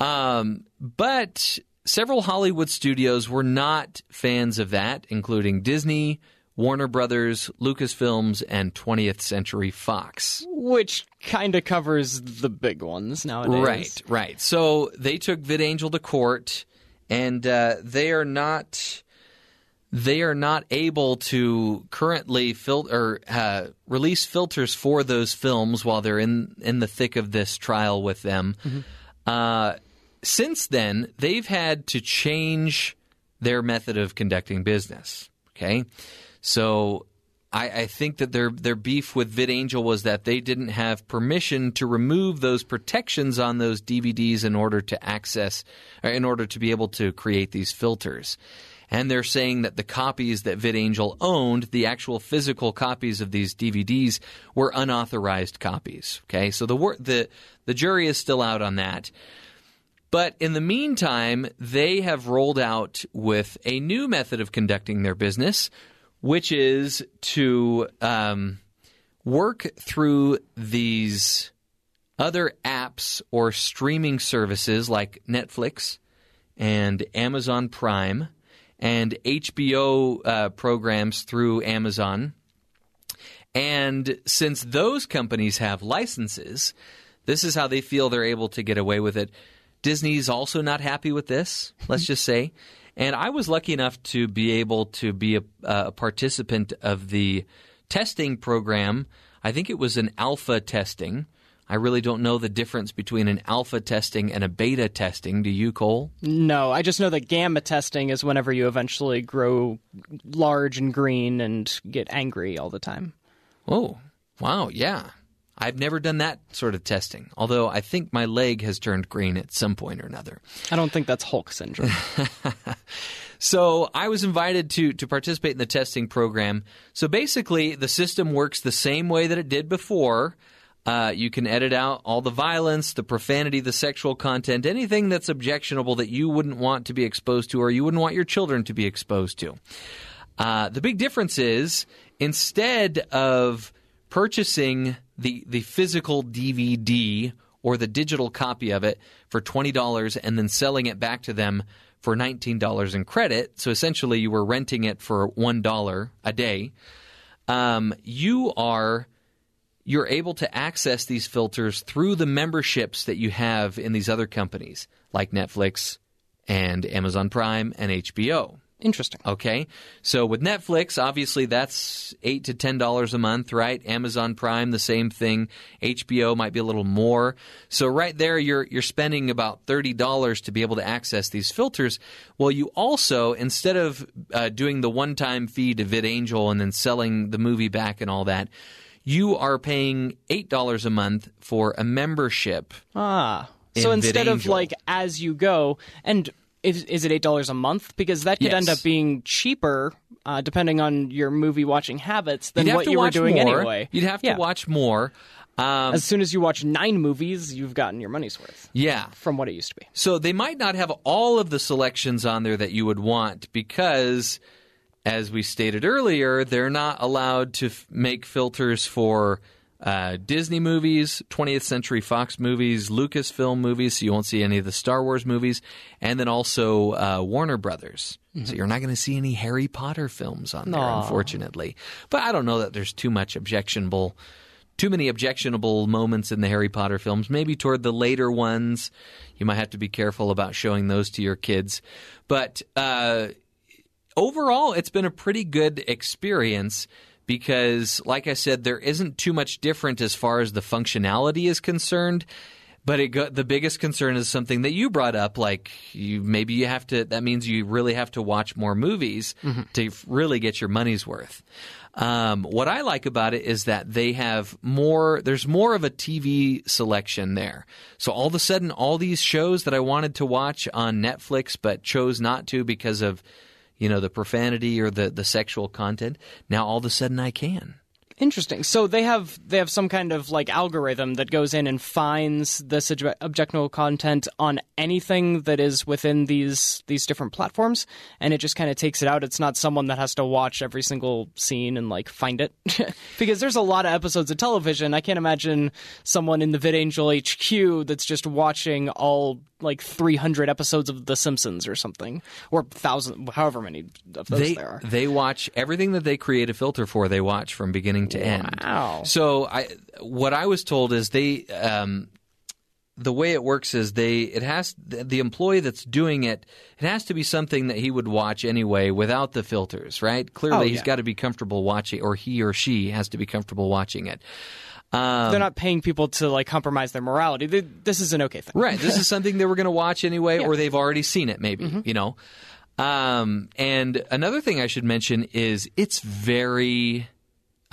Um, but several Hollywood studios were not fans of that, including Disney, Warner Brothers, Lucasfilms, and 20th Century Fox. Which kind of covers the big ones nowadays. Right, right. So they took VidAngel to court, and uh, they are not they are not able to currently fil- or uh, release filters for those films while they're in in the thick of this trial with them. Uh, since then, they've had to change their method of conducting business. Okay, so I, I think that their their beef with VidAngel was that they didn't have permission to remove those protections on those DVDs in order to access, or in order to be able to create these filters. And they're saying that the copies that VidAngel owned, the actual physical copies of these DVDs, were unauthorized copies. Okay, so the the the jury is still out on that. But in the meantime, they have rolled out with a new method of conducting their business, which is to um, work through these other apps or streaming services like Netflix and Amazon Prime and HBO uh, programs through Amazon. And since those companies have licenses, this is how they feel they're able to get away with it. Disney's also not happy with this, let's just say. And I was lucky enough to be able to be a, a participant of the testing program. I think it was an alpha testing. I really don't know the difference between an alpha testing and a beta testing. Do you, Cole? No, I just know that gamma testing is whenever you eventually grow large and green and get angry all the time. Oh, wow, yeah. I've never done that sort of testing, although I think my leg has turned green at some point or another. I don't think that's Hulk syndrome. So I was invited to to participate in the testing program. So basically, the system works the same way that it did before. Uh, you can edit out all the violence, the profanity, the sexual content, anything that's objectionable that you wouldn't want to be exposed to or you wouldn't want your children to be exposed to. Uh, the big difference is instead of purchasing the the physical DVD or the digital copy of it for twenty dollars and then selling it back to them for nineteen dollars in credit, so essentially you were renting it for one dollar a day. Um, you are you're able to access these filters through the memberships that you have in these other companies like Netflix and Amazon Prime and HBO. Interesting. Okay. So with Netflix, obviously that's eight to ten dollars a month, right? Amazon Prime, the same thing. HBO might be a little more. So right there, you're you're spending about thirty dollars to be able to access these filters. Well, you also instead of uh, doing the one-time fee to VidAngel and then selling the movie back and all that, you are paying eight dollars a month for a membership. Ah. So in instead of like as you go, and is, is it eight dollars a month? Because that could end up being cheaper, uh, depending on your movie watching habits, than what you were doing more. anyway. You'd have to Yeah. watch more. Um, As soon as you watch nine movies, you've gotten your money's worth yeah. from what it used to be. So they might not have all of the selections on there that you would want because, as we stated earlier, they're not allowed to f- make filters for uh, Disney movies, 20th Century Fox movies, Lucasfilm movies, so you won't see any of the Star Wars movies, and then also uh, Warner Brothers. So you're not going to see any Harry Potter films on there, Aw. unfortunately. But I don't know that there's too much objectionable too many objectionable moments in the Harry Potter films. Maybe toward the later ones, you might have to be careful about showing those to your kids. But uh, overall, it's been a pretty good experience because, like I said, there isn't too much different as far as the functionality is concerned. But it go, the biggest concern is something that you brought up, like you maybe you have to. That means you really have to watch more movies to really get your money's worth. Um, what I like about it is that they have more. There's more of a TV selection there. So all of a sudden, all these shows that I wanted to watch on Netflix but chose not to because of you know, the profanity or the the sexual content. Now all of a sudden I can. Interesting. So they have they have some kind of like algorithm that goes in and finds this obje- objectionable content on anything that is within these these different platforms, and it just kind of takes it out. It's not someone that has to watch every single scene and like find it, because there's a lot of episodes of television. I can't imagine someone in the VidAngel HQ that's just watching all like 300 episodes of The Simpsons or something, or thousand, however many of those they there are. they watch everything that they create a filter for. They watch from beginning to end. Wow. So I, what I was told is they, um, the way it works is they, it has the employee that's doing it. It has to be something that he would watch anyway without the filters, right? Clearly, Oh, he's yeah. got to be comfortable watching, or he or she has to be comfortable watching it. Um, They're not paying people to like compromise their morality. They, this is an okay thing, Right. This is something they were going to watch anyway, or they've already seen it, maybe, Mm-hmm. you know. Um, and another thing I should mention is it's very,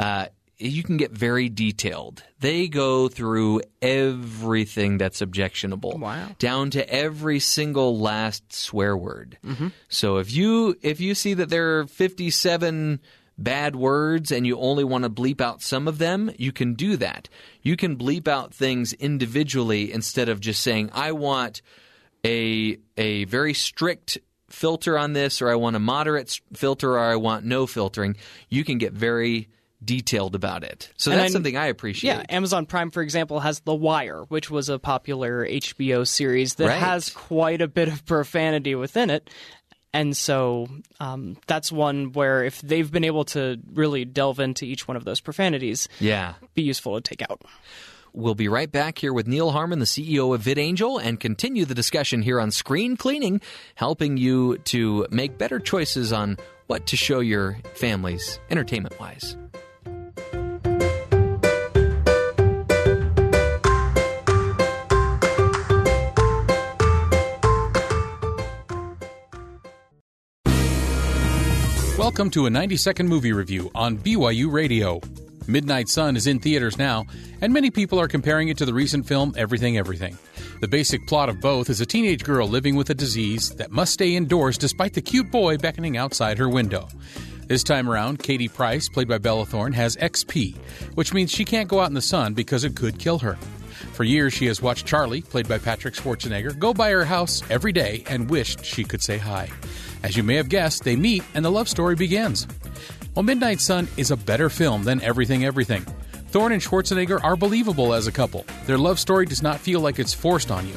uh, you can get very detailed. They go through everything that's objectionable. Wow. Down to every single last swear word. Mm-hmm. So if you if you see that there are 57 bad words and you only want to bleep out some of them, you can do that. You can bleep out things individually instead of just saying I want a a very strict filter on this or I want a moderate filter or I want no filtering. You can get very detailed about it. So And that's I- something I appreciate. Yeah, Amazon Prime, for example, has The Wire, which was a popular HBO series that Right. has quite a bit of profanity within it. And so um, that's one where if they've been able to really delve into each one of those profanities, Yeah. be useful to take out. We'll be right back here with Neal Harmon, the CEO of VidAngel, and continue the discussion here on Screen Cleaning, helping you to make better choices on what to show your families entertainment wise. Welcome to a 90 second movie review on BYU Radio. Midnight Sun is in theaters now, and many people are comparing it to the recent film Everything Everything. The basic plot of both is a teenage girl living with a disease that must stay indoors despite the cute boy beckoning outside her window. This time around, Katie Price, played by Bella Thorne, has XP, which means she can't go out in the sun because it could kill her. For years, she has watched Charlie, played by Patrick Schwarzenegger, go by her house every day and wished she could say hi. As you may have guessed, they meet and the love story begins. Well, Midnight Sun is a better film than Everything Everything. Thorne and Schwarzenegger are believable as a couple. Their love story does not feel like it's forced on you.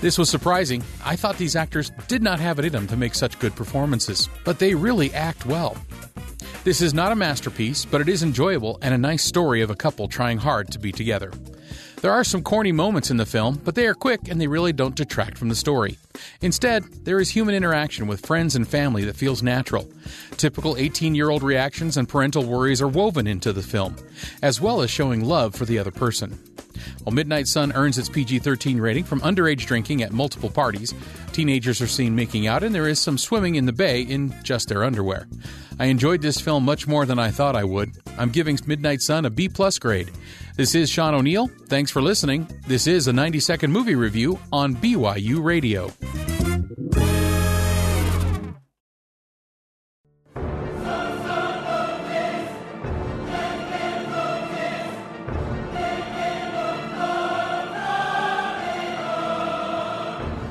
This was surprising. I thought these actors did not have it in them to make such good performances, but they really act well. This is not a masterpiece, but it is enjoyable and a nice story of a couple trying hard to be together. There are some corny moments in the film, but they are quick and they really don't detract from the story. Instead, there is human interaction with friends and family that feels natural. Typical 18 year old reactions and parental worries are woven into the film, as well as showing love for the other person. While Midnight Sun earns its PG 13 rating from underage drinking at multiple parties, teenagers are seen making out and there is some swimming in the bay in just their underwear. I enjoyed this film much more than I thought I would. I'm giving Midnight Sun a B plus grade. This is Sean O'Neill. Thanks for listening. This is a 90 second movie review on BYU Radio.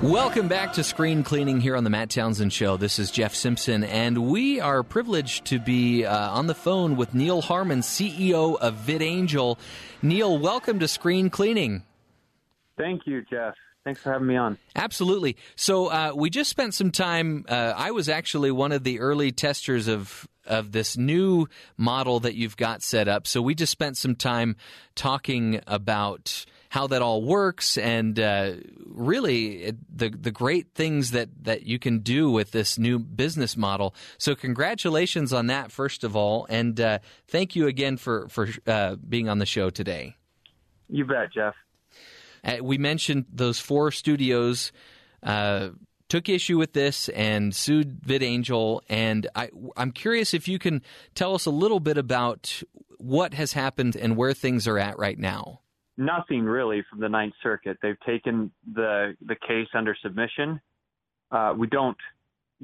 Welcome back to Screen Cleaning here on the Matt Townsend Show. This is Jeff Simpson, and we are privileged to be uh, on the phone with Neal Harmon, CEO of VidAngel. Neal, welcome to Screen Cleaning. Thank you, Jeff. Thanks for having me on. Absolutely. So uh, we just spent some time. Uh, I was actually one of the early testers of of this new model that you've got set up. So we just spent some time talking about how that all works and uh, really the the great things that that you can do with this new business model. So congratulations on that first of all, and uh, thank you again for for uh, being on the show today. You bet, Jeff. Uh, we mentioned those four studios uh, took issue with this and sued VidAngel, and I, I'm curious if you can tell us a little bit about what has happened and where things are at right now. Nothing really from the Ninth Circuit. They've taken the the case under submission. Uh, we don't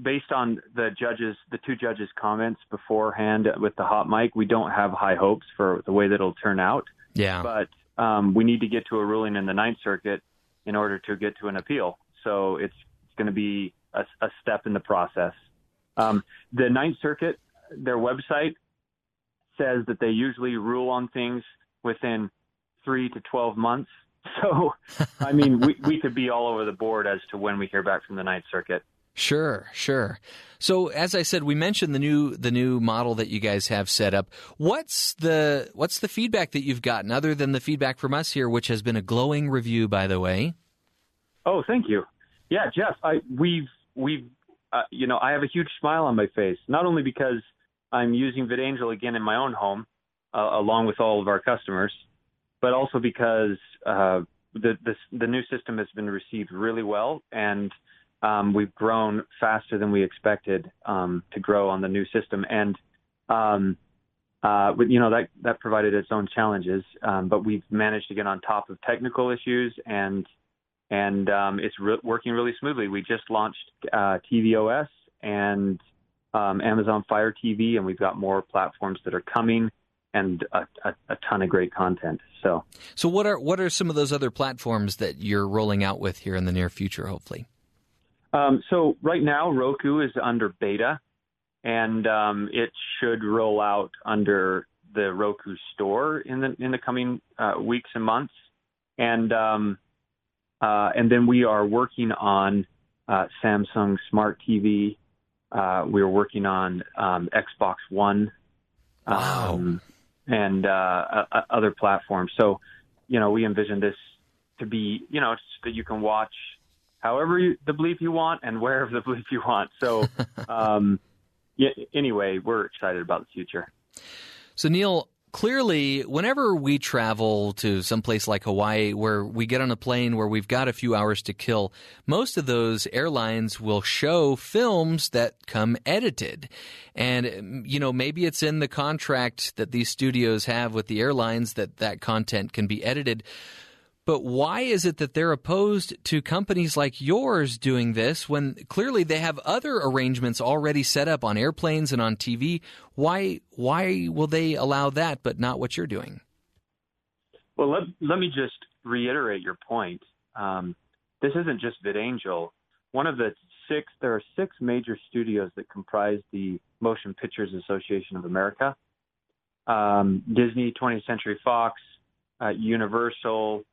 based on the judges, the two judges' comments beforehand with the hot mic, we don't have high hopes for the way that it'll turn out. Yeah. But um, we need to get to a ruling in the Ninth Circuit in order to get to an appeal. So it's, it's going to be a, a step in the process. Um, the Ninth Circuit, their website says that they usually rule on things within three to 12 months. So, I mean, we, we could be all over the board as to when we hear back from the Ninth Circuit. Sure, sure. So as I said, we mentioned the new the new model that you guys have set up. What's the what's the feedback that you've gotten other than the feedback from us here, which has been a glowing review, by the way? Oh, thank you. Yeah, Jeff, I we've we've uh, you know I have a huge smile on my face, not only because I'm using VidAngel again in my own home, uh, along with all of our customers, but also because uh, the, the the new system has been received really well, and um, we've grown faster than we expected um, to grow on the new system, and um, uh, you know that that provided its own challenges, um, but we've managed to get on top of technical issues, and and um, it's re- working really smoothly. We just launched uh, tvOS and um, Amazon Fire TV, and we've got more platforms that are coming and a, a, a, ton of great content. So, so what are what are some of those other platforms that you're rolling out with here in the near future? Hopefully, um, so right now Roku is under beta, and um, it should roll out under the Roku store in the in the coming uh, weeks and months, and um, uh, and then we are working on uh, Samsung Smart TV. Uh, we are working on um, Xbox One. Wow. Um, and uh, uh, other platforms. So, you know, we envision this to be, you know, that you can watch however you, the belief you want and wherever the belief you want. So, um, yeah, anyway, we're excited about the future. So, Neal, clearly, whenever we travel to some place like Hawaii where we get on a plane where we've got a few hours to kill, most of those airlines will show films that come edited. And, um, you know, maybe it's in the contract that these studios have with the airlines that that content can be edited. But why is it that they're opposed to companies like yours doing this when clearly they have other arrangements already set up on airplanes and on TV? Why why will they allow that but not what you're doing? Well, let, let me just reiterate your point. Um, this isn't just VidAngel. One of the six, there are six major studios that comprise the Motion Pictures Association of America um, Disney, 20th Century Fox, uh, Universal,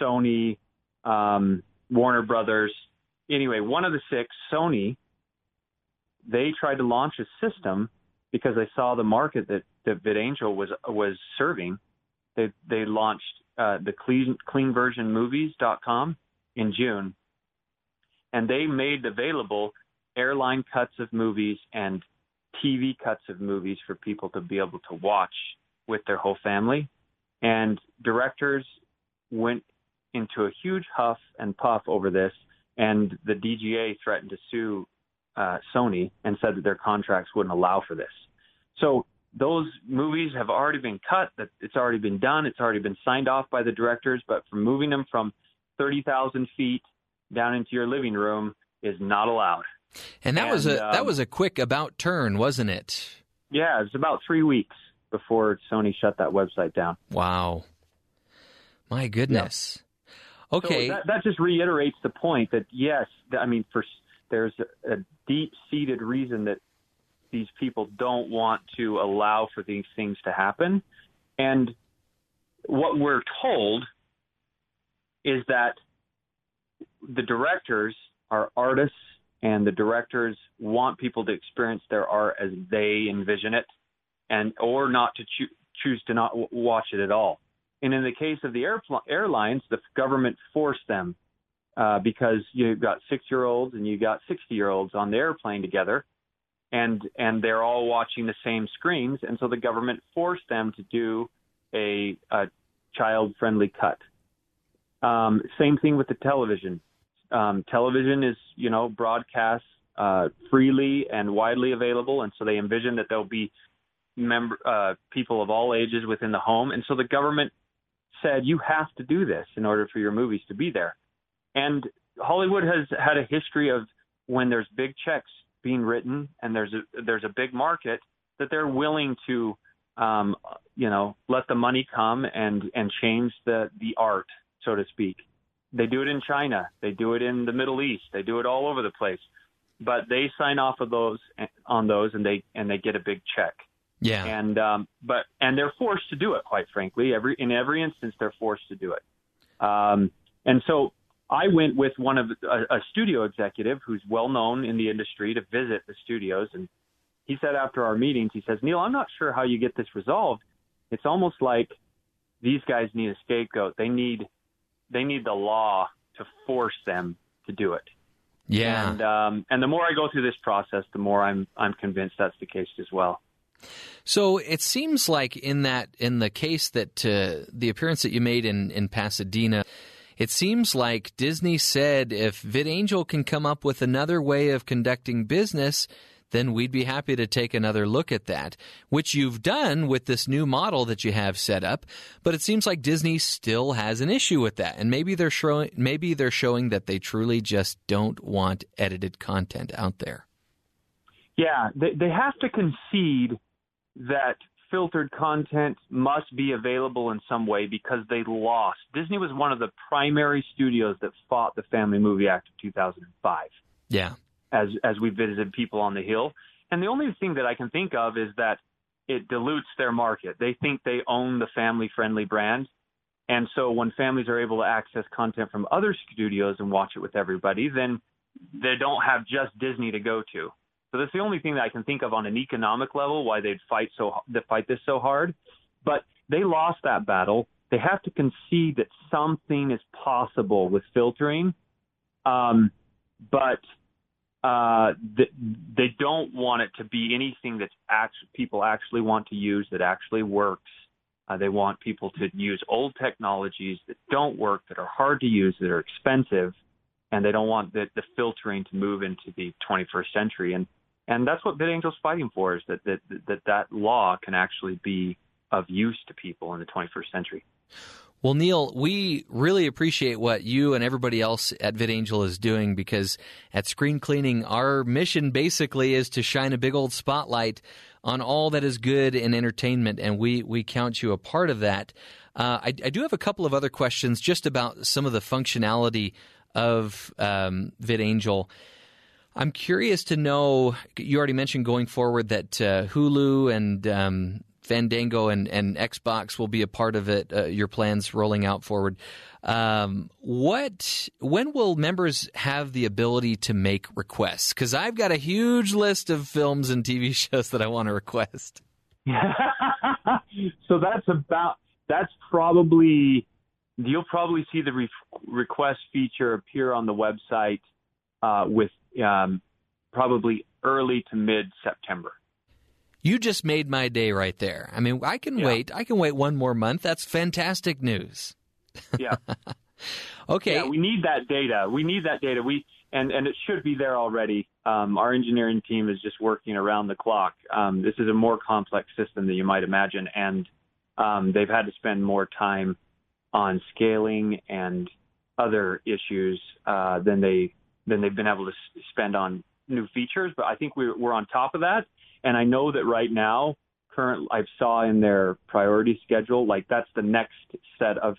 Sony, um, Warner Brothers. Anyway, one of the six, Sony, they tried to launch a system because they saw the market that, that VidAngel was was serving. They they launched uh, the clean cleanversionmovies.com in June, and they made available airline cuts of movies and TV cuts of movies for people to be able to watch with their whole family. And directors went into a huge huff and puff over this, and the DGA threatened to sue uh, Sony and said that their contracts wouldn't allow for this. So those movies have already been cut. That it's already been done. It's already been signed off by the directors. But from moving them from thirty thousand feet down into your living room is not allowed. And that and, was a um, that was a quick about turn, wasn't it? Yeah, it was about three weeks before Sony shut that website down. Wow, my goodness. Yeah. Okay, so that, that, just reiterates the point that yes, I mean, for there's a, a deep-seated reason that these people don't want to allow for these things to happen, and what we're told is that the directors are artists and the directors want people to experience their art as they envision it and or not to cho- choose to not w- watch it at all and in the case of the airlines the government forced them uh, because you've got six year olds and you've got 60 year olds on the airplane together and and they're all watching the same screens and so the government forced them to do a, a child friendly cut. Um, same thing with the television. Um, television is, you know, broadcast uh, freely and widely available, and so they envision that there'll be member uh, people of all ages within the home, and so the government said you have to do this in order for your movies to be there. And Hollywood has had a history of when there's big checks being written and there's a there's a big market that they're willing to um, you know let the money come and and change the the art so to speak. They do it in China. They do it in the Middle East. They do it all over the place. But they sign off of those on those and they and they get a big check yeah and um but and they're forced to do it quite frankly every in every instance they're forced to do it um and so I went with one of a, a studio executive who's well known in the industry to visit the studios, and he said after our meetings, he says, Neal, I'm not sure how you get this resolved. It's almost like these guys need a scapegoat. They need they need the law to force them to do it. Yeah. And um, and the more I go through this process, the more I'm I'm convinced that's the case as well. So it seems like in that in the case that uh, the appearance that you made in in Pasadena it seems like Disney said if VidAngel can come up with another way of conducting business, then we'd be happy to take another look at that, which you've done with this new model that you have set up. But it seems like Disney still has an issue with that, and maybe they're showing maybe they're showing that they truly just don't want edited content out there. Yeah, they they have to concede that filtered content must be available in some way because they lost. Disney was one of the primary studios that fought the Family Movie Act of 2005. Yeah. As as we visited people on the Hill, and the only thing that I can think of is that it dilutes their market. They think they own the family-friendly brand. And so when families are able to access content from other studios and watch it with everybody, then they don't have just Disney to go to. So that's the only thing that I can think of on an economic level why they'd fight so they fight this so hard. But they lost that battle. They have to concede that something is possible with filtering, um, but uh, th- they don't want it to be anything that actually people actually want to use that actually works. Uh, they want people to use old technologies that don't work, that are hard to use, that are expensive, and they don't want the, the filtering to move into the 21st century. And and that's what VidAngel's fighting for is that that that that law can actually be of use to people in the 21st century. Well, Neal, we really appreciate what you and everybody else at VidAngel is doing because at Screen Cleaning, our mission basically is to shine a big old spotlight on all that is good in entertainment, and we, we count you a part of that. Uh, I, I, do have a couple of other questions just about some of the functionality of um, VidAngel. I'm curious to know. You already mentioned going forward that uh, Hulu and um, Fandango and, and Xbox will be a part of it. Uh, your plans rolling out forward. Um, what? When will members have the ability to make requests? Because I've got a huge list of films and TV shows that I want to request. so that's about. That's probably. You'll probably see the re- request feature appear on the website uh, with um, probably early to mid September. You just made my day right there. I mean, I can yeah. wait. I can wait one more month. That's fantastic news. Yeah. okay. Yeah, we need that data. We need that data. We and and it should be there already. Um, our engineering team is just working around the clock. Um, this is a more complex system than you might imagine, and um, they've had to spend more time on scaling and other issues uh, than they than they've been able to spend on new features. But I think we're, we're on top of that. And I know that right now, current I saw in their priority schedule, like that's the next set of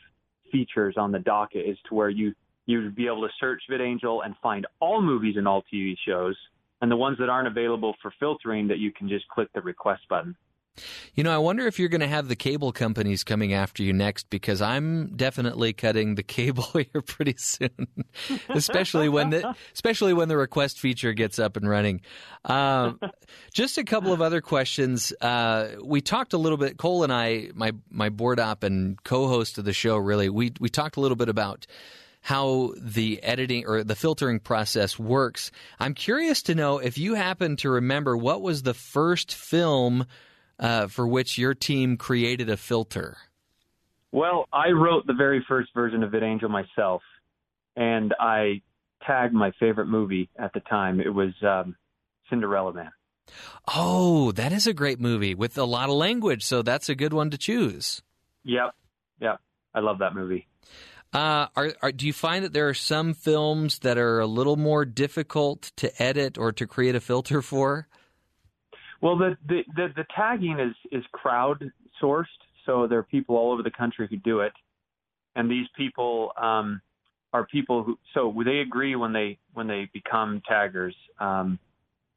features on the docket is to where you you'd be able to search VidAngel and find all movies and all TV shows, and the ones that aren't available for filtering that you can just click the request button. You know, I wonder if you're going to have the cable companies coming after you next because I'm definitely cutting the cable here pretty soon, especially when the especially when the request feature gets up and running. Um, just a couple of other questions. Uh, we talked a little bit. Cole and I, my my board op and co-host of the show, really, we we talked a little bit about how the editing or the filtering process works. I'm curious to know if you happen to remember what was the first film uh, for which your team created a filter? Well, I wrote the very first version of VidAngel myself, and I tagged my favorite movie at the time. It was um, Cinderella Man. Oh, that is a great movie with a lot of language, so that's a good one to choose. Yep, yep. I love that movie. Uh, are, are, do you find that there are some films that are a little more difficult to edit or to create a filter for? Well, the the the, the tagging is is crowd sourced, so there are people all over the country who do it, and these people um, are people who so they agree when they when they become taggers um,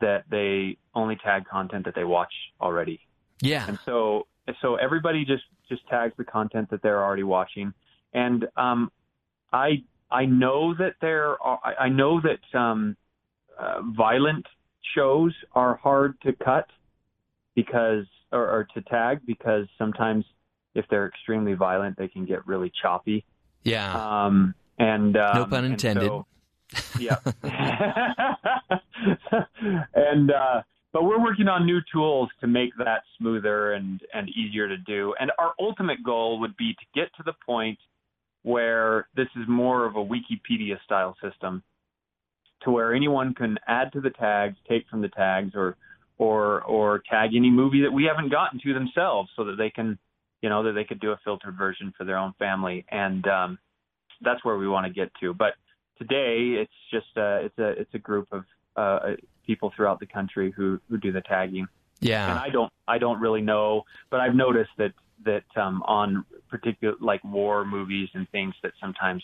that they only tag content that they watch already. Yeah. And so so everybody just just tags the content that they're already watching, and um, I I know that there are I know that um, uh, violent shows are hard to cut because or, or to tag because sometimes if they're extremely violent they can get really choppy. Yeah. Um, and um, no pun intended. So, yeah. and uh, but we're working on new tools to make that smoother and and easier to do. And our ultimate goal would be to get to the point where this is more of a Wikipedia style system, to where anyone can add to the tags, take from the tags, or or or tag any movie that we haven't gotten to themselves, so that they can, you know, that they could do a filtered version for their own family. And um, that's where we want to get to. But today, it's just a, it's a it's a group of uh, people throughout the country who who do the tagging. Yeah, and I don't I don't really know, but I've noticed that that um, on particular like war movies and things that sometimes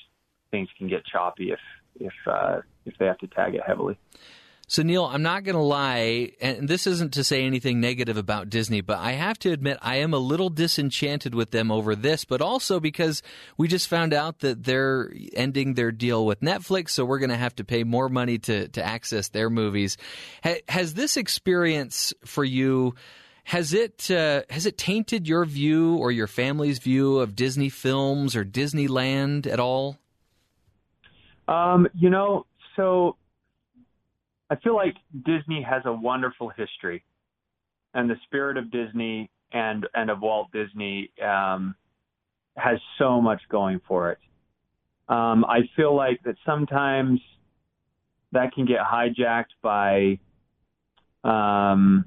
things can get choppy if if uh, if they have to tag it heavily. So, Neal, I'm not going to lie, and this isn't to say anything negative about Disney, but I have to admit I am a little disenchanted with them over this, but also because we just found out that they're ending their deal with Netflix, so we're going to have to pay more money to, to access their movies. has this experience for you? Has it uh, has it tainted your view or your family's view of Disney films or Disneyland at all? Um, you know, so I feel like Disney has a wonderful history, and the spirit of Disney and and of Walt Disney um, has so much going for it. Um, I feel like that sometimes that can get hijacked by um,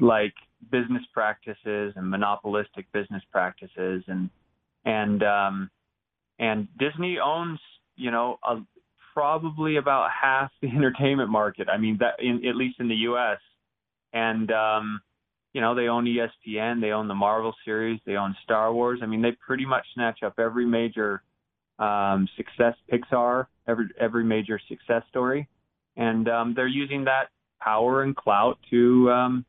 like business practices and monopolistic business practices and and um, and Disney owns you know a, probably about half the entertainment market. I mean, that in, at least in the U.S. And um, you know, they own ESPN, they own the Marvel series, they own Star Wars. I mean, they pretty much snatch up every major um, success Pixar, every every major success story, and um, they're using that power and clout to um,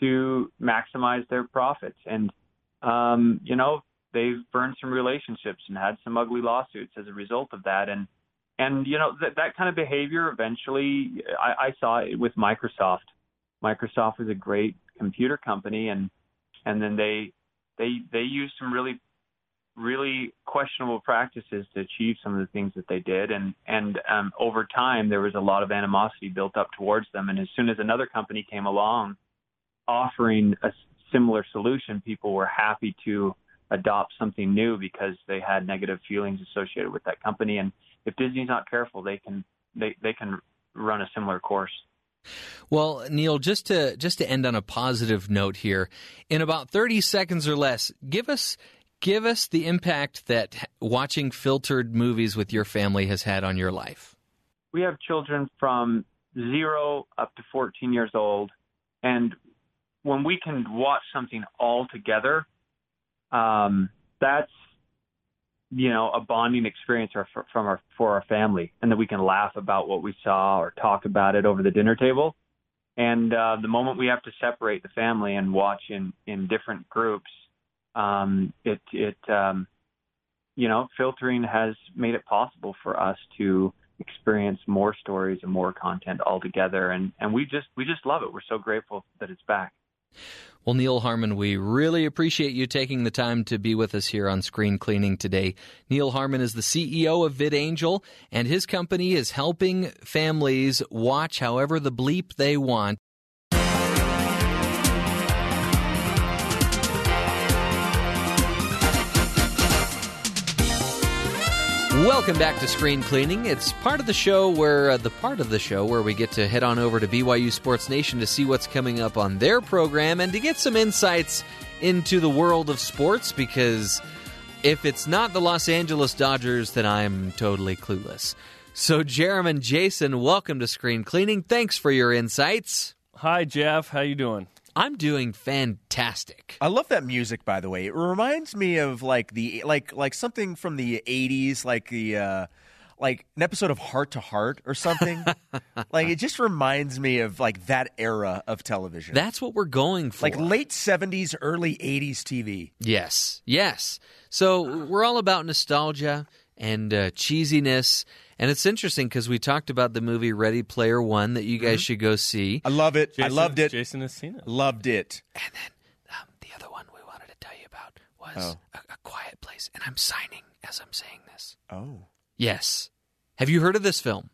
to maximize their profits. And um, you know, they've burned some relationships and had some ugly lawsuits as a result of that. And and you know that that kind of behavior eventually I, I saw it with Microsoft. Microsoft was a great computer company, and and then they they they used some really really questionable practices to achieve some of the things that they did and and um, over time there was a lot of animosity built up towards them and as soon as another company came along offering a similar solution people were happy to adopt something new because they had negative feelings associated with that company and if Disney's not careful, they can they they can run a similar course. Well, Neal, just to just to end on a positive note here, in about 30 seconds or less, give us give us the impact that watching filtered movies with your family has had on your life. We have children from 0 up to 14 years old and when we can watch something all together, um, that's you know a bonding experience for, from our for our family, and that we can laugh about what we saw or talk about it over the dinner table. And uh, the moment we have to separate the family and watch in in different groups, um, it it um, you know filtering has made it possible for us to experience more stories and more content all together, and and we just we just love it. We're so grateful that it's back. Well, Neal Harmon, we really appreciate you taking the time to be with us here on Screen Cleaning today. Neal Harmon is the CEO of VidAngel, and his company is helping families watch however the bleep they want Welcome back to Screen Cleaning. It's part of the show where uh, the part of the show where we get to head on over to BYU Sports Nation to see what's coming up on their program and to get some insights into the world of sports because If it's not the Los Angeles Dodgers, then I'm totally clueless. So, Jarom and Jason, welcome to Screen Cleaning. Thanks for your insights. Hi, Jeff. How you doing? I'm doing fantastic. I love that music, by the way. It reminds me of like the like like something from the '80s, like the uh, like an episode of Hart to Hart or something. like it just reminds me of like that era of television. That's what we're going for. like late '70s, early '80s TV. Yes, yes. So we're all about nostalgia and uh, cheesiness. And it's interesting because we talked about the movie Ready Player One that you guys should go see. I love it. I loved it. Jason has seen it. Loved it. And then um, the other one we wanted to tell you about was Oh. a, a Quiet Place, and I'm signing as I'm saying this. Oh, Yes. Have you heard of this film?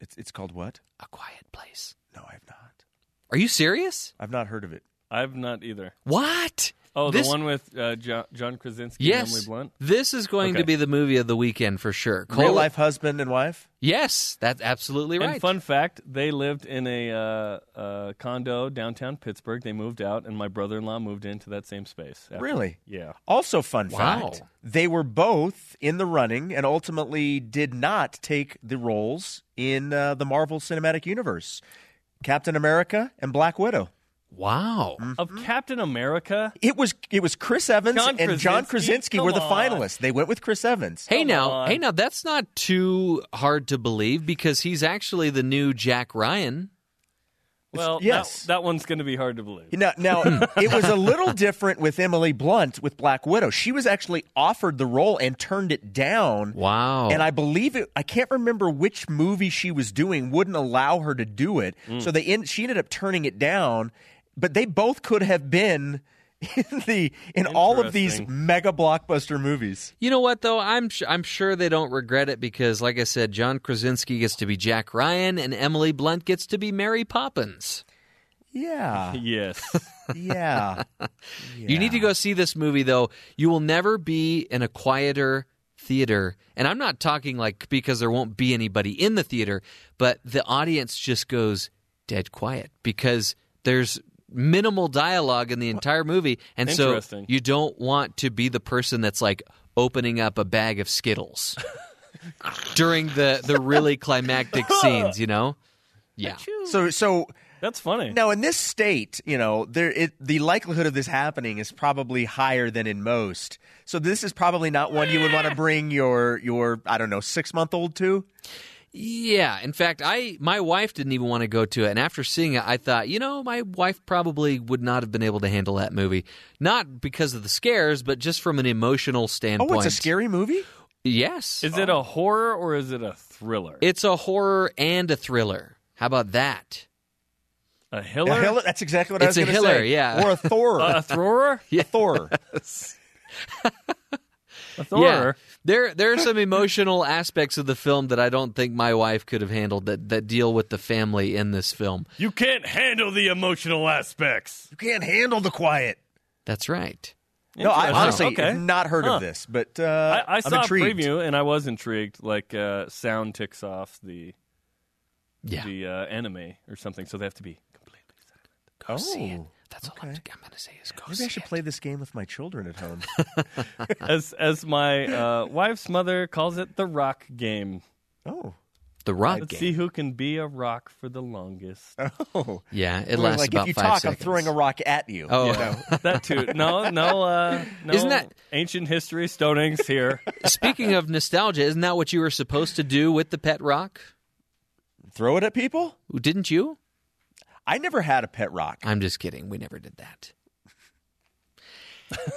it's it's called what? A Quiet Place. No, I've not. Are you serious? I've not heard of it. I've not either. What? Oh, This- the one with uh, John, John Krasinski Yes. and Emily Blunt. This is going to be the movie of the weekend for sure. Real Cole- life husband and wife. Yes, that's absolutely right. And fun fact, they lived in a uh, uh, condo downtown Pittsburgh. They moved out, and my brother-in-law moved into that same space. after- Really? Yeah. Also, fun Wow. fact: they were both in the running and ultimately did not take the roles in uh, the Marvel Cinematic Universe. Captain America and Black Widow. Wow. Of Captain America. It was it was Chris Evans John and John Krasinski? Krasinski were the on. finalists. They went with Chris Evans. Hey Come now, on. hey now, that's not too hard to believe because he's actually the new Jack Ryan. Well, yes. that, that one's going to be hard to believe. Now, now it was a little different with Emily Blunt with Black Widow. She was actually offered the role and turned it down. Wow. And I believe it. I can't remember which movie she was doing wouldn't allow her to do it. Mm. So they en- she ended up turning it down. But they both could have been in the in all of these mega blockbuster movies. You know what though? I'm sh- I'm sure they don't regret it because, like I said, John Krasinski gets to be Jack Ryan and Emily Blunt gets to be Mary Poppins. Yeah, Yes. yeah. You need to go see this movie though. You will never be in a quieter theater, and I'm not talking like because there won't be anybody in the theater, but the audience just goes dead quiet because there's minimal dialogue in the entire movie, and so you don't want to be the person that's like opening up a bag of Skittles during the the really climactic scenes. You know? Yeah. So so That's funny. Now, in this state, you know, there it, the likelihood of this happening is probably higher than in most. So this is probably not one you would want to eh. bring your your I don't know six month old to. Yeah, in fact, I my wife didn't even want to go to it, and after seeing it, I thought, you know, my wife probably would not have been able to handle that movie, not because of the scares, but just from an emotional standpoint. Oh, it's a scary movie. Yes, Is it a horror or is it a thriller? it's a horror and a thriller. How about that? a A hiller? Hiller- that's exactly what It's I a was going to Hiller, say. yeah. or a Thor. a thrower? a Thor. A thrower? There, there are some emotional aspects of the film that I don't think my wife could have handled that, that deal with the family in this film. You can't handle the emotional aspects. You can't handle the quiet. That's right. No, I honestly Okay. have not heard Huh. of this, but uh, I, I am saw intrigued. a preview and I was intrigued. Like uh, sound ticks off the Yeah. the uh, anime or something, so they have to be completely silent. Go see it. That's all I'm, I'm going to say is go Maybe see I should it. play this game with my children at home. as as my uh, wife's mother calls it, the rock game. oh, The Rock Let's game. see who can be a rock for the longest. oh. Yeah, it Well, lasts like about if you talk, seconds. I'm throwing a rock at you. Oh. you know? that too. No, no, uh, no. Isn't that- ancient history? Stonings here. Speaking of nostalgia, isn't that what you were supposed to do with the pet rock? throw it at people. Didn't you? I never had a pet rock. I'm just kidding. We never did that.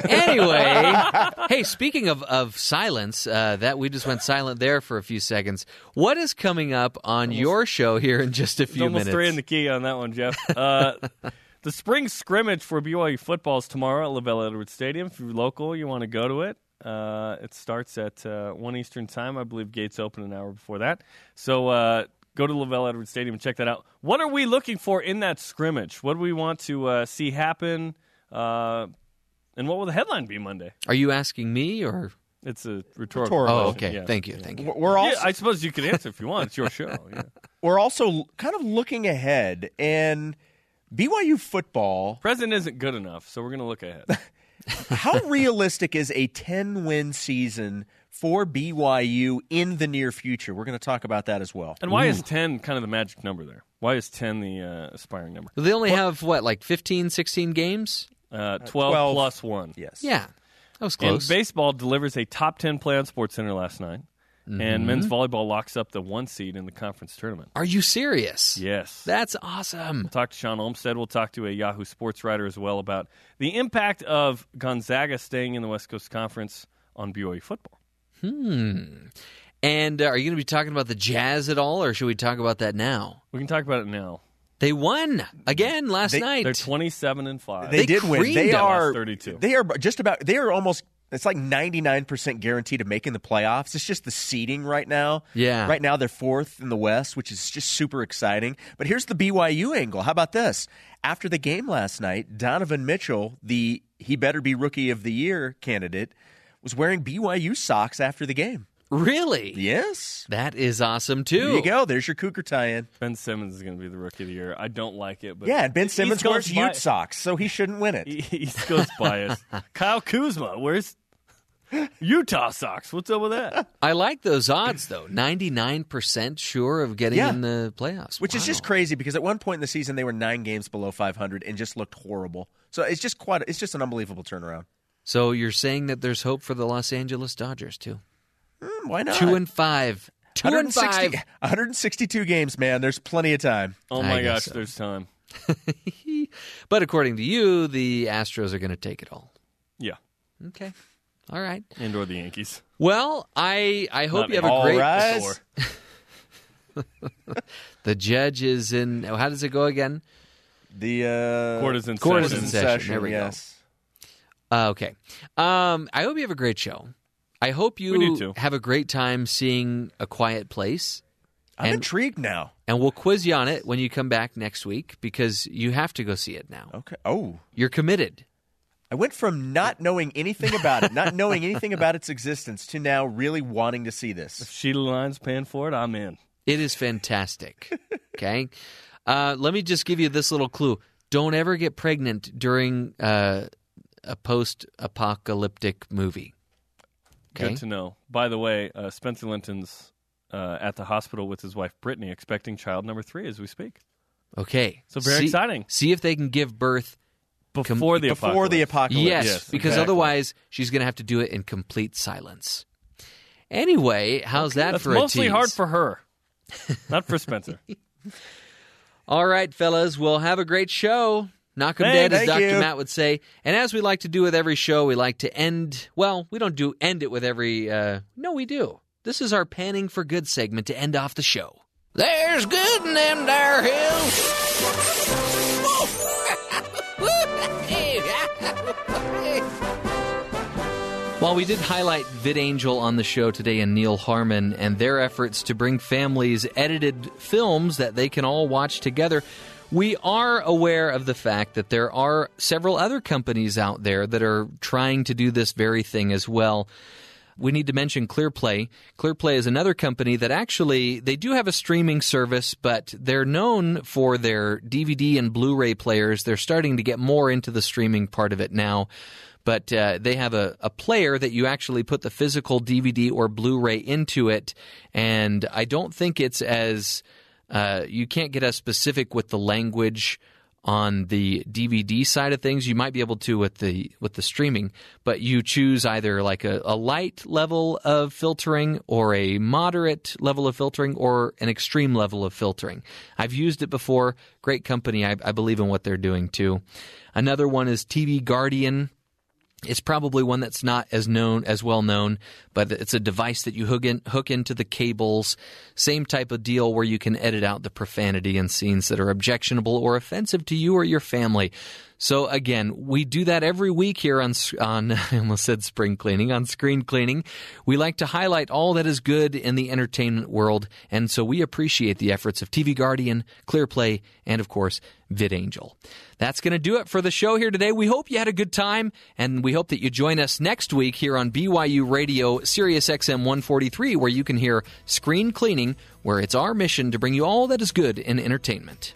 anyway, hey, speaking of, of silence, uh, that we just went silent there for a few seconds. What is coming up on your show here in just a few almost minutes? three in the key on that one, Jeff. Uh, the spring scrimmage for BYU football is tomorrow at LaVell Edwards Stadium. If you're local, you want to go to it. Uh, it starts at uh, one Eastern time. I believe gates open an hour before that. So uh, go to LaVell Edwards Stadium and check that out. What are we looking for in that scrimmage? What do we want to uh, see happen? Uh, and what will the headline be Monday? Are you asking me or? It's a rhetorical. Rhetorical. Oh, question, okay. yeah. Thank you. Thank you. We're also Yeah, I suppose you could answer if you want. It's your show. Yeah. we're also kind of looking ahead, and BYU football. Present isn't good enough, so we're going to look ahead. How realistic is a 10 win season for BYU in the near future? We're going to talk about that as well. And why is 10 kind of the magic number there? Why is 10 the uh, aspiring number? They only have, what, like 15, 16 games? Uh, 12, 12. plus 1. Yes. Yeah. That was And close. baseball delivers a top 10 play on SportsCenter last night. Mhm. And men's volleyball locks up the one seed in the conference tournament. Are you serious? Yes. That's awesome. We'll talk to Shawn Olmstead. We'll talk to a Yahoo Sports writer as well about the impact of Gonzaga staying in the West Coast Conference on BYU football. Hmm. And uh, are you going to be talking about the Jazz at all, or should we talk about that now? We can talk about it now. They won again last They- night. They're 27 and 5. They, did win. creamed They them. are 32. They are just about. They are almost. It's like ninety nine percent guaranteed of making the playoffs. It's just the seeding right now. Yeah. Right now they're fourth in the West, which is just super exciting. But here's the BYU angle. How about this? After the game last night, Donovan Mitchell, the he better be rookie of the year candidate, was wearing BYU socks after the game. Really? Yes. That is awesome too. There you go. There's your Cougar tie-in. Ben Simmons is going to be the rookie of the year. I don't like it, but Yeah, and Ben Simmons wears bi- Ute socks, so he shouldn't win it. East Coast bias. Kyle Kuzma, where's Utah socks? What's up with that? I like those odds though. Ninety nine percent sure of getting Yeah. in the playoffs, Which is just crazy because at one point in the season they were nine games below 500 and just looked horrible. So it's just quite it's just an unbelievable turnaround. So you're saying that there's hope for the Los Angeles Dodgers too? Hmm, why not? Two and five. Two and five. 162 games, man. There's plenty of time. Oh my guess gosh, so. there's time. But according to you, the Astros are going to take it all. Yeah. Okay. All right. And or the Yankees. Well, I I hope Not you have a great. rise. The judge is in. How does it go again? The uh, Court is in Court is session. in session. There we go. Yes. Uh, okay. Um, I hope you have a great show. I hope you We do too. have a great time seeing A Quiet Place. I'm And- intrigued now. And we'll quiz you on it when you come back next week because you have to go see it now. Okay. Oh. You're committed. I went from not knowing anything about it, not knowing anything about its existence, to now really wanting to see If this. Sheila Line's paying for it, I'm in. It is fantastic. okay. Uh, let me just give you this little clue. Don't ever get pregnant during uh, a post apocalyptic movie. Okay. Good to know. By the way, uh, Spencer Linton's uh, at the hospital with his wife Brittany, expecting child number three as we speak. Okay. So very See- exciting. See if they can give birth Before the Before the apocalypse. apocalypse. Yes, Yes, because exactly. otherwise she's going to have to do it in complete silence. Anyway, how's that That's for mostly a tease? hard for her, not for Spencer. All right, fellas, we'll have a great show. Knock 'em Thanks. dead, as Dr. you. Matt would say. And as we like to do with every show, we like to end. Well, we don't do end it with every. Uh, no, we do. This is our panning for good segment to end off the show. There's good in them there hills. While we did highlight VidAngel on the show today and Neal Harmon and their efforts to bring families edited films that they can all watch together, we are aware of the fact that there are several other companies out there that are trying to do this very thing as well. We need to mention ClearPlay. ClearPlay is another company that actually they do have a streaming service, but they're known for their DVD and Blu-ray players. They're starting to get more into the streaming part of it now but uh, they have a, a player that you actually put the physical DVD or Blu-ray into it, and I don't think it's as uh, you can't get as specific with the language on the DVD side of things. You might be able to with the with the streaming, but you choose either like a, a light level of filtering or a moderate level of filtering or an extreme level of filtering. I've used it before. Great company. I, I believe in what they're doing too. Another one is TV Guardian. It's probably one that's not as known as well known, but it's a device that you hook in, hook into the cables. Same type of deal where you can edit out the profanity and scenes that are objectionable or offensive to you or your family. So again, we do that every week here on on I almost said spring cleaning on screen cleaning. We like to highlight all that is good in the entertainment world, and so we appreciate the efforts of TV Guardian, ClearPlay, and of course VidAngel. That's going to do it for the show here today. We hope you had a good time, and we hope that you join us next week here on BYU Radio, Sirius XM 143, where you can hear Screen Cleaning, where it's our mission to bring you all that is good in entertainment.